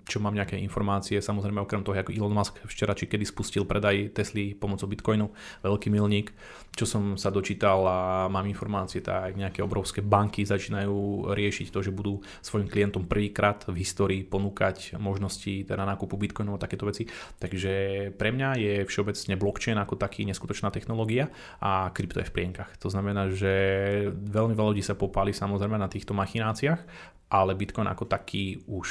čo mám nejaké informácie, samozrejme okrem toho, ako Elon Musk včera či kedy spustil predaj Tesly pomocou Bitcoinu, veľký milník, čo som sa dočítal a mám informácie, tak nejaké obrovské banky začínajú riešiť to, že budú svojim klientom prvýkrát v histórii ponúkať možnosti teda nákupu bitcoinov a takéto veci. Takže pre mňa je všeobecne blockchain ako taký neskutočná technológia a krypto je v plienkach. To znamená, že veľmi veľa ľudí sa popáli samozrejme na týchto machináciách ale Bitcoin ako taký už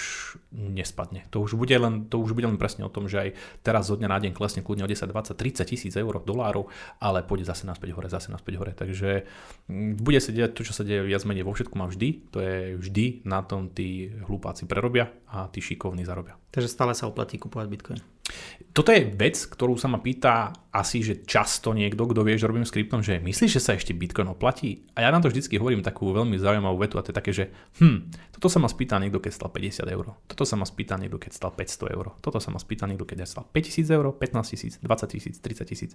nespadne. To už bude len, to už bude len presne o tom, že aj teraz zo dňa na deň klesne kľudne o 10, 20, 30 tisíc eur, dolárov, ale pôjde zase naspäť hore, zase naspäť hore. Takže mm, bude sa deť to, čo sa deje viac menej vo všetkom a vždy. To je vždy na tom tí hlupáci prerobia a tí šikovní zarobia. Takže stále sa oplatí kupovať Bitcoin. Toto je vec, ktorú sa ma pýta asi, že často niekto, kto vie, že robím s kryptom, že myslíš, že sa ešte Bitcoin oplatí? A ja na to vždycky hovorím takú veľmi zaujímavú vetu a to je také, že hm, toto sa ma spýta niekto, keď stal 50 eur. Toto sa ma spýta niekto, keď stal 500 eur. Toto sa ma spýta niekto, keď stal 5000 eur, 15 tisíc, 20 tisíc, 30 tisíc.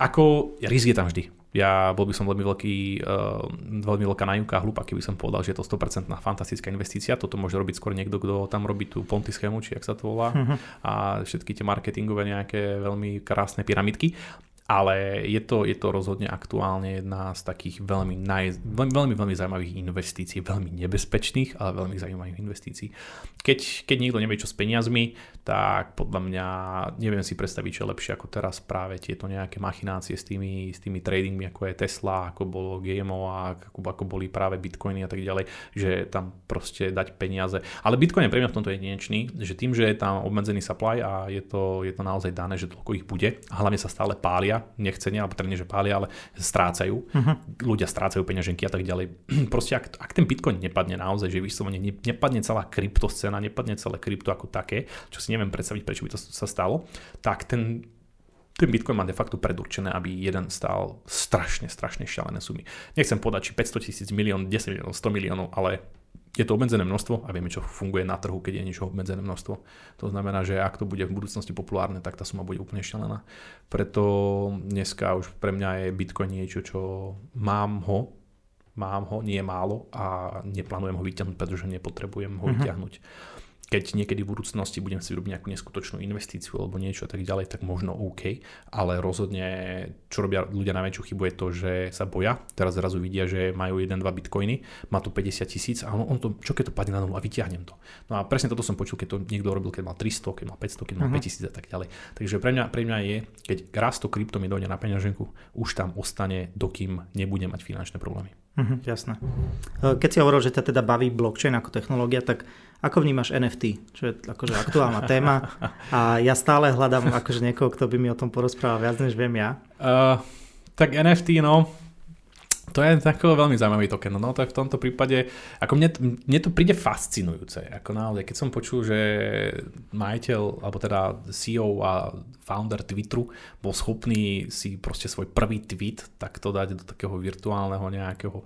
Ako, risk je tam vždy. Ja bol by som veľmi veľký, uh, veľmi veľká najúka a hlúpa, keby som povedal, že je to 100% fantastická investícia. Toto môže robiť skôr niekto, kto tam robí tú Ponty schému, či ak sa to volá, uh-huh. a všetky tie marketingové nejaké veľmi krásne pyramidky ale je to, je to rozhodne aktuálne jedna z takých veľmi, naj, veľmi, veľmi, veľmi zaujímavých investícií, veľmi nebezpečných, ale veľmi zaujímavých investícií. Keď, keď niekto nevie čo s peniazmi, tak podľa mňa neviem si predstaviť, čo je lepšie ako teraz práve tieto nejaké machinácie s tými, s tými tradingmi, ako je Tesla, ako bolo GMO ako, ako boli práve Bitcoiny a tak ďalej, že tam proste dať peniaze. Ale Bitcoin je pre mňa v tomto jedinečný, že tým, že je tam obmedzený supply a je to, je to naozaj dané, že toľko ich bude a hlavne sa stále pália, nechcene, alebo teda nie, že pália, ale strácajú. Uh-huh. Ľudia strácajú peňaženky a tak ďalej. Proste ak, ak ten Bitcoin nepadne naozaj, že vyslovene nepadne celá kryptoscéna, nepadne celé krypto ako také, čo si neviem predstaviť, prečo by to sa stalo, tak ten ten Bitcoin má de facto predurčené, aby jeden stál strašne, strašne šialené sumy. Nechcem podať, či 500 tisíc milión, 10 miliónov, 100 miliónov, ale je to obmedzené množstvo a vieme, čo funguje na trhu, keď je niečo obmedzené množstvo. To znamená, že ak to bude v budúcnosti populárne, tak tá suma bude úplne šialená. Preto dneska už pre mňa je Bitcoin niečo, čo mám ho, mám ho, nie málo a neplánujem ho vyťahnuť, pretože nepotrebujem ho mm-hmm. vyťahnuť keď niekedy v budúcnosti budem si robiť nejakú neskutočnú investíciu alebo niečo a tak ďalej, tak možno OK, ale rozhodne, čo robia ľudia najväčšiu chybu je to, že sa boja, teraz zrazu vidia, že majú 1-2 bitcoiny, má to 50 tisíc a on, on to, čo keď to padne na nulu a vyťahnem to. No a presne toto som počul, keď to niekto robil, keď mal 300, keď mal 500, keď mal uh-huh. Mhm. 5000 a tak ďalej. Takže pre mňa, pre mňa je, keď raz to krypto mi dojde na peňaženku, už tam ostane, dokým nebude mať finančné problémy. Uh-huh, jasné. Keď si hovoril, že ťa teda baví blockchain ako technológia, tak ako vnímaš NFT, čo je akože aktuálna téma a ja stále hľadám akože niekoho, kto by mi o tom porozprával viac, než viem ja. Uh, tak NFT, no, to je takový veľmi zaujímavý token. No je v tomto prípade, ako mne, mne to príde fascinujúce. Ako naozaj, keď som počul, že majiteľ, alebo teda CEO a founder Twitteru bol schopný si proste svoj prvý tweet takto dať do takého virtuálneho nejakého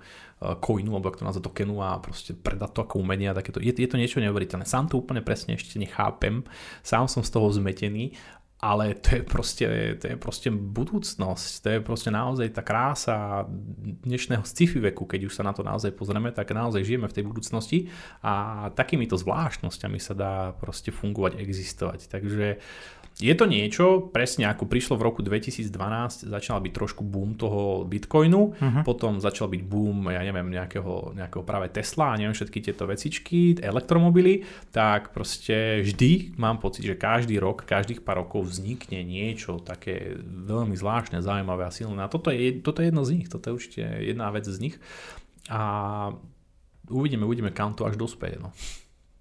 coinu, alebo ako to nazva tokenu a proste predať to ako umenie a takéto. Je, je to niečo neuveriteľné. Sám to úplne presne ešte nechápem. Sám som z toho zmetený, ale to je proste, to je proste budúcnosť, to je proste naozaj tá krása dnešného sci-fi veku, keď už sa na to naozaj pozrieme, tak naozaj žijeme v tej budúcnosti a takýmito zvláštnosťami sa dá proste fungovať, existovať. Takže je to niečo, presne ako prišlo v roku 2012, začal byť trošku boom toho Bitcoinu, uh-huh. potom začal byť boom, ja neviem, nejakého, nejakého práve Tesla a neviem všetky tieto vecičky, elektromobily, tak proste vždy mám pocit, že každý rok, každých pár rokov vznikne niečo také veľmi zvláštne, zaujímavé a silné. A toto je, toto je jedno z nich, toto je určite jedna vec z nich. A uvidíme, uvidíme, kam to až dospeje. No.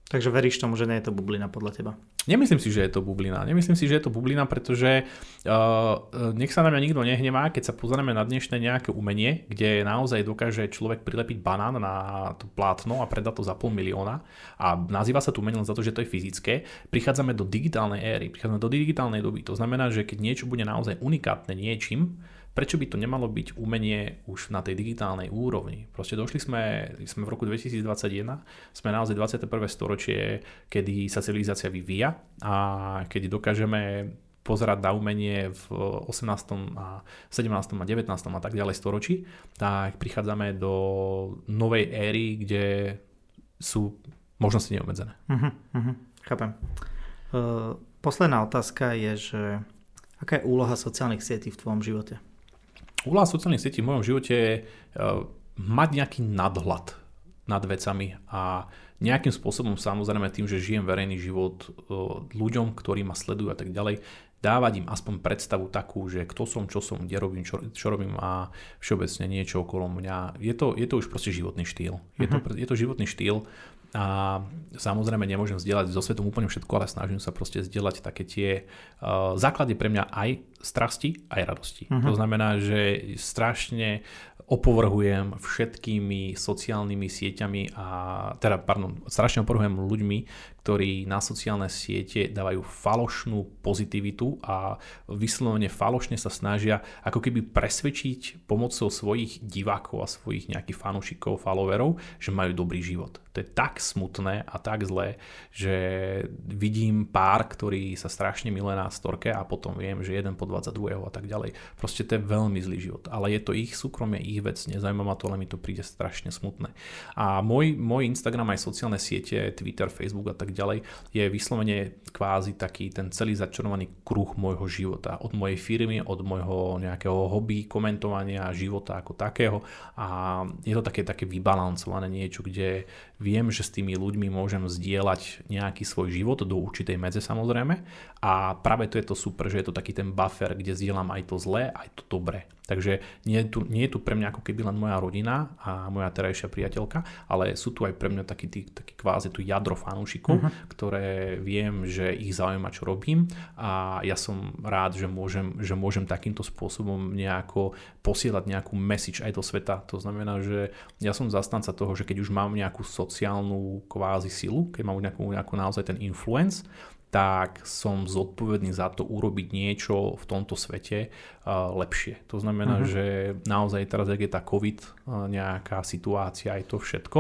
Takže veríš tomu, že nie je to bublina podľa teba? Nemyslím si, že je to bublina. Nemyslím si, že je to bublina, pretože uh, nech sa na mňa nikto nehnevá, keď sa pozrieme na dnešné nejaké umenie, kde naozaj dokáže človek prilepiť banán na to plátno a predať to za pol milióna a nazýva sa to umenie len za to, že to je fyzické, prichádzame do digitálnej éry, prichádzame do digitálnej doby. To znamená, že keď niečo bude naozaj unikátne niečím, prečo by to nemalo byť umenie už na tej digitálnej úrovni? Proste došli sme, sme v roku 2021, sme naozaj 21. storočie, kedy sa civilizácia vyvíja a keď dokážeme pozerať na umenie v 18. a 17. a 19. a tak ďalej storočí, tak prichádzame do novej éry, kde sú možnosti neobmedzené. Uh-huh, uh-huh, chápem. Uh, posledná otázka je, že aká je úloha sociálnych sietí v tvojom živote? Úloha sociálnych sietí v mojom živote je uh, mať nejaký nadhľad nad vecami a nejakým spôsobom samozrejme tým, že žijem verejný život uh, ľuďom, ktorí ma sledujú a tak ďalej, dávať im aspoň predstavu takú, že kto som, čo som, kde robím, čo, čo robím a všeobecne niečo okolo mňa. Je to, je to už proste životný štýl. Je to, mhm. je to životný štýl a samozrejme nemôžem zdieľať so svetom úplne všetko, ale snažím sa proste zdieľať také tie uh, základy pre mňa aj strasti, aj radosti. Uh-huh. To znamená, že strašne opovrhujem všetkými sociálnymi sieťami a teda, pardon, strašne opovrhujem ľuďmi, ktorí na sociálne siete dávajú falošnú pozitivitu a vyslovene falošne sa snažia ako keby presvedčiť pomocou svojich divákov a svojich nejakých fanúšikov, followerov, že majú dobrý život. To je tak smutné a tak zlé, že vidím pár, ktorý sa strašne miluje na storke a potom viem, že jeden podvádza druhého a tak ďalej. Proste to je veľmi zlý život. Ale je to ich súkromie, ich vec, nezaujíma ma to, ale mi to príde strašne smutné. A môj, môj Instagram aj sociálne siete, Twitter, Facebook a tak ďalej je vyslovene kvázi taký ten celý začarovaný kruh môjho života. Od mojej firmy, od môjho nejakého hobby, komentovania života ako takého a je to také, také vybalancované niečo, kde viem, že s tými ľuďmi môžem zdieľať nejaký svoj život do určitej medze samozrejme a práve to je to super, že je to taký ten buffer, kde zdieľam aj to zlé, aj to dobré. Takže nie je, tu, nie je tu pre mňa ako keby len moja rodina a moja terajšia priateľka, ale sú tu aj pre mňa taký, tý, taký kvázi tu jadro fanúšikov, uh-huh. ktoré viem, že ich zaujíma, čo robím a ja som rád, že môžem, že môžem takýmto spôsobom nejako posielať nejakú message aj do sveta. To znamená, že ja som zastanca toho, že keď už mám nejakú sociálnu kvázi silu, keď mám nejakú, nejakú naozaj ten influence, tak som zodpovedný za to urobiť niečo v tomto svete lepšie. To znamená, uh-huh. že naozaj teraz, ak je tá COVID, nejaká situácia, aj to všetko,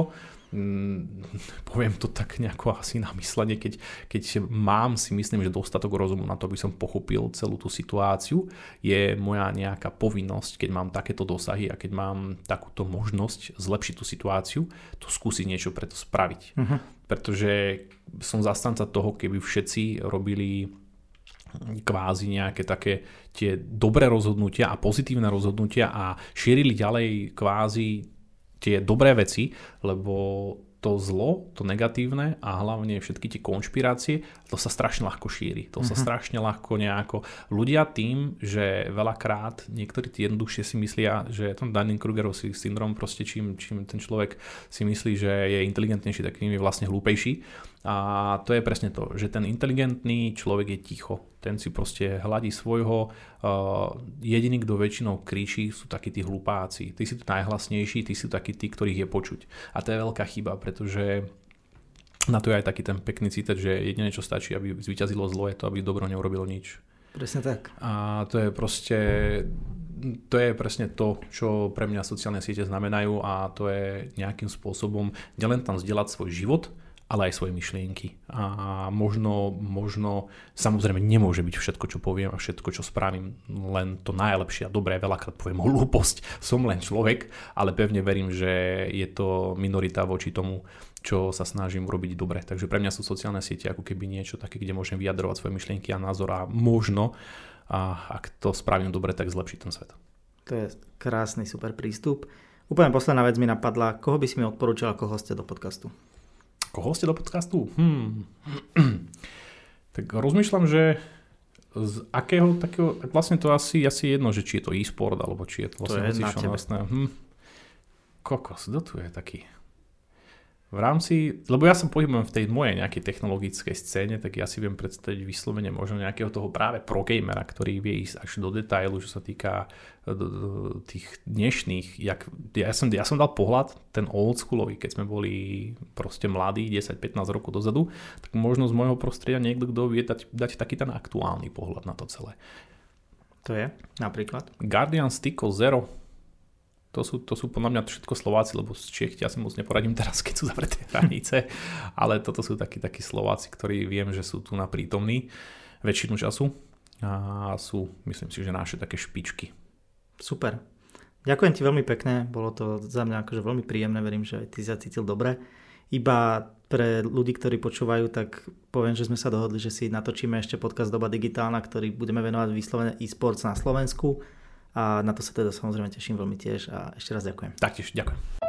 Mm, poviem to tak nejako asi na myslenie, keď, keď mám si myslím, že dostatok rozumu na to, aby som pochopil celú tú situáciu, je moja nejaká povinnosť, keď mám takéto dosahy a keď mám takúto možnosť zlepšiť tú situáciu, to skúsiť niečo preto spraviť. Uh-huh. Pretože som zastanca toho, keby všetci robili kvázi nejaké také tie dobré rozhodnutia a pozitívne rozhodnutia a šírili ďalej kvázi tie dobré veci, lebo to zlo, to negatívne a hlavne všetky tie konšpirácie, to sa strašne ľahko šíri. To uh-huh. sa mhm. strašne ľahko nejako... Ľudia tým, že veľakrát niektorí tí jednoduchšie si myslia, že je ten Dunning-Krugerov syndrom, proste čím, čím ten človek si myslí, že je inteligentnejší, tak tým je vlastne hlúpejší a to je presne to, že ten inteligentný človek je ticho. Ten si proste hladí svojho. Uh, jediný, kto väčšinou kričí, sú takí tí hlupáci. Tí si tu najhlasnejší, tí sú takí tí, ktorých je počuť. A to je veľká chyba, pretože na to je aj taký ten pekný citát, že jediné, čo stačí, aby zvyťazilo zlo, je to, aby dobro neurobilo nič. Presne tak. A to je proste to je presne to, čo pre mňa sociálne siete znamenajú a to je nejakým spôsobom nielen tam zdieľať svoj život, ale aj svoje myšlienky. A možno, možno, samozrejme nemôže byť všetko, čo poviem a všetko, čo spravím, len to najlepšie a dobré, veľakrát poviem hlúposť, som len človek, ale pevne verím, že je to minorita voči tomu, čo sa snažím urobiť dobre. Takže pre mňa sú sociálne siete ako keby niečo také, kde môžem vyjadrovať svoje myšlienky a názor a možno, a ak to spravím dobre, tak zlepšiť ten svet. To je krásny, super prístup. Úplne posledná vec mi napadla, koho by si mi odporúčal ako hostia do podcastu? Ako hostia do podcastu? Hmm. tak rozmýšľam, že z akého takého, vlastne to asi, asi jedno, že či je to e-sport, alebo či je to vlastne to je na tebe. Vlastné, hm. Kokos, kto tu je taký? V rámci, lebo ja som pohybujem v tej mojej nejakej technologickej scéne, tak ja si viem predstaviť vyslovene možno nejakého toho práve pro gamera, ktorý vie ísť až do detailu, čo sa týka e, tých dnešných, jak, ja, som, ja som dal pohľad, ten old schoolový, keď sme boli proste mladí, 10-15 rokov dozadu, tak možno z môjho prostredia niekto, kto vie dať, dať taký ten aktuálny pohľad na to celé. To je napríklad? Guardian Stickle Zero, to sú, to sú podľa mňa všetko Slováci, lebo z Čech ja si moc neporadím teraz, keď sú zavreté hranice, ale toto sú takí, takí Slováci, ktorí viem, že sú tu na prítomní väčšinu času a sú, myslím si, že naše také špičky. Super. Ďakujem ti veľmi pekne, bolo to za mňa akože veľmi príjemné, verím, že aj ty sa cítil dobre. Iba pre ľudí, ktorí počúvajú, tak poviem, že sme sa dohodli, že si natočíme ešte podcast Doba digitálna, ktorý budeme venovať vyslovene e-sports na Slovensku a na to sa teda samozrejme teším veľmi tiež a ešte raz ďakujem. Taktiež ďakujem.